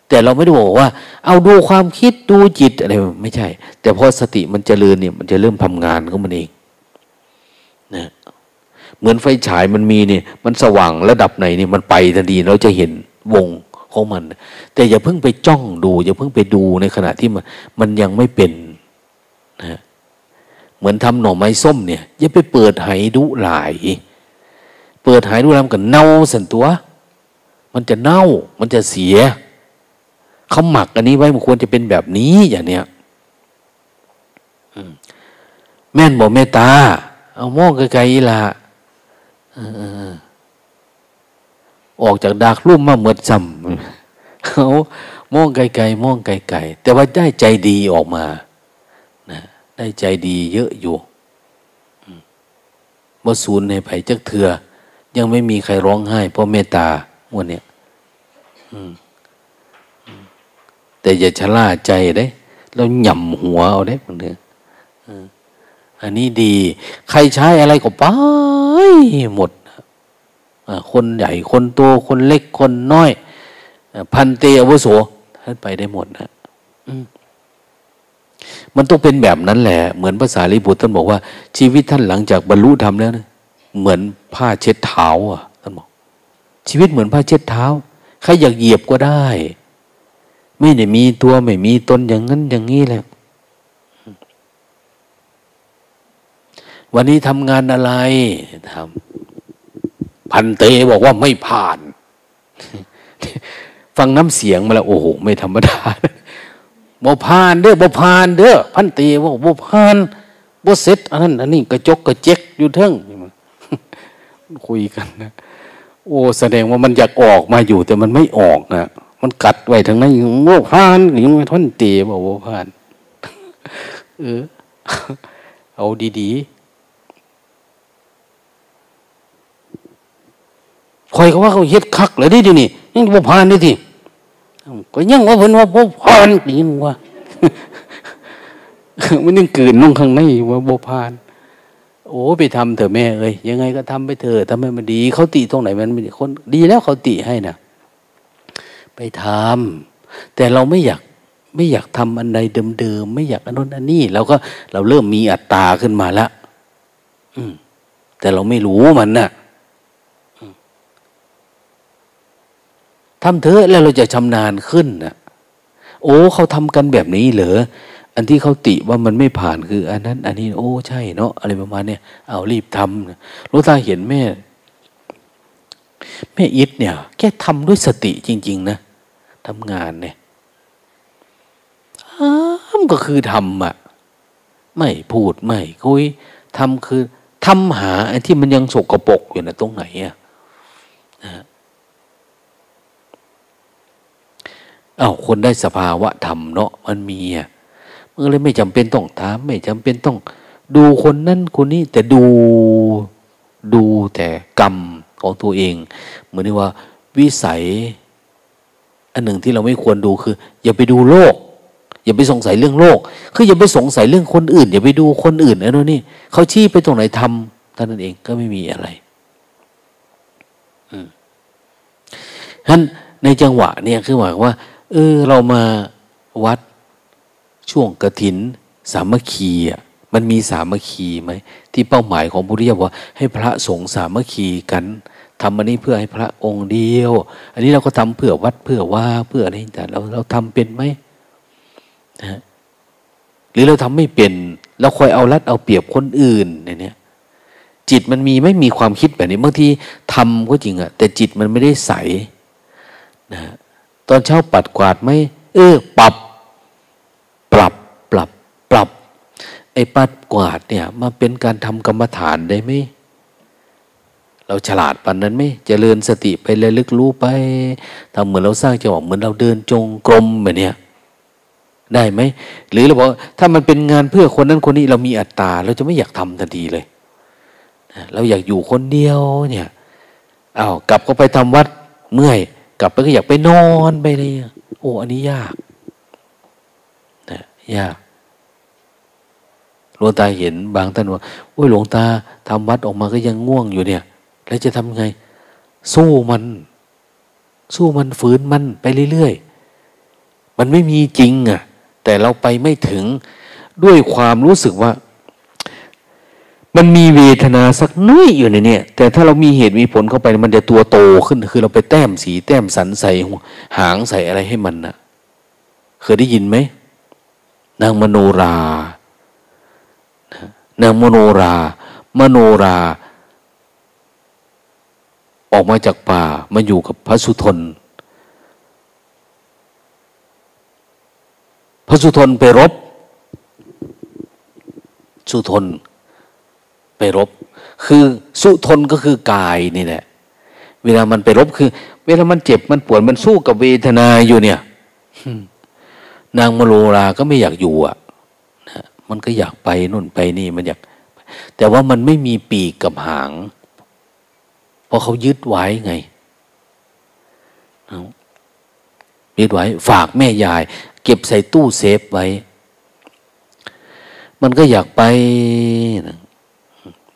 แต่เราไม่ได้บอกว่า เอาดูความคิดดูจิตอะไรไม่ใช่ แต่พอสติมันจเจริญเนี่ยมันจะเริ่มทำงานของมันเองนะเหมือนไฟฉายมันมีเนี่ย มันสว่างระดับไหนเนี่ยมันไปทันทีเราจะเห็นวงของมัน แต่อย่าเพิ่งไปจ้องดู อย่าเพิ่งไปดูในขณะที่มันมันยังไม่เป็นนะเหมือนทำหน่อไม้ส้มเนี่ยอย่าไปเปิดไหดุหลาย เปิดไหดุลำกันเน่าสันตัว มันจะเน่า มันจะเสียเขาหมักอันนี้ไว้มันควรจะเป็นแบบนี้อย่างเนี้ยแม่นบอกเมตตา เอามองไกลๆละออกจากดากรุ่มมาเหมือนจำเขามองไกลๆมองไกลๆแต่ว่าได้ใจดีออกมานะได้ใจดีเยอะอยู่ว่ศูนย์ในไผ่จักเถือ ยังไม่มีใครร้องไห้ เพราะเมตตาวันเนี้ยแต่อย่าชะล่าใจได้เราหย่ำหัวเอาได้คนเดียวอันนี้ดี ใครใช้อะไรก็ไปหมดคนใหญ่คนโตคนเล็กคนน้อย พันเตอวุโสท่านไปได้หมดนะมันต้องเป็นแบบนั้นแหละ เหมือนภาษาลิบุตรท่านบอกว่า ชีวิตท่านหลังจากบรรลุธรรมแล้วนะ เหมือนผ้าเช็ดเท้าอะท่านบอกชีวิตเหมือนผ้าเช็ดเท้าใครอยากเหยียบก็ได้ ไม่ได้มีตัวไม่มีตนอย่างนั้นอย่างนี้แหละวันนี้ทำงานอะไรทำพันเตบอกว่าไม่ผ่าน ฟังน้ำเสียงมาแล้วโอ้โหไม่ธรรมดาบ่ผ่านเด้อบ่ผ่านเด้อพันเตบอกบ่ผ่านบ่เสร็จอันนั้นอันนี้กระจกกระเจ็กอยู่เทิง คุยกันนะโอ้แสดงว่ามันอยากออกมาอยู่ แต่มันไม่ออกนะมันกัดไว้ทางนั้นโง่พานยังไม่ทนเตีบอกว่าพานเออเอาดีๆคอยเขาว่าเขาเฮ็ดคักเลยดิดินี่ยังบ่พานดิทีก็ยังว่าเพิ่นว่าบ่พานยังว่ามันยังเกินลงข้างในว่าบ่พาน โอ้ไปทำเถอะแม่เอ้ยยังไงก็ทำไปเถอะทำให้มันดีเขาติตรงไหนมันม่คนดีแล้วเขาติให้นะไปทำแต่เราไม่อยากไม่อยากทำอันใดเดิมๆไม่อยากอันนู้นอันนี้เราก็เราเริ่มมีอัตตาขึ้นมาล้วอืม แต่เราไม่รู้มันนะ่ะทำเถอะแล้วเราจะชำนาญขึ้นนะโอ้เขาทำกันแบบนี้เหรอ อันที่เขาติว่ามันไม่ผ่านคือ อันนั้น อันนี้โอ้ใช่เนาะอะไรประมาณเนี้ยเอารีบทำหลวงตาเห็นแม่แม่อิดเนี่ยแค่ทำด้วยสติจริง ๆ นะทำงานเนี่ยทำก็คือทำอะไม่พูดไม่คุยทำคือทำหาไอ้ที่มันยังสกปรกอยู่นะตรงไหนอะนะอา้าวคนได้สภาวะธรรมเนาะมันมีอะ มันเลยไม่จำเป็นต้องถาม ไม่จำเป็นต้อง ดูคนนั้นคนนี้แต่ดูดูแต่กรรมของตัวเอง เหมือนที่ว่า วิสัย อันหนึ่งที่เราไม่ควรดูคือ อย่าไปดูโลก อย่าไปสงสัยเรื่องโลก คืออย่าไปสงสัยเรื่องคนอื่น อย่าไปดูคนอื่นอ้นู่นนี่เขาชี้ไปตรงไหนทำท่านั้นเองก็ไม่มีอะไรอืมฉะนั้นในจังหวะเนี่ยคือหมายว่าเออเรามาวัด ช่วงกระถิน สามัคคีอะมันมีสามัคคีไหมที่เป้าหมายของพุทธิยว่าให้พระสงฆ์สามัคคีกันทำอันนี้เพื่อให้พระองค์เดียว อันนี้เราก็ทำเพื่อวัดเพื่อว่าเพื่ออะไรแต่เราเราทำเป็นไหมนะหรือเราทำไม่เป็น เราคอยเอารัดเอาเปรียบคนอื่นเนี่ยจิตมันมีไม่มีความคิดแบบนี้บางทีทำก็จริงอะแต่จิตมันไม่ได้ใสนะตอนเช้าปัดกวาดไหมเออปรับ ปรับปรับปรับ ไอ้ปัดกวาดเนี่ยมาเป็นการทำกรรมฐานได้ไหมเราฉลาดปันนั้นไหมจเจริญสติไปเลยลึกรู้ไปทำเหมือนเราสร้างจังหวะเหมือนเราเดินจงกรมแบบเนี้ยได้ไหมหรือเราบอกถ้ามันเป็นงานเพื่อคนนั้นคนนี้เรามีอัตตาเราจะไม่อยากทำทันทีเลย เราอยากอยู่คนเดียวเนี่ยอา้าวกลับก็ไปทำวัดเมื่อย กลับไปก็อยากไปนอนไปเลยโอ้อันนี้ยาก ยากหลวงตาเห็นบางท่านว่าโอ้ยหลวงตาทำวัดออกมาก็ยังง่วงอยู่เนี่ย แล้วจะทำไง สู้มัน สู้มันฝืนมันไปเรื่อยๆ มันไม่มีจริงอะ แต่เราไปไม่ถึงด้วยความรู้สึกว่า มันมีเวทนาสักน้อยอยู่ในเนี่ย แต่ถ้าเรามีเหตุมีผลเข้าไปมันจะตัวโตขึ้น คือเราไปแต้มสี แต้มสันใส่หางใส่อะไรให้มันนะเคยได้ยินไหม นางมโนรานางมโนรา มโนรา ออกมาจากป่ามาอยู่กับพระสุทน พระสุทนไปรบ สุทนไปรบ คือสุทนก็คือกายนี่แหละ เวลามันไปรบคือ เวลามันเจ็บมันปวดมันสู้กับเวทนาอยู่เนี่ย นางมโลราก็ไม่อยากอยู่อะนะมันก็อยากไปนู่นไปนี่มันอยาก แต่ว่ามันไม่มีปีกกับหาง เพราะเขายึดไว้ไงยึดไว้ ฝากแม่ยาย เก็บใส่ตู้เซฟไว้ มันก็อยากไปนะ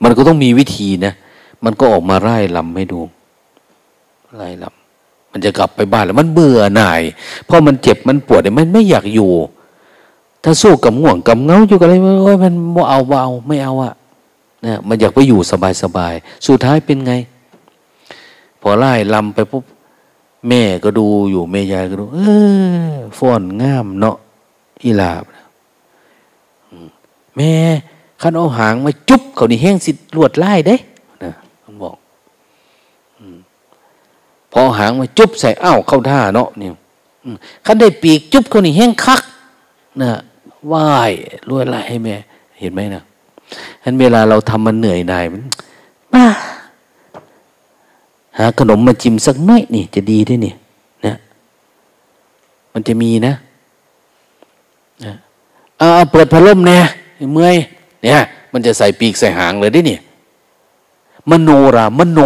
มันก็ต้องมีวิธีนะ มันก็ออกมาไล่ลำให้ดูไล่ลำ มันจะกลับไปบ้านแล้วมันเบื่อหน่าย เพราะมันเจ็บมันปวดมันไม่อยากอยู่ ถ้าสู้กับง่วงกับเงาอยู่กับอะไรโอ้ยมันบ่เอาเอาไม่เอาอะนะมันอยากไปอยู่สบายสบายสุดท้ายเป็นไง พอไล่ลำไปปุ๊บแม่ก็ดูอยู่แม่ยายก็ดู เออฟ้อนงามเนาะอีลาบแม่ขันเอาหางมาจุ๊บเขานี่แห้งสิลวดไล่เด้นะมันบอก พอหางมาจุ๊บใส่อ้าวเข้าท่าเนาะเนี่ยขันได้ปีกจุ๊บเขานี่แห้งคักนะว่ายลวดไล่ให้แม่เห็นไหมนะฉะนั้นเวลาเราทำมันเหนื่อยหน่ายมันมาหาขนมมาจิ้มสักน้อยนี่ จะดีด้วยนี่นะมันจะมีนะนะเอาเปิดพัดลมแน่เมื่อยเนี่ย มันจะใส่ปีกใส่หางเลยได้เนี่ยมโนรามโน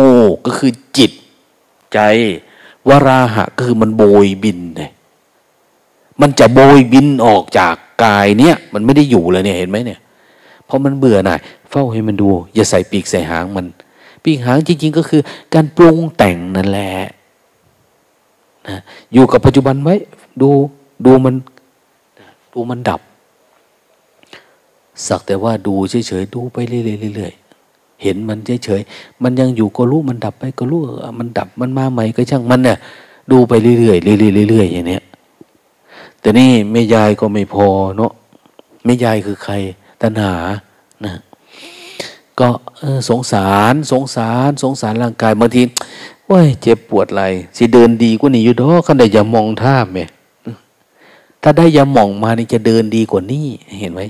ก็คือจิต ใจวราหะก็คือมันโบยบินเลยมันจะโบยบินออกจากกายเนี่ย มันไม่ได้อยู่เลยเนี่ยเห็นไหมเนี่ยเพราะมันเบื่อหน่ายเฝ้าให้มันดู อย่าใส่ปีกใส่หางมัน ปีกหางจริง ๆ ก็คือการปรุงแต่งนั่นแหละนะอยู่กับปัจจุบันไว้ ดูดูมัน ดูมันดับ สักแต่ว่าดูเฉยๆดูไปเรื่อยๆ เห็นมันเฉยๆ มันยังอยู่ก็รู้มันดับไปก็รู้มันดับมันมาใหม่ก็ช่างมันเนี่ยดูไปเรื่อยๆเรื่อยๆเรื่อยๆอย่างเนี้ยแต่นี่แม่ยายก็ไม่พอเนาะแม่ยายคือใครตัณหานะก็สงสารสงสาร สงสารร่างกายบางทีว้ยเจ็บปวดอะไรสิเดินดีกว่านี้อยู่ดอกขันได้อย่ามองท่าแม่ถ้าได้ยามองมานี่จะเดินดีกว่านี้ เห็นไหม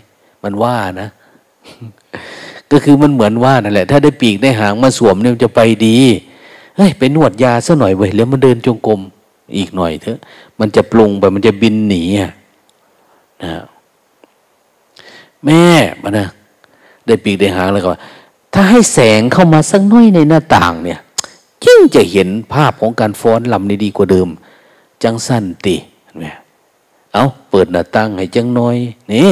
มันว่านะ ก็คือมันเหมือนว่านั่นแหละ ถ้าได้ปีกได้หางมาสวมเนี่ยจะไปดีเฮ้ยไปนวดยาซะหน่อยเว้ยแล้วมันเดินจงกรมอีกหน่อยเถอะ มันจะปรุงไปมันจะบินหนีอะนะแม่มานะได้ปีกได้หางแล้วก็ถ้าให้แสงเข้ามาสักน้อยในหน้าต่างเนี่ยยิ่งจะเห็นภาพของการฟ้อนลำในดีกว่าเดิม จังสั้นติเนีเอาเปิดหน้าต่างให้จังน้อยนี่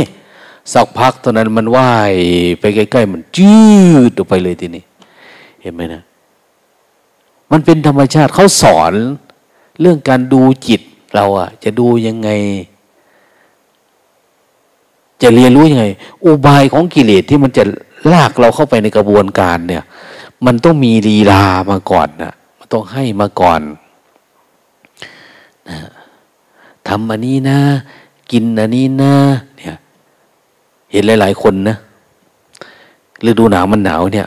สักพักตอนนั้นมันว่ายไปใกล้ๆมันจืดออกไปเลยทีนี้ เห็นไหมนะ มันเป็นธรรมชาติเขาสอนเรื่องการดูจิตเราอะจะดูยังไง จะเรียนรู้ยังไง อุบายของกิเลสที่มันจะลากเราเข้าไปในกระบวนการเนี่ย มันต้องมีลีลามาก่อนนะมันต้องให้มาก่อนนะทำอันนี้นะ กินอันนี้นะ เห็นหลาย ๆ คนนะฤดูหนาวมันหนาวเนี่ย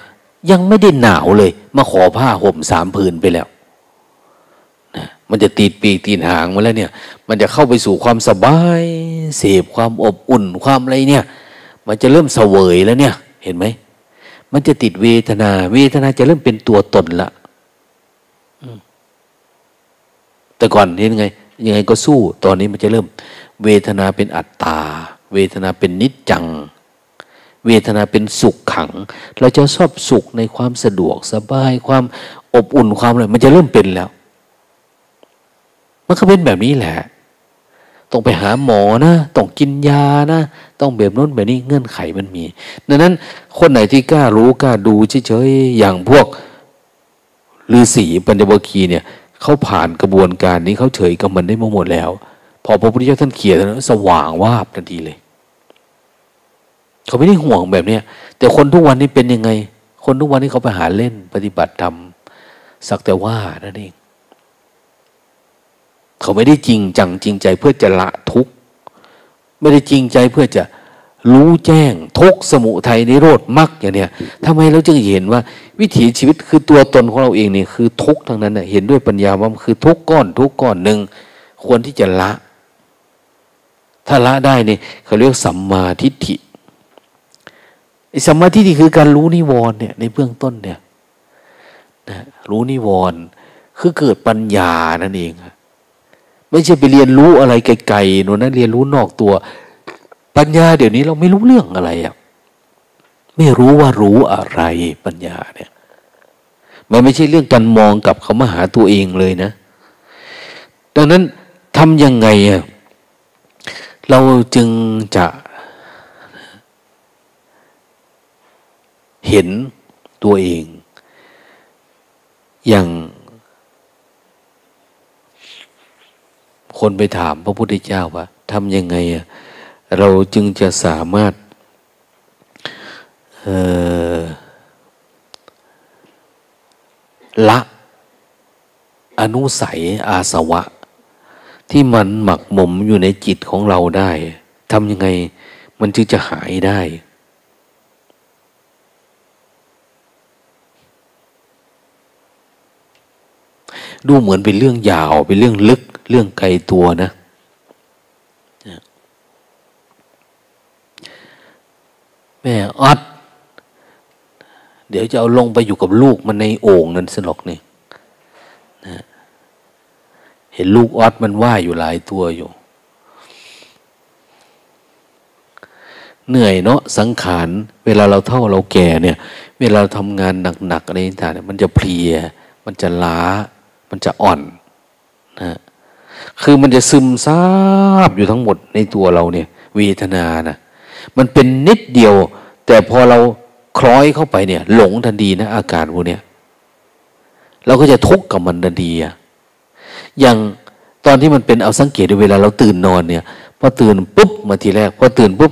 ยังไม่ได้หนาวเลย มาขอผ้าห่มสามผืนไปแล้วนะมันจะตีดปีกตีนหางมาแล้วเนี่ย มันจะเข้าไปสู่ความสบายเสพความอบอุ่นความอะไรเนี่ย มันจะเริ่มเสวยแล้วเนี่ย เห็นไหมมันจะติดเวทนา เวทนาจะเริ่มเป็นตัวตนละแต่ก่อนเห็นไง ยังไงก็สู้ ตอนนี้มันจะเริ่ม เวทนาเป็นอัตตา เวทนาเป็นนิจจัง เวทนาเป็นสุขขัง เราจะชอบสุขในความสะดวกสบายความอบอุ่นความอะไรมันจะเริ่มเป็นแล้ว มันก็เป็นแบบนี้แหละ ต้องไปหาหมอนะต้องกินยานะ ต้องแบบนู้นแบบนี้เงื่อนไขมันมี ดังนั้น คนไหนที่กล้ารู้กล้าดูเฉยๆอย่างพวกฤาษีปัญญวคีเนี่ยเขาผ่านกระบวนการนี้เขาเฉยกับมันได้มาหมดแล้ว อพระพุทธเจ้าท่านเขียนแล้วสว่างวาบทันทีเลย เขาไม่ได้ห่วงแบบเนี้ยแต่คนทุกวันนี้เป็นยังไง คนทุกวันนี้เขาไปหาเล่นปฏิบัติธรรมสักแต่ว่านั่นเอง เขาไม่ได้จริงจังจริงใจเพื่อจะละทุกข์ไม่ได้จริงใจเพื่อจะรู้แจ้งทุกสมุทัยในโรดมรรคอย่างเนี้ยทำไมเราจึงเห็นว่า วิถีชีวิตคือตัวตนของเราเองเนี่ยคือทุกทั้งนั้นเห็นด้วยปัญญาว่ามันคือทุกก้อนทุกก้อนหนึ่งควรที่จะละ ถ้าละได้เนี่ยเขาเรียกสัมมาทิฏฐิไอ้สัมมาทิฏฐิคือการรู้นิวรณ์เนี่ยในเบื้องต้นเนี่ยนะรู้นิวรณ์คือเกิดปัญญานั่นเองไม่ใช่ไปเรียนรู้อะไรไกลๆโน่นนะเรียนรู้นอกตัว ปัญญาเดี๋ยวนี้เราไม่รู้เรื่องอะไรอะไม่รู้ว่ารู้อะไรปัญญาเนี่ยมันไม่ใช่เรื่องการมองกับเขามาหาตัวเองเลยนะ ดังนั้นทำยังไงอะ เราจึงจะเห็นตัวเอง อย่าง คนไปถามพระพุทธเจ้าว่าทำยังไง เราจึงจะสามารถละอนุสัยอาสวะ ที่มันหมักหมมอยู่ในจิตของเราได้ทำยังไงมันจึงจะหายได้ ดูเหมือนเป็นเรื่องยาว เป็นเรื่องลึก เรื่องไกลตัวนะแม่อัด เดี๋ยวจะเอาลงไปอยู่กับลูกมันในโอ่งนั้นสนอกนี่นะ เห็นลูกออดมันว่ายอยู่หลายตัวอยู่ เหนื่อยเนาะสังขาร เวลาเราเท่าเราแก่เนี่ย เวลาเราทำงานหนักๆอะไรต่างๆมันจะเพลีย มันจะล้า มันจะอ่อนนะคือมันจะซึมซาบอยู่ทั้งหมดในตัวเราเนี่ย เวทนานะมันเป็นนิดเดียว แต่พอเราคล้อยเข้าไปเนี่ย หลงทันทีนะอาการพวกเนี้ยเราก็จะทุกข์กับมันทันทีอะ อย่างตอนที่มันเป็นเอาสังเกตดูเวลาเราตื่นนอนเนี่ยพอตื่นปุ๊บมาทีแรกพอตื่นปุ๊บ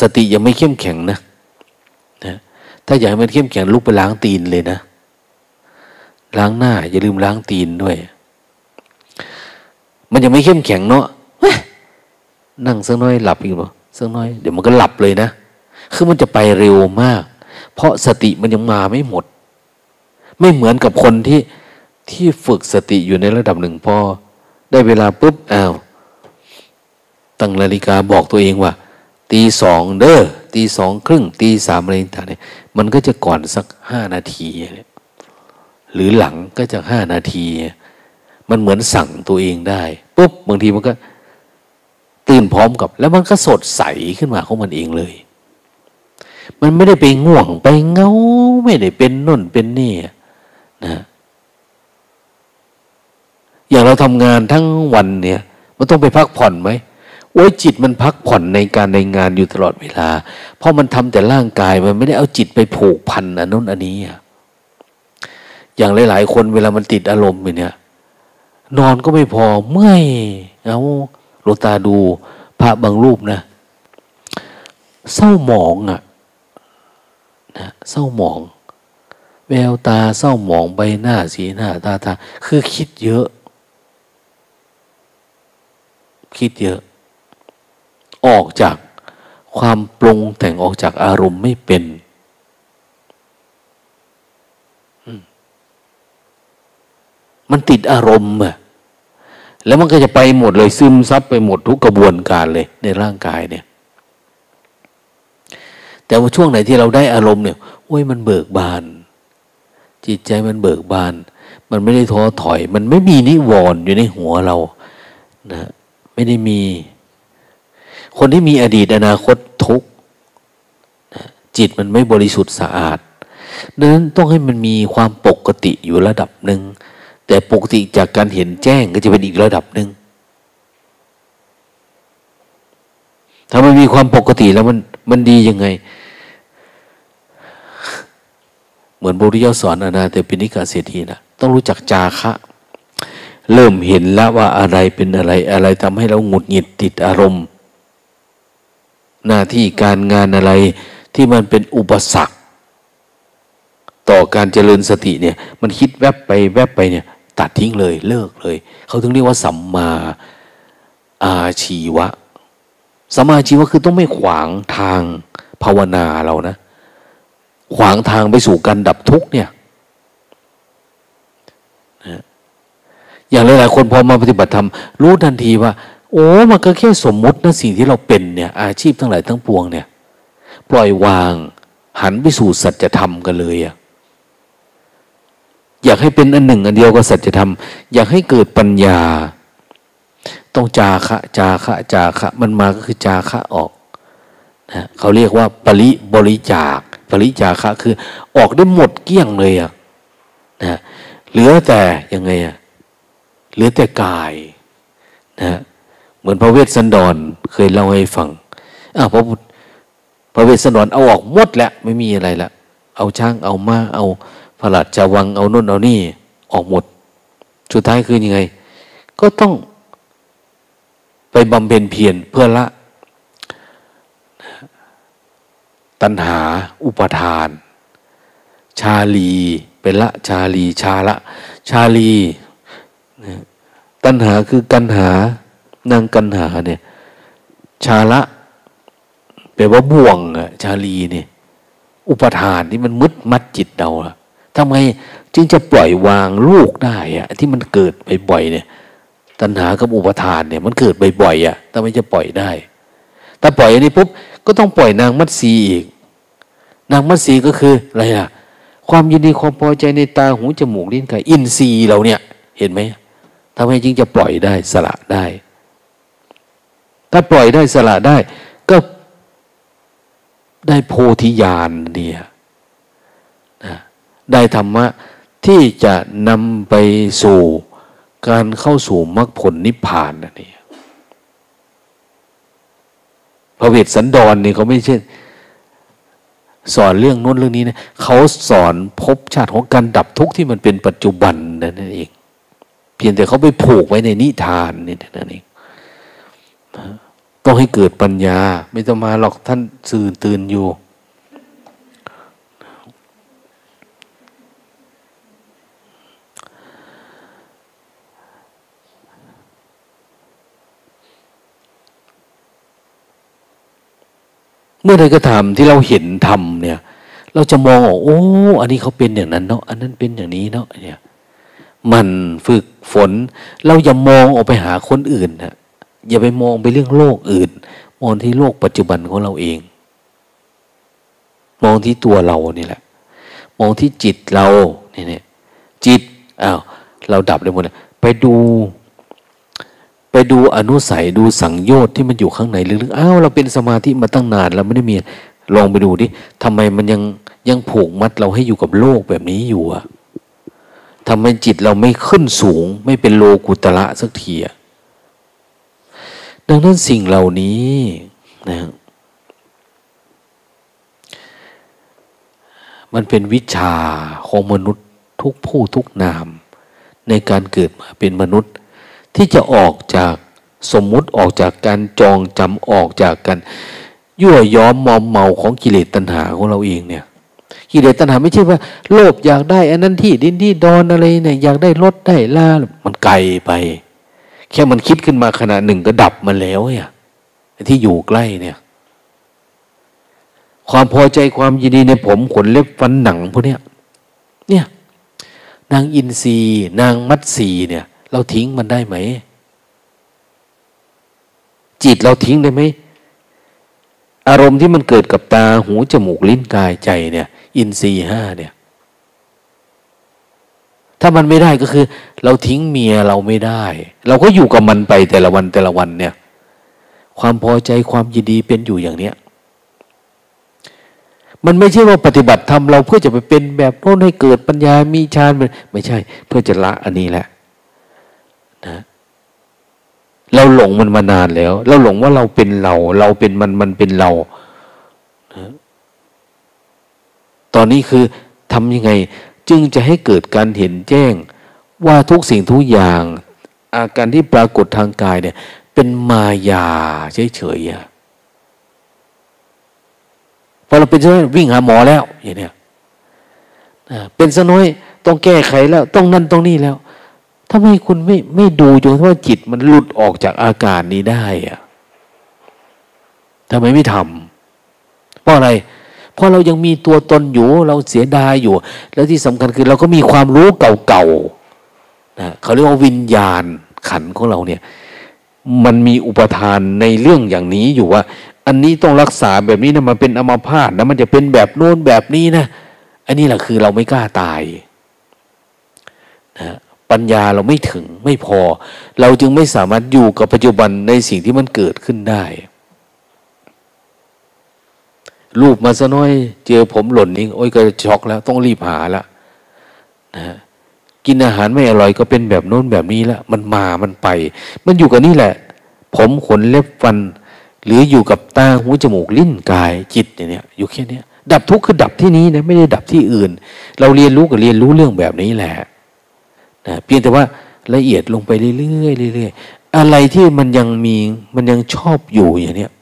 สติยังไม่เข้มแข็งนะนะถ้าอยากให้มันเข้มแข็งลุกไปล้างตีนเลยนะ ล้างหน้า อย่าลืมล้างตีนด้วย มันยังไม่เข้มแข็งเนาะนั่งสักน้อยหลับอีกบ่สักน้อยเดี๋ยวมันก็หลับเลยนะ คือมันจะไปเร็วมาก เพราะสติมันยังมาไม่หมด ไม่เหมือนกับคนที่ ที่ฝึกสติอยู่ในระดับหนึ่งพอ ได้เวลาปุ๊บอ้าวตั้งนาฬิกาบอกตัวเองว่า ตีสองเด้อตีสองครึ่ง ตีสามอะไรต่างเนี่ยมันก็จะก่อนสักห้านาทีหรือหลังก็จะห้านาที มันเหมือนสั่งตัวเองได้ปุ๊บบางทีมันก็ตื่นพร้อมกับ แล้วมันก็สดใสขึ้นมาของมันเองเลย มันไม่ได้ไปง่วงไปเงา ไม่ได้เป็นน่นเป็นนี่นะ อย่างเราทำงานทั้งวันเนี่ย มันต้องไปพักผ่อนไหมโอ้ยจิตมันพักผ่อนในการในงานอยู่ตลอดเวลา เพราะมันทำแต่ร่างกายมันไม่ได้เอาจิตไปผูกพันอันนู้นอันนี้อะอย่างหลายๆ คนเวลามันติดอารมณ์เนี่ย นอนก็ไม่พอเมื่อยเอาหลวงตาดูพระบางรูปนะ เศร้าหมองอะนะเศร้าหมอง แววตาเศร้าหมองใบหน้าสีหน้าตาตาคือคิดเยอะ คิดเยอะ ออกจากความปรุงแต่งออกจากอารมณ์ไม่เป็นมันติดอารมณ์อะแล้วมันก็จะไปหมดเลยซึมซับไปหมดทุกกระบวนการเลย ในร่างกายเนี่ย แต่ว่าช่วงไหนที่เราได้อารมณ์เนี่ยโอ้ยมันเบิกบาน จิตใจมันเบิกบาน มันไม่ได้ท้อถอย มันไม่มีนิวรณ์อยู่ในหัวเรา นะ ไม่ได้มี คนที่มีอดีตอนาคตทุกจิตมันไม่บริสุทธิ์สะอาดดังนั้นต้องให้มันมีความปกติอยู่ระดับหนึ่ง แต่ปกติจากการเห็นแจ้งก็จะเป็นอีกระดับหนึ่งถ้ามันมีความปกติแล้วมันมันดียังไง เหมือนบุริยสอนอนาเตปินิกาเศรษฐีนะต้องรู้จักจาคะ เริ่มเห็นแล้วว่าอะไรเป็นอะไร อะไรทำให้เราหงุดหงิดติดอารมณ์ หน้าที่การงานอะไรที่มันเป็นอุปสรรค ต่อการเจริญสติเนี่ย มันคิดแวบไปแวบไปเนี่ย ตัดทิ้งเลยเลิกเลย เขาถึงเรียกว่าสัมมาอาชีวะสัมมาอาชีวะคือต้องไม่ขวางทางภาวนาเรานะ ขวางทางไปสู่การดับทุกเนี่ยนะ อย่างหลายๆคนพอมาปฏิบัติธรรมรู้ทันทีว่า โอ้มันก็แค่สมมุตินะสิ่งที่เราเป็นเนี่ยอาชีพทั้งหลายทั้งปวงเนี่ย ปล่อยวางหันไปสู่สัจธรรมกันเลยอะอยากให้เป็นอันหนึ่ง อันเดียวกับสัจธรรม อยากให้เกิดปัญญา ต้องจาคะจาคะจาคะ มันมาก็คือจาคะออกนะเขาเรียกว่า ปริบริจาค ปริจาคะคือออกได้หมดเกลี้ยงเลยอะนะเหลือแต่ยังไงอะ เหลือแต่กายนะเหมือนพระเวสสันดรเคยเล่าให้ฟังอ้าวพระพระเวสสันดรเอาออกหมดแล้วไม่มีอะไรละเอาช่างเอามาเอาพระราชวังเอานู่นเอานี่ ออกหมด สุดท้ายคือยังไง ก็ต้องไปบำเพ็ญเพียรเพื่อละ ตัณหาอุปทาน ชาลีเป็นละชาลีชาละ ชาลี ตัณหาคือกันหานางกันหาเนี่ยชาละแปลว่าบ่วงอะชาลีเนี่ยอุปทานที่มันมึดมัดจิตเราอะทำไมจึงจะปล่อยวางลูกได้อะที่มันเกิดบ่อยๆเนี่ย ตัณหากับอุปทานเนี่ย มันเกิดบ่อยๆอะทำไมจะปล่อยได้ถ้าปล่อยอันนี้ปุ๊บก็ต้องปล่อยนางมัดสีอีก นางมัดสีก็คืออะไรอะความยินดีความพอใจในตาหูจมูกลิ้นกายอินทรีย์เราเนี่ย เห็นไหม ทำไมจึงจะปล่อยได้สละได้ ถ้าปล่อยได้สละได้ ก็ได้โพธิญาณเนี่ยได้ธรรมะที่จะนำไปสู่การเข้าสู่มรรคผลนิพพานนั่นเองพระเวสสันดรนี่เขาไม่ใช่สอนเรื่องนู้นเรื่องนี้นะเขาสอนพบชาติของการดับทุกข์ที่มันเป็นปัจจุบันนั่นเอง พียงแต่เขาไปผูกไว้ในนิทานนี่นั่นเองต้องให้เกิดปัญญา ไม่ต้องมาหรอกท่านสื่นตื่นอยู่ เมื่อใดก็ทำที่เราเห็นทำเนี่ย เราจะมองออกโอ้ อันนี้เขาเป็นอย่างนั้นเนาะอันนั้นเป็นอย่างนี้เนาะเนี่ย มันฝึกฝน เราอย่ามองออกไปหาคนอื่นนะอย่าไปมองไปเรื่องโลกอื่น มองที่โลกปัจจุบันของเราเอง มองที่ตัวเรานี่แหละ มองที่จิตเราเนี่ยจิตอ้าวเราดับได้หมดเลยไปดู ไปดูอนุสัยดูสังโยชน์ที่มันอยู่ข้างในลึกๆอ้าวเราเป็นสมาธิมาตั้งนานเราไม่ได้มีลองไปดูดิทำไมมันยังยังผูกมัดเราให้อยู่กับโลกแบบนี้อยู่อะ ทำไมจิตเราไม่ขึ้นสูง ไม่เป็นโลกุตระสักทีดังนั้นสิ่งเหล่านี้นะมันเป็นวิชาของมนุษย์ทุกผู้ทุกนาม ในการเกิดมาเป็นมนุษย์ ที่จะออกจากสมมุติออกจากการจองจำออกจากกัน ยั่วย้อมมอมเมาของกิเลสตัณหาของเราเองเนี่ย กิเลสตัณหาไม่ใช่ว่า โลภอยากได้อันนั้นที่ดินที่ดอนอะไรเนี่ยอยากได้รถได้ลามันไกลไป แค่มันคิดขึ้นมาขณะหนึ่งก็ดับมาแล้วเนี่ยที่อยู่ใกล้เนี่ย ความพอใจความยินดีในผมขนเล็บฟันหนังพวกเนี้ยเนี่ย นางอินทรีนางมัตสีเนี่ย เราทิ้งมันได้ไหม จิตเราทิ้งได้ไหมอารมณ์ที่มันเกิดกับตาหูจมูกลิ้นกายใจเนี่ย อินทรีห้าเนี่ย ถ้ามันไม่ได้ก็คือ เราทิ้งเมียเราไม่ได้ เราก็อยู่กับมันไปแต่ละวันแต่ละวันเนี่ย ความพอใจความยินดีเป็นอยู่อย่างเนี้ยมันไม่ใช่ว่าปฏิบัติทำเราเพื่อจะไปเป็นแบบโน้นให้เกิดปัญญามีฌานไม่ใช่ เพื่อจะละอันนี้แหละนะเราหลงมันมานานแล้ว เราหลงว่าเราเป็นเรา เราเป็นมันมันเป็นเรานะ ตอนนี้คือทำยังไงจึงจะให้เกิดการเห็นแจ้ง ว่าทุกสิ่งทุกอย่าง อาการที่ปรากฏทางกายเนี่ย เป็นมายาเฉยๆพอเราเป็นซะน้อยวิ่งหาหมอแล้วอย่างเนี้ยเป็นซะน้อยต้องแก้ไขแล้วต้องนั่นต้องนี่แล้วทำไม่คุณไม่ไม่ดูจนว่าจิตมันหลุดออกจากอาการนี้ได้อะทำไมไม่ทำเพราะอะไร เพราะเรายังมีตัวตนอยู่ เราเสียดายอยู่ แล้วที่สำคัญคือเราก็มีความรู้เก่าๆนะเขาเรียกว่าวิญญาณขันของเราเนี่ยมันมีอุปทานในเรื่องอย่างนี้อยู่ว่า อันนี้ต้องรักษาแบบนี้นะมันเป็นอมาพาตนะมันจะเป็นแบบโน้นแบบนี้นะอันนี้แหละคือเราไม่กล้าตายนะปัญญาเราไม่ถึงไม่พอ เราจึงไม่สามารถอยู่กับปัจจุบันในสิ่งที่มันเกิดขึ้นได้ รูปมาซะน้อย เจอผมหล่นนี่โอ้ยก็ช็อกแล้ว ต้องรีบหาละนะกินอาหารไม่อร่อยก็เป็นแบบโน้นแบบนี้ละมันมามันไป มันอยู่กับนี่แหละ ผมขนเล็บฟัน หรืออยู่กับตาหูจมูกลิ้นกายจิตเนี่ยอยู่แค่นี้ดับทุกข์คือดับที่นี้นะไม่ได้ดับที่อื่น เราเรียนรู้กับเรียนรู้เรื่องแบบนี้แหละนะเพียงแต่ว่าละเอียดลงไปเรื่อยๆเรื่อยๆอะไรที่มันยังมีมันยังชอบอยู่อย่างเนี้ย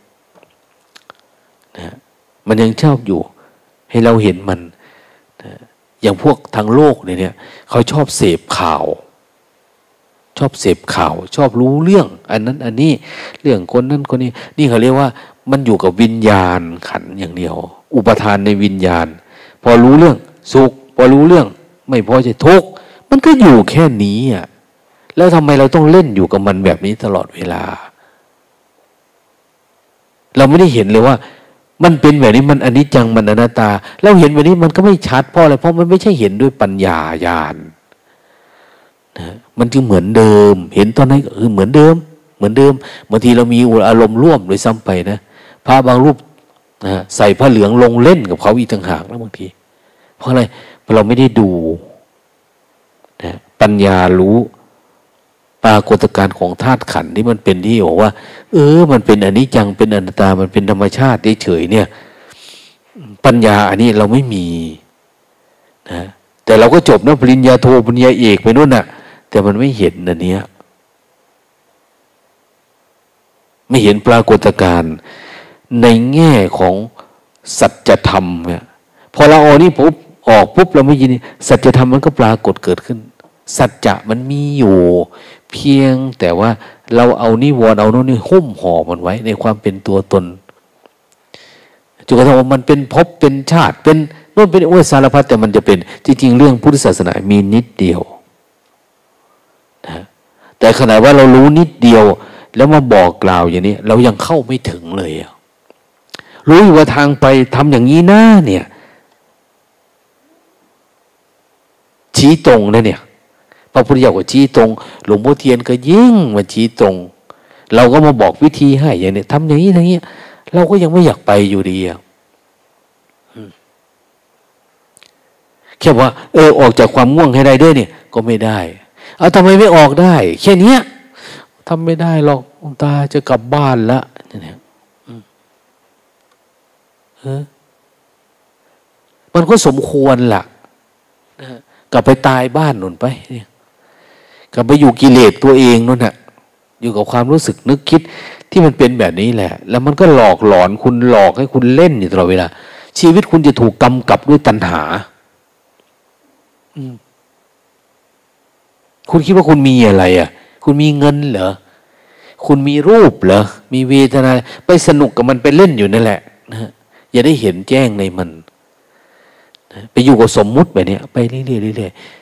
นะ มันยังชอบอยู่ ให้เราเห็นมันอย่างพวกทางโลกเนี่ยเขาชอบเสพข่าว ชอบเสพข่าว ชอบรู้เรื่อง อันนั้นอันนี้เรื่องคนนั้นคนนี้ นี่เขาเรียกว่ามันอยู่กับวิญญาณขันอย่างเดียว อุปทานในวิญญาณ พอรู้เรื่องสุข พอรู้เรื่อง ไม่พอจะทุกข์มันก็อยู่แค่นี้อะแล้วทำไมเราต้องเล่นอยู่กับมันแบบนี้ตลอดเวลา เราไม่ได้เห็นเลยว่า มันเป็นแบบนี้มันอนิจจังมันอนัตตา เราเห็นแบบนี้มันก็ไม่ชัดเพราะอะไรเพราะมันไม่ใช่เห็นด้วยปัญญาญาณนะมันจึงเหมือนเดิม เห็นตอนนั้นก็คือเหมือนเดิม เหมือนเดิมบางทีเรามีอารมณ์ร่วมโดยซ้ำไปนะพระบางรูปนะใส่ผ้าเหลืองลงเล่นกับเขาอีกต่างหากแล้วบางที เพราะอะไรเพราะเราไม่ได้ดูนะปัญญารู้ ปรากฏการณ์ของธาตุขันที่มันเป็นที่บอกว่า เออ มันเป็นอนิจจังเป็นอนัตตา มันเป็นธรรมชาติเฉยเนี่ย ปัญญาอันนี้เราไม่มีนะแต่เราก็จบนะปริญญาโทปริญญาเอกไปนู่นน่ะ แต่มันไม่เห็นอันเนี้ยไม่เห็นปรากฏการณ์ในแง่ของสัจธรรมเนี่ยพอเราเอานี่ปุ๊บออกปุ๊บเราไม่ยินสัจธรรมมันก็ปรากฏเกิดขึ้น สัจจะมันมีอยู่ เพียงแต่ว่าเราเอานิวรณ์เอาโน่นนี่หุ้มห่อมันไว้ ในความเป็นตัวตนจนกระทั่งว่ามันเป็นภพเป็นชาติ เป็นนู่นเป็นโอ้สารพัดแต่มันจะเป็น จริง ๆ เรื่องพุทธศาสนามีนิดเดียวนะแต่ขณะว่าเรารู้นิดเดียว แล้วมาบอกกล่าวอย่างนี้ เรายังเข้าไม่ถึงเลยรู้ว่าทางไปทำอย่างนี้นะเนี่ยชี้ตรงนะเนี่ย ระพุทธเจ้าก็ชี้ตรง หลวงพ่อเทียนก็ยิ่งมาชี้ตรง เราก็มาบอกวิธีให้อย่างนี้ทำอย่างนี้อย่างนี้เราก็ยังไม่อยากไปอยู่ดีอะแค่ว่าเออออกจากความง่วงให้ได้ด้วยเนี่ย ก็ไม่ได้ เอาทำไมไม่ออกได้แค่นี้ทำไม่ได้หรอกตาจะกลับบ้านละเนี่ยมันก็สมควรล่ะกลับไปตายบ้านหนุนไปเนี่ย กลับไปอยู่กิเลสตัวเองนู่นน่ะอยู่กับความรู้สึกนึกคิดที่มันเป็นแบบนี้แหละ แล้วมันก็หลอกหลอนคุณหลอกให้คุณเล่นอยู่ตลอดเวลา ชีวิตคุณจะถูกกำกับด้วยตัณหาคุณคิดว่าคุณมีอะไรอะ คุณมีเงินเหรอ คุณมีรูปเหรอ มีเวทนา ไปสนุกกับมันไปเล่นอยู่นั่นแหละนะอย่าได้เห็นแจ้งในมัน ไปอยู่กับสมมุติแบบนี้ไปเรื่อยๆเรื่อยๆ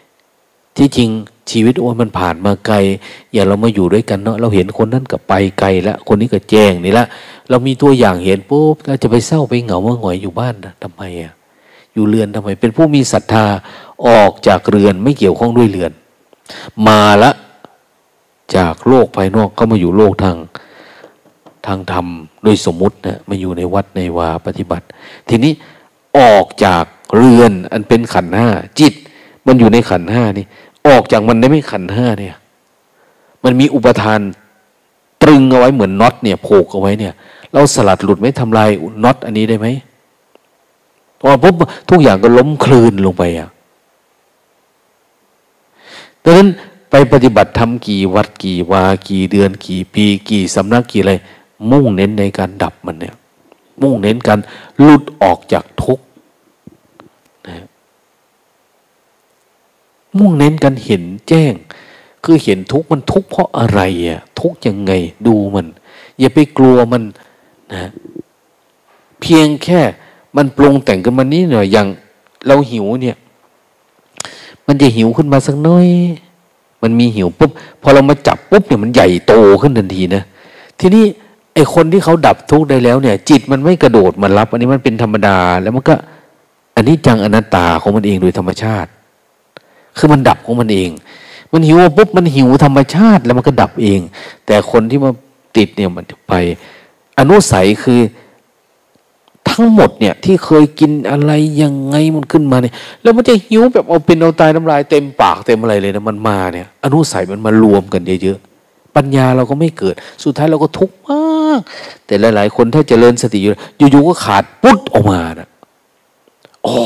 ที่จริงชีวิตโอ้มันผ่านมาไกล อย่าเรามาอยู่ด้วยกันเนาะเราเห็นคนนั้นก็ไปไกลแล้วคนนี้ก็แจ้งนี่ละเรามีตัวอย่างเห็นปุ๊บเราจะไปเศร้าไปเหงาเมื่อหงอยอยู่บ้านนะทำไมอะอยู่เรือนทำไม เป็นผู้มีศรัทธาออกจากเรือนไม่เกี่ยวข้องด้วยเรือน มาละจากโลกภายนอกก็มาอยู่โลกทางทางธรรมโดยสมมุตินะมาอยู่ในวัดในวาปฏิบัติ ทีนี้ออกจากเรือนอันเป็นขันห้าจิต มันอยู่ในขันห้านี่ ออกจากมันได้ไม่ขันห้าเนี่ย มันมีอุปทานตรึงเอาไว้เหมือนน็อตเนี่ยโผกเอาไว้เนี่ย เราสลัดหลุดไม่ทำลายน็อตอันนี้ได้ไหมพอปุ๊บทุกอย่างก็ล้มคลืนลงไปอะดังนั้นไปปฏิบัติทำกี่วัดกี่วากี่เดือน กี่ปี กี่สำนักกี่อะไร มุ่งเน้นในการดับมันเนี่ย มุ่งเน้นการหลุดออกจากทุกข์นะ มุ่งเน้นกันเห็นแจ้ง คือเห็นทุกมันทุกเพราะอะไรอะทุกยังไงดูมัน อย่าไปกลัวมันนะเพียงแค่มันปรุงแต่งกันมานี้หน่อยอย่างเราหิวเนี่ย มันจะหิวขึ้นมาสักน้อย มันมีหิวปุ๊บพอเรามาจับปุ๊บเนี่ยมันใหญ่โตขึ้นทันทีนะทีนี้ไอคนที่เขาดับทุกข์ได้แล้วเนี่ย จิตมันไม่กระโดดมันรับ อันนี้มันเป็นธรรมดา แล้วมันก็อันนี้จังอนัตตาของมันเองโดยธรรมชาติ คือมันดับของมันเอง มันหิวปุ๊บมันหิวธรรมชาติแล้วมันก็ดับเอง แต่คนที่มาติดเนี่ยมันไป อนุสัยคือทั้งหมดเนี่ยที่เคยกินอะไรยังไงมันขึ้นมาเนี่ย แล้วมันจะหิวแบบเอาเป็นเอาตายน้ำลายเต็มปากเต็มอะไรเลยนะมันมาเนี่ย อนุสัยมันมารวมกันเยอะๆปัญญาเราก็ไม่เกิด สุดท้ายเราก็ทุกข์มาก แต่หลาย ๆ คนถ้าเจริญสติอยู่อยู่ๆก็ขาดปุ๊บออกมานะโอ้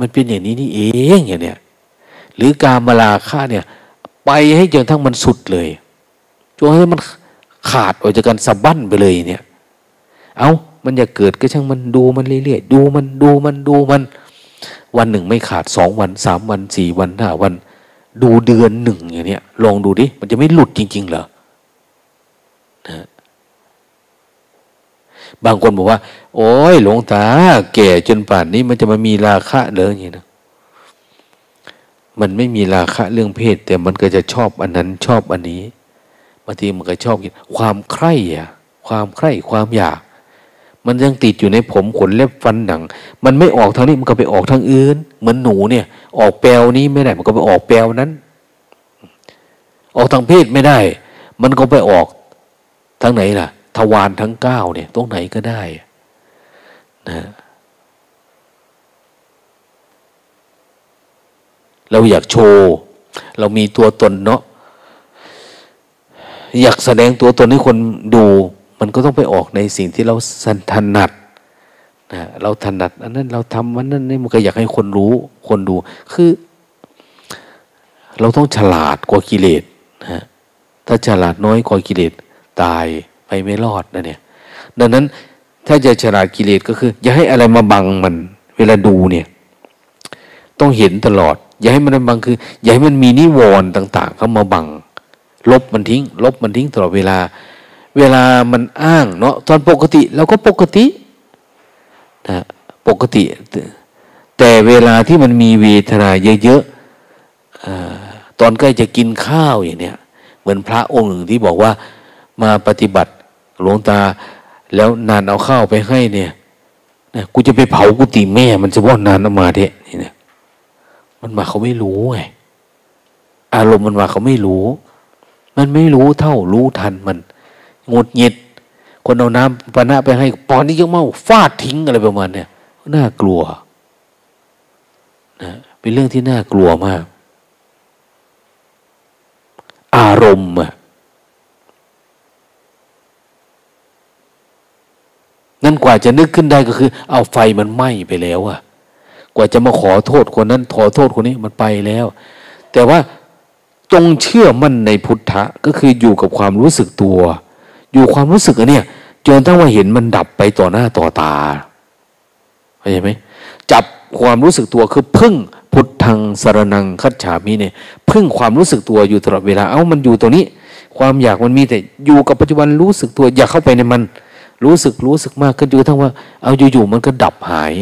มันเป็นอย่างนี้นี่เองอย่างเนี้ยหรือการมาลาค่าเนี่ย ไปให้จนทั้งมันสุดเลยจนให้มันขาดออกจากกันสะบั้นไปเลยเนี่ย เอามันอยากเกิดก็ช่างมันดูมันเรื่อยๆดูมันดูมันดูมัน วันหนึ่งไม่ขาดสองวันสามวันสี่วันห้าวัน ดูเดือนหนึ่งอย่างเนี้ยลองดูดิมันจะไม่หลุดจริง ๆ เหรอนะ บางคนบอกว่า โอ้ยหลวงตา แก่จนป่านนี้มันจะมามีราคะเลยอย่างนี้นะมันไม่มีราคะเรื่องเพศ แต่มันก็จะชอบอันนั้นชอบอันนี้บางทีมันก็ชอบความใคร่อะความใคร่ความอยาก มันยังติดอยู่ในผมขนเล็บฟันหนัง มันไม่ออกทางนี้มันก็ไปออกทางอื่น เหมือนหนูเนี่ย ออกแปลวนี้ไม่ได้มันก็ไปออกแปลวนั้น ออกทางเพศไม่ได้ มันก็ไปออกทางไหนล่ะ ทวารทั้งเก้าเนี่ย ตรงไหนก็ได้นะเราอยากโชว์ เรามีตัวตนเนาะอยากแสดงตัวตนให้คนดู มันก็ต้องไปออกในสิ่งที่เราสันถนัดนะเราถนัดอันนั้นเราทำวันนั้นนี่มันก็อยากให้คนรู้ คนดู คือ เราต้องฉลาดกว่ากิเลสนะถ้าฉลาดน้อยกว่ากิเลสตาย ไปไม่รอดนะเนี่ย ดังนั้นถ้าจะฉลาดกิเลสก็คือ อย่าให้อะไรมาบังมัน เวลาดูเนี่ย ต้องเห็นตลอด อย่าให้มันบังคือ อย่าให้มันมีนิวรณ์ต่าง ๆ เข้ามาบัง ลบมันทิ้ง ลบมันทิ้งตลอดเวลา เวลามันอ้างเนาะตอนปกติเราก็ปกตินะปกติ แต่เวลาที่มันมีเวทนาเยอะๆตอนใกล้จะกินข้าวอย่างเนี้ยเหมือนพระองค์หนึ่งที่บอกว่ามาปฏิบัติ หลวงตา แล้วนานเอาข้าวไปให้เนี่ยนะกูจะไปเผากุฏิแม่ มันจะว่านานออกมาเทะนี่นะมันมาเขาไม่รู้ไงอารมณ์มันมาเขาไม่รู้ มันไม่รู้เท่ารู้ทันมันงดเงียดคนเอาน้ำปนะไปให้ปอนนี้ยังเมาฟาดทิ้งอะไรประมาณเนี่ยน่ากลัวนะเป็นเรื่องที่น่ากลัวมาก อารมณ์อะ นั่นกว่าจะนึกขึ้นได้ก็คือ เอาไฟมันไหม้ไปแล้วอะกว่าจะมาขอโทษคนนั้นขอโทษคนนี้มันไปแล้ว แต่ว่าจงเชื่อมั่นในพุทธะก็คืออยู่กับความรู้สึกตัว อยู่ความรู้สึกอันเนี้ยจนทั้งว่าเห็นมันดับไปต่อหน้าต่อตาเข้าใจไหมจับความรู้สึกตัวคือพึ่งพุทธังสารนังคัจฉามิเนี่ยพึ่งความรู้สึกตัวอยู่ตลอดเวลาเอ้ามันอยู่ตัวนี้ ความอยากมันมีแต่อยู่กับปัจจุบันรู้สึกตัว อย่าเข้าไปในมัน รู้สึกรู้สึกมากขึ้นจนทั้งว่า เอาอยู่ๆมันก็ดับหาย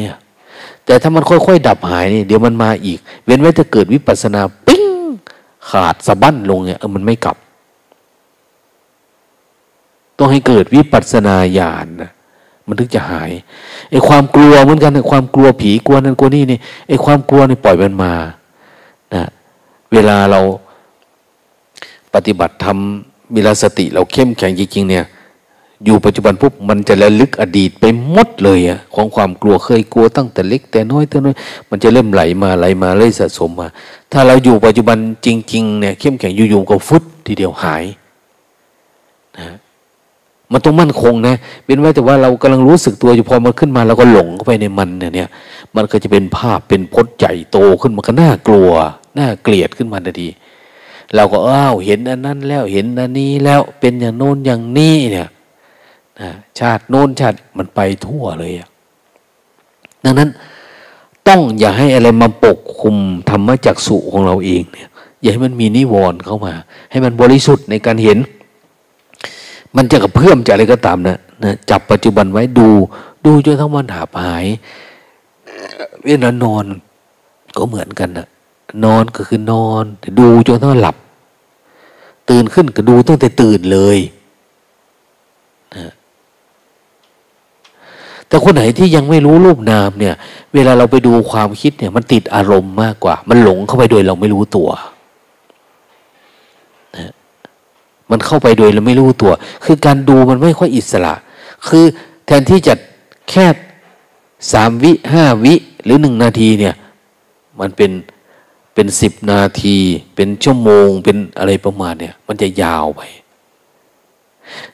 แต่ถ้ามันค่อยๆดับหายนี่เดี๋ยวมันมาอีก เว้นไว้ถ้าเกิดวิปัสนาปิ้งขาดสะบั้นลงเนี่ยเออมันไม่กลับ ต้องให้เกิดวิปัสนาญาณนะมันถึงจะหายไอ้ความกลัวเหมือนกันความกลัวผีกลัวนั่นกลัวนี่นี่ไอ้ความกลัวนี่ปล่อยมันมานะเวลาเราปฏิบัติทำมีสติเราเข้มแข็งจริงๆเนี่ย อยู่ปัจจุบันปุ๊บมันจะระลึกอดีตไปหมดเลยอะของความกลัวเคยกลัวตั้งแต่เล็ก แต่น้อยแต่น้อย มันจะเริ่มไหลมาไหลมาเลยสะสมมา ถ้าเราอยู่ปัจจุบันจริง ๆ เนี่ยเข้มแข็งอยู่ๆก็ฟุตทีเดียวหายนะมันต้องมั่นคงนะเป็นไว้แต่ว่าเรากำลังรู้สึกตัวอยู่พอมันขึ้นมาเราก็หลงเข้าไปในมันเนี่ย มันก็จะเป็นภาพเป็นพจน์ใหญ่โตขึ้นมันก็น่ากลัวน่าเกลียดขึ้นมาทันทีเราก็อ้าวเห็นอันนั้นแล้วเห็นอันนี้แล้วเป็นอย่างโน้นอย่างนี้เนี่ย ชาติโน้นชาติมันไปทั่วเลยดังนั้นต้องอย่าให้อะไรมาปกคุมธรรมจักสุของเราเองเนี่ยอย่าให้มันมีนิวรณ์เข้ามา ให้มันบริสุทธิ์ในการเห็น มันจะกับเพื่อมจะอะไรก็ตามนะนะจับปัจจุบันไว้ดู ดูจนทั้งวันหาหายเวลานอนก็เหมือนกันนะนอนก็คือนอน ดูจนทั้งหลับ ตื่นขึ้นก็ดูตั้งแต่ตื่นเลยนะ แต่คนไหนที่ยังไม่รู้รูปนามเนี่ย เวลาเราไปดูความคิดเนี่ย มันติดอารมณ์มากกว่า มันหลงเข้าไปโดยเราไม่รู้ตัวนะมันเข้าไปโดยเราไม่รู้ตัว คือการดูมันไม่ค่อยอิสระ คือแทนที่จะแค่สามวิห้าวิหรือหนึ่งนาทีเนี่ย มันเป็นเป็นสิบนาที เป็นชั่วโมงเป็นอะไรประมาณเนี่ย มันจะยาวไป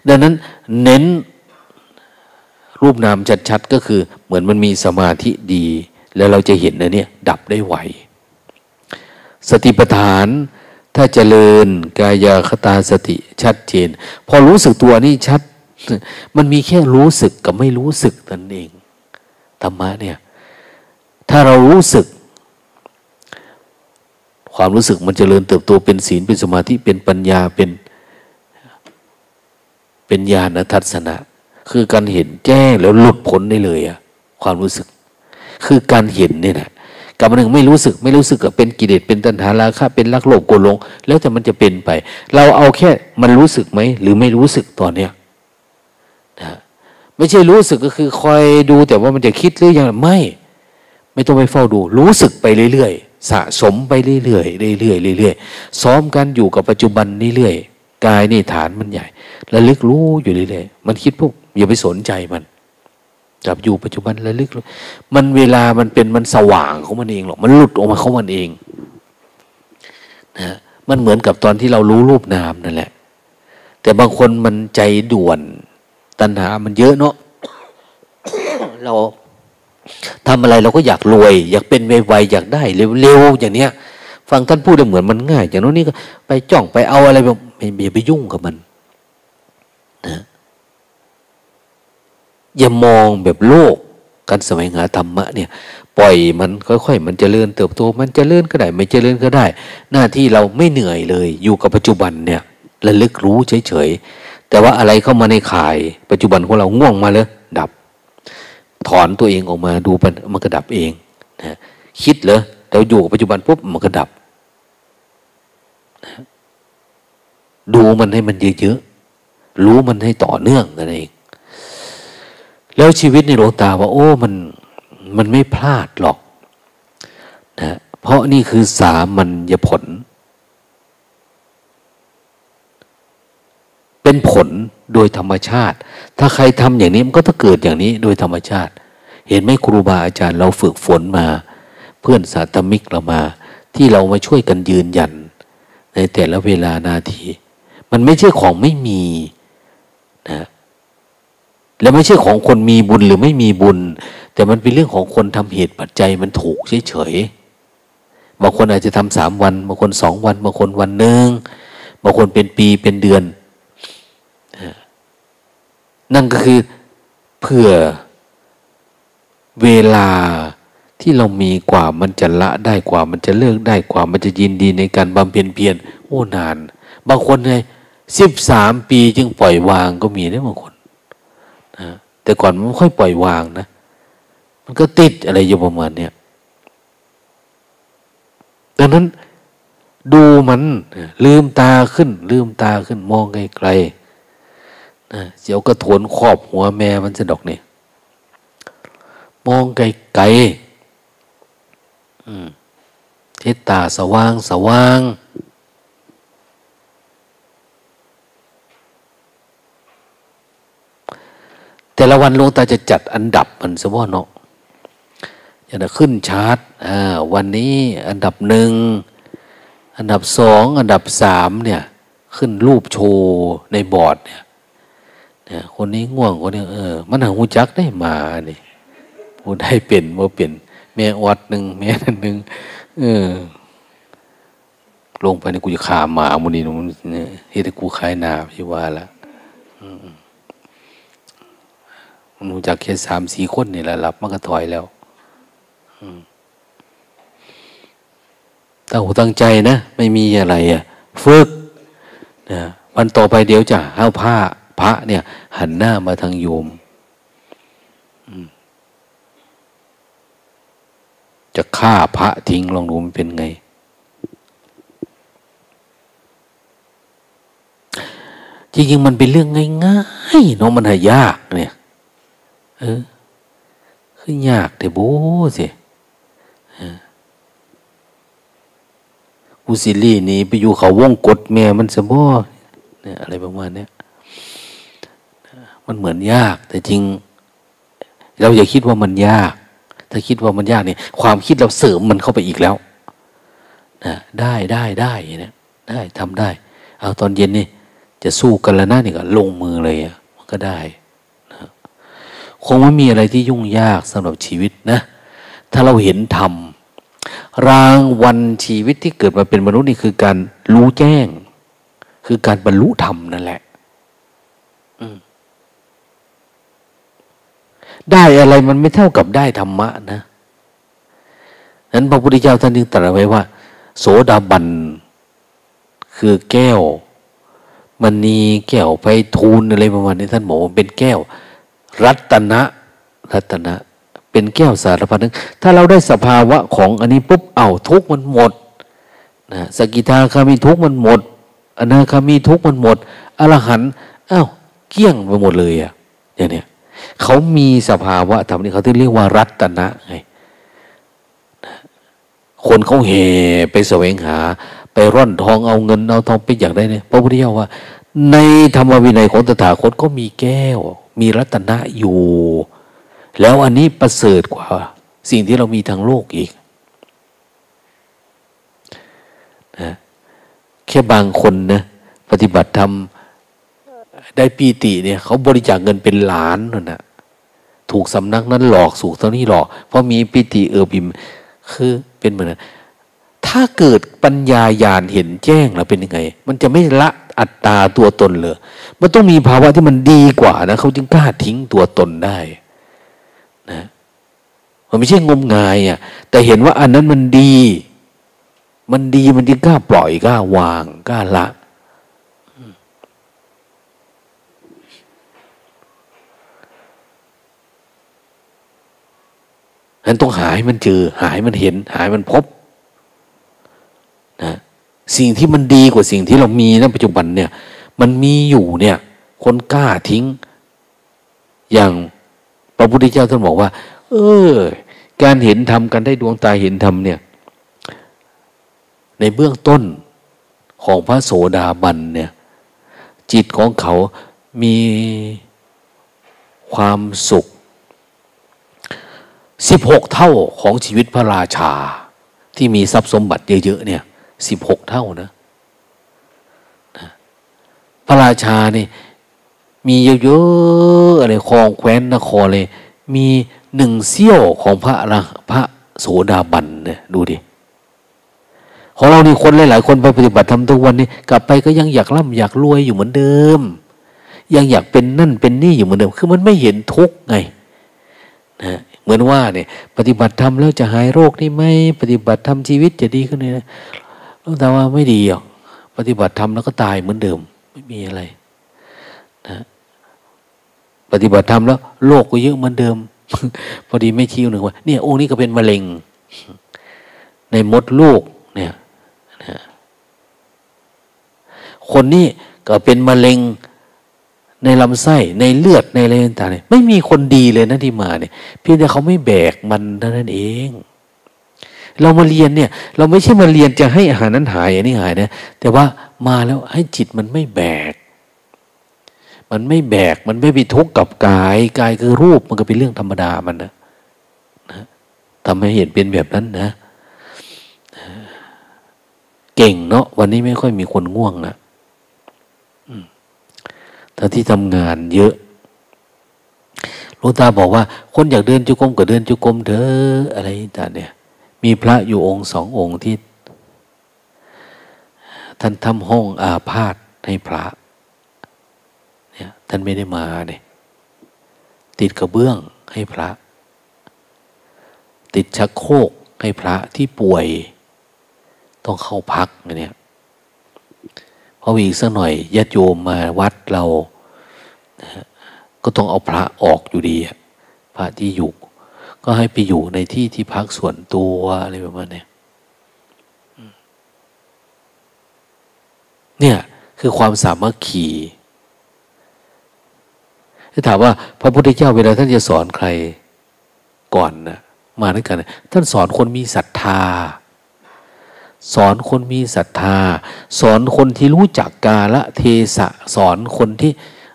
ดังนั้นเน้น รูปนามชัดๆก็คือ เหมือนมันมีสมาธิดี แล้วเราจะเห็นนะเนี่ยดับได้ไวสติปัฏฐาน ถ้าเจริญกายคตาสติชัดเจน พอรู้สึกตัวนี่ชัด มันมีแค่รู้สึกกับไม่รู้สึกนั่นเองธรรมะเนี่ยถ้าเรารู้สึก ความรู้สึกมันจเจริญเติบโตเป็นศีลเป็นสมาธิเป็นปัญญาเป็นเป็นญาณทัศนะ คือการเห็นแจ้งแล้วหลุดพ้นได้เลยอะความรู้สึก คือการเห็นเนี่ยนะกับหนึ่งไม่รู้สึกไม่รู้สึกก็เป็นกิเลสเป็นตัณหาราคะเป็นรักโลภโกรลง แล้วแต่มันจะเป็นไป เราเอาแค่มันรู้สึกไหมหรือไม่รู้สึกตอนเนี้ยนะไม่ใช่รู้สึกก็คือคอยดูแต่ว่ามันจะคิดหรือยังไม่ ไม่ต้องไปเฝ้าดู รู้สึกไปเรื่อยๆสะสมไปเรื่อยๆเรื่อยๆเรื่อยๆซ้อมกันอยู่กับปัจจุบันเรื่อยๆกายนี่ฐานมันใหญ่ระลึกรู้อยู่เรื่อยๆมันคิดพวก อย่าไปสนใจมันจับอยู่ปัจจุบันระลึก มันเวลามันเป็นมันสว่างของมันเองหรอกมันหลุดออกมาของมันเองนะมันเหมือนกับตอนที่เรารู้รูปนามนั่นแหละ แต่บางคนมันใจด่วน ตัณหามันเยอะเนาะเราทำอะไรเราก็อยากรวย อยากเป็นไวๆอยากได้เร็วๆอย่างเนี้ย ฟังท่านพูดเหมือนมันง่าย อย่างโน้นนี่ก็ไปจ้องไปเอาอะไรแบบไม่อย่าไปยุ่งกับมัน นะ อย่ามองแบบโลก การสมัยหาธรรมะเนี่ย ปล่อยมันค่อยๆ มันจเจริญเติบโต มันจเจริญก็ได้ ไม่จเจริญก็ได้ หน้าที่เราไม่เหนื่อยเลย อยู่กับปัจจุบันเนี่ยระลึกรู้เฉยๆ แต่ว่าอะไรเข้ามาในข่าย ปัจจุบันของเราง่วงมาเลยดับ ถอนตัวเองออกมาดูมันมันก็ดับเองนะคิดเหรอแต่อยู่กับปัจจุบันปุ๊บมันก็ดับนะดูมันให้มันเยอะๆ รู้มันให้ต่อเนื่องนั่นเอง แล้วชีวิตในโลตาว่า โอ้มันมันไม่พลาดหรอกนะเพราะนี่คือสามัญญผล เป็นผลโดยธรรมชาติ ถ้าใครทำอย่างนี้มันก็ต้องเกิดอย่างนี้โดยธรรมชาติ เห็นไหมครูบาอาจารย์เราฝึกฝนมา เพื่อนสาธมิกเรามา ที่เรามาช่วยกันยืนยัน ในแต่ละเวลานาที มันไม่ใช่ของไม่มีนะ และไม่ใช่ของคนมีบุญหรือไม่มีบุญ แต่มันเป็นเรื่องของคนทำเหตุปัจจัยมันถูกเฉยๆบางคนอาจจะทำสามวันบางคนสองวันบางคนวันหนึ่งบางคนเป็นปีเป็นเดือน นั่นก็คือเพื่อเวลาที่เรามีกว่ามันจะละได้กว่า มันจะเลิกได้กว่า มันจะยินดีในการบำเพ็ญเพียรโอ้นาน บางคนเลยสิบสามปีจึงปล่อยวางก็มีนะบางคน แต่ก่อนมันไม่ค่อยปล่อยวางนะ มันก็ติดอะไรอยู่ประมาณเนี้ยดังนั้นดูมัน ลืมตาขึ้น ลืมตาขึ้นมองไกลๆนะเสียวกระโถนขอบหัวแม่มันจะดอกเนี่ยมองไกลๆทิศตาสว่างสว่าง แต่ละวันหลวงตาจะจัดอันดับมันสว่าเนาะอย่างขึ้นชาร์ตวันนี้อันดับหนึ่งอันดับสองอันดับสามเนี่ย ขึ้นรูปโชว์ในบอร์ดเนี่ยเนี่ยคนนี้ง่วงคนนี้เออมันหาหูจักได้มาเนี่ยผู้ได้เป็นว่าเป็นแม่วัดหนึ่งแม่นั่นหนึ่งเออ ลงไปในกูจะขาหมามุนีนุ่นเฮ้ยแต่กูขายนาพี่ว่าละ มันรู้จักแค่สามสี่คนนี่แหละรับมันก็ถอยแล้วตั้งหูตั้งใจนะ ไม่มีอะไรอะ ฝึกนะวันต่อไปเดี๋ยวจะเอาผ้าพระเนี่ย หันหน้ามาทางโยมจะฆ่าพระทิ้งลองดูมันเป็นไง จริงๆมันเป็นเรื่องง่ายๆเนาะมันหายากเนี่ย เออ คือยากแต่โบสิกูสิลี่นี่ไปอยู่เขาวงกดแม่มันสมบ่เนี่ยอะไรประมาณนี้มันเหมือนยาก แต่จริง เราอย่าคิดว่ามันยาก ถ้าคิดว่ามันยากเนี่ยความคิดเราเสริมมันเข้าไปอีกแล้วนะได้ได้ได้เนี่ยได้ทำได้ เอาตอนเย็นนี่จะสู้กันแล้วนะนี่ก็ลงมือเลยอะมันก็ได้ คงไม่มีอะไรที่ยุ่งยากสำหรับชีวิตนะ ถ้าเราเห็นธรรมรางวันชีวิตที่เกิดมาเป็นมนุษย์นี่คือการรู้แจ้ง คือการบรรลุธรรมนั่นแหละได้อะไรมันไม่เท่ากับได้ธรรมะนะนั้นพระพุทธเจ้าท่านจึงตรัสไว้ว่า โสดาบัน คือแก้วมันนีแก้วไพทูลอะไรประมาณนี้ท่านบอกว่าเป็นแก้ว รัตนะรัตนะ เป็นแก้วสารพัดนึงถ้าเราได้สภาวะของอันนี้ปุ๊บเอาทุกมันหมดนะสกิทาคามีทุกมันหมดอนาคามีทุกมันหมดอรหันอ้าวเกี้ยงไปหมดเลยอะอย่างเนี้ยเขามีสภาวะธรรมนี่เขาที่เรียกว่ารัตนะไงคนเขาเห่ไปแสวงหา ไปร่อนทองเอาเงินเอาทองไปอยากได้เนี่ยพระพุทธเจ้าว่า ในธรรมวินัยของตถาคตก็มีแก้ว มีรัตนะอยู่ แล้วอันนี้ประเสริฐกว่า สิ่งที่เรามีทางโลกอีกนะแค่บางคนนะปฏิบัติธรรมได้ปีติเนี่ยเขาบริจาคเงินเป็นล้านนั่นนะถูกสำนักนั้นหลอกสูกเท่านี้หลอก เพราะมีปีติเออบิม คือเป็นเหมือนถ้าเกิดปัญญาญาณเห็นแจ้งแล้วเป็นยังไง มันจะไม่ละ อัตตาตัวตนเลย มันต้องมีภาวะที่มันดีกว่านะเขาจึงกล้าทิ้งตัวตนได้นะมันไม่ใช่งมงายอะแต่เห็นว่าอันนั้นมันดี มันดีมันจึงกล้าปล่อยกล้าวางกล้าละนั้นต้องหาให้มันเจอ หายมันเห็น หายมันพบนะ สิ่งที่มันดีกว่าสิ่งที่เรามีในปัจจุบันเนี่ย มันมีอยู่เนี่ย คนกล้าทิ้ง อย่างพระพุทธเจ้าท่านบอกว่า เออ การเห็นธรรมกันได้ดวงตาเห็นธรรมเนี่ย ในเบื้องต้นของพระโสดาบันเนี่ย จิตของเขามีความสุขสิบหกเท่าของชีวิตพระราชาที่มีทรัพย์สมบัติเยอะๆเนี่ย สิบหกเท่านะพระราชาเนี่ยมีเยอะๆอะไรคลองแคว้นนครเลย มีหนึ่งเสี้ยวของพระพระโสดาบันเนี่ยดูดิของเรานี่คนหลายๆคนไปปฏิบัติธรรมทุกวันนี้กลับไปก็ยังอยากร่ำอยากรวยอยู่เหมือนเดิม ยังอยากเป็นนั่นเป็นนี่อยู่เหมือนเดิม คือมันไม่เห็นทุกข์ไงนะเหมือนว่าเนี่ย ปฏิบัติธรรมแล้วจะหายโรคนี่ไหมปฏิบัติธรรมชีวิตจะดีขึ้นเลยนะ แต่ว่าไม่ดีอะปฏิบัติธรรมแล้วก็ตายเหมือนเดิม ไม่มีอะไรนะปฏิบัติธรรมแล้วโรคก็เยอะเหมือนเดิม พอดีไม่ชี้หนึ่งว่าเนี่ยโอ้นี่ก็เป็นมะเร็ง ในมดลูกเนี่ยนะคนนี้ก็เป็นมะเร็งในลำไส้ในเลือดในอะไรต่างๆไม่มีคนดีเลยนะที่มาเนี่ย เพียงแต่เขาไม่แบกมันเท่านั้นเอง เรามาเรียนเนี่ย เราไม่ใช่มาเรียนจะให้อาหารนั้นหายอันนี้หายนะแต่ว่ามาแล้วให้จิตมันไม่แบก มันไม่แบกมันไม่ไปทุกข์กับกายกายคือรูปมันก็เป็นเรื่องธรรมดามันนะนะทำให้เห็นเป็นแบบนั้นนะ เก่งเนาะวันนี้ไม่ค่อยมีคนง่วงนะถ้าที่ทำงานเยอะหลวงตาบอกว่า คนอยากเดินจุกรมก็เดินจุกรมเถอะอะไรต่างเนี่ย มีพระอยู่องค์สององค์ที่ ท่านทำห้องอาพาธให้พระเนี่ยท่านไม่ได้มาเนี่ยติดกระเบื้องให้พระ ติดชักโครกให้พระที่ป่วย ต้องเข้าพักเนี่ยเพออีกสักหน่อยญาติโยมมาวัดเรา ก็ต้องเอาพระออกอยู่ดี พระที่อยู่ ก็ให้ไปอยู่ในที่ที่พักส่วนตัวอะไรประมาณนี้เนี่ยคือความสามัคคีถ้าถามว่าพระพุทธเจ้าเวลาท่านจะสอนใครก่อนนะมาด้วยกันท่านสอนคนมีศรัทธา สอนคนมีศรัทธา สอนคนที่รู้จักกาละเทศะ สอนคนที่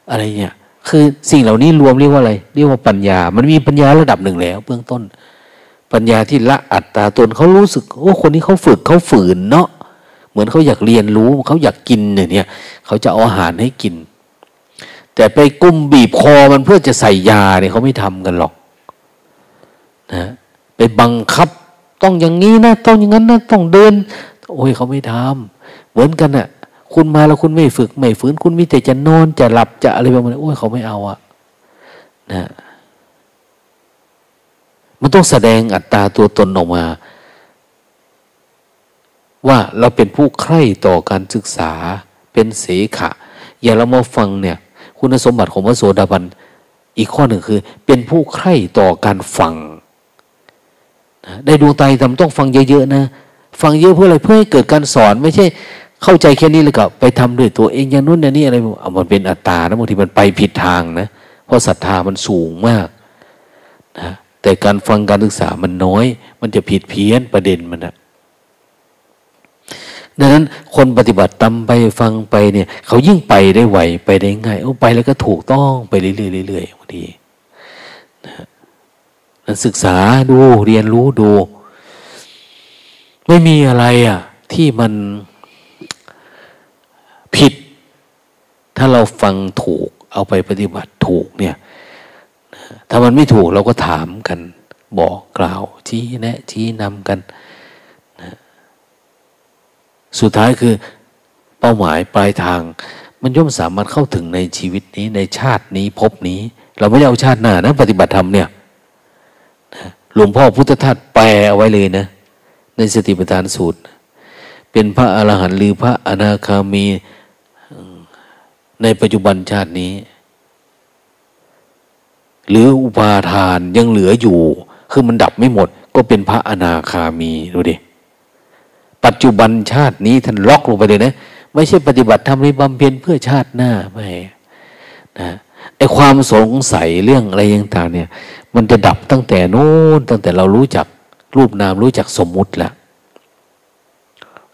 อะไรเนี่ย คือสิ่งเหล่านี้รวมเรียกว่าอะไร เรียกว่าปัญญา มันมีปัญญาระดับหนึ่งแล้ว เบื้องต้น ปัญญาที่ละอัตตาตนเขารู้สึกโอ้คนนี้เขาฝึกเขาฝืนเนาะเหมือนเขาอยากเรียนรู้เขาอยากกินเนี่ยเขาจะเอาอาหารให้กิน แต่ไปกุมบีบคอมันเพื่อจะใส่ยาเนี่ยเขาไม่ทำกันหรอกนะไปบังคับต้องอย่างนี้นะต้องอย่างนั้นนะต้องเดิน โอ้ยเขาไม่ทำเหมือนกันอะ่ะ คุณมาแล้วคุณไม่ฝึก ไม่ฝืนคุณมีแต่จะนอนจะหลับจะอะไรแบบนี้โอ้ยเขาไม่เอาอะนะมันต้องแสดงอัตตาตัวตนออกมา ว่าเราเป็นผู้ใคร่ต่อการศึกษาเป็นเสขะ อย่าเรามาฟังเนี่ย คุณสมบัติของพระโสดาบัน อีกข้อหนึ่งคือ เป็นผู้ใคร่ต่อการฟังได้ดวงตาทำต้องฟังเยอะๆนะ ฟังเยอะเพื่ออะไรเพื่อให้เกิดการสอนไม่ใช่ เข้าใจแค่นี้เลยก็ไปทำด้วยตัวเองอย่างนู้นอย่างนี้อะไรเอามันเป็นอัตตานะบางทีมันไปผิดทางนะเพราะศรัทธามันสูงมากนะแต่การฟังการศึกษามันน้อย มันจะผิดเพี้ยนประเด็นมันนะดังนั้นคนปฏิบัติตามไปฟังไปเนี่ย เขายิ่งไปได้ไวไปได้ง่ายโอ้ไปแล้วก็ถูกต้องไปเรื่อยๆบางทีนะศึกษาดูเรียนรู้ดู ไม่มีอะไรอะ ที่มันผิด ถ้าเราฟังถูกเอาไปปฏิบัติถูกเนี่ย ถ้ามันไม่ถูกเราก็ถามกัน บอกกล่าวชี้แนะ ชี้นำกันนะสุดท้ายคือเป้าหมายปลายทาง มันย่อมสามารถเข้าถึงในชีวิตนี้ในชาตินี้พบนี้ เราไม่ได้เอาชาติหน้านะปฏิบัติธรรมเนี่ยหลวงพ่อพุทธทาสแปลเอาไว้เลยนะ ในสติปัฏฐานสูตร เป็นพระอรหันต์หรือพระอนาคามี ในปัจจุบันชาตินี้ หรืออุปาทานยังเหลืออยู่ คือมันดับไม่หมด ก็เป็นพระอนาคามีดูดิปัจจุบันชาตินี้ท่านล็อกลงไปเลยนะ ไม่ใช่ปฏิบัติทำริบำเพ็ญเพื่อชาติหน้าไม่นะไอความสงสัยเรื่องอะไรต่างเนี่ย มันจะดับตั้งแต่นู้นตั้งแต่เรารู้จักรูปนามรู้จักสมมุติแล้ว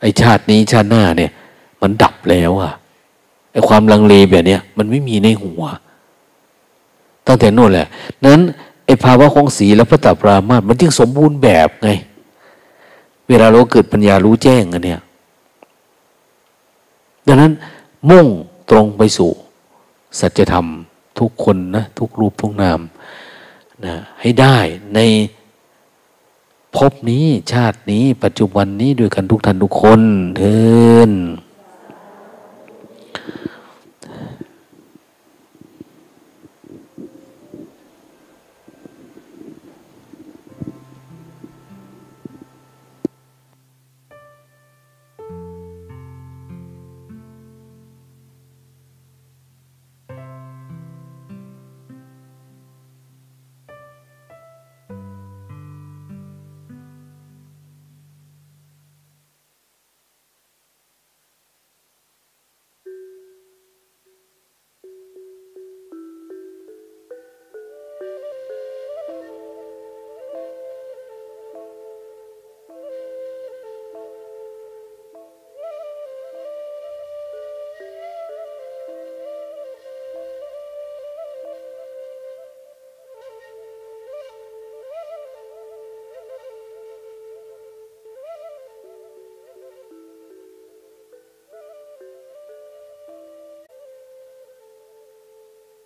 ไอชาตินี้ชาติหน้าเนี่ย มันดับแล้วอะ ไอความลังเลแบบเนี้ยมันไม่มีในหัว ตั้งแต่นู่นแหละนั้นไอภาวะของสีและพระตาปรามาสมันจึงสมบูรณ์แบบไง เวลาเราเกิดปัญญารู้แจ้งกันเนี่ย ดังนั้นมุ่งตรงไปสู่ สัจธรรมทุกคนนะทุกรูปทุกนามนะให้ได้ในพบนี้ชาตินี้ปัจจุบันนี้ด้วยกันทุกท่านทุกคนเทิน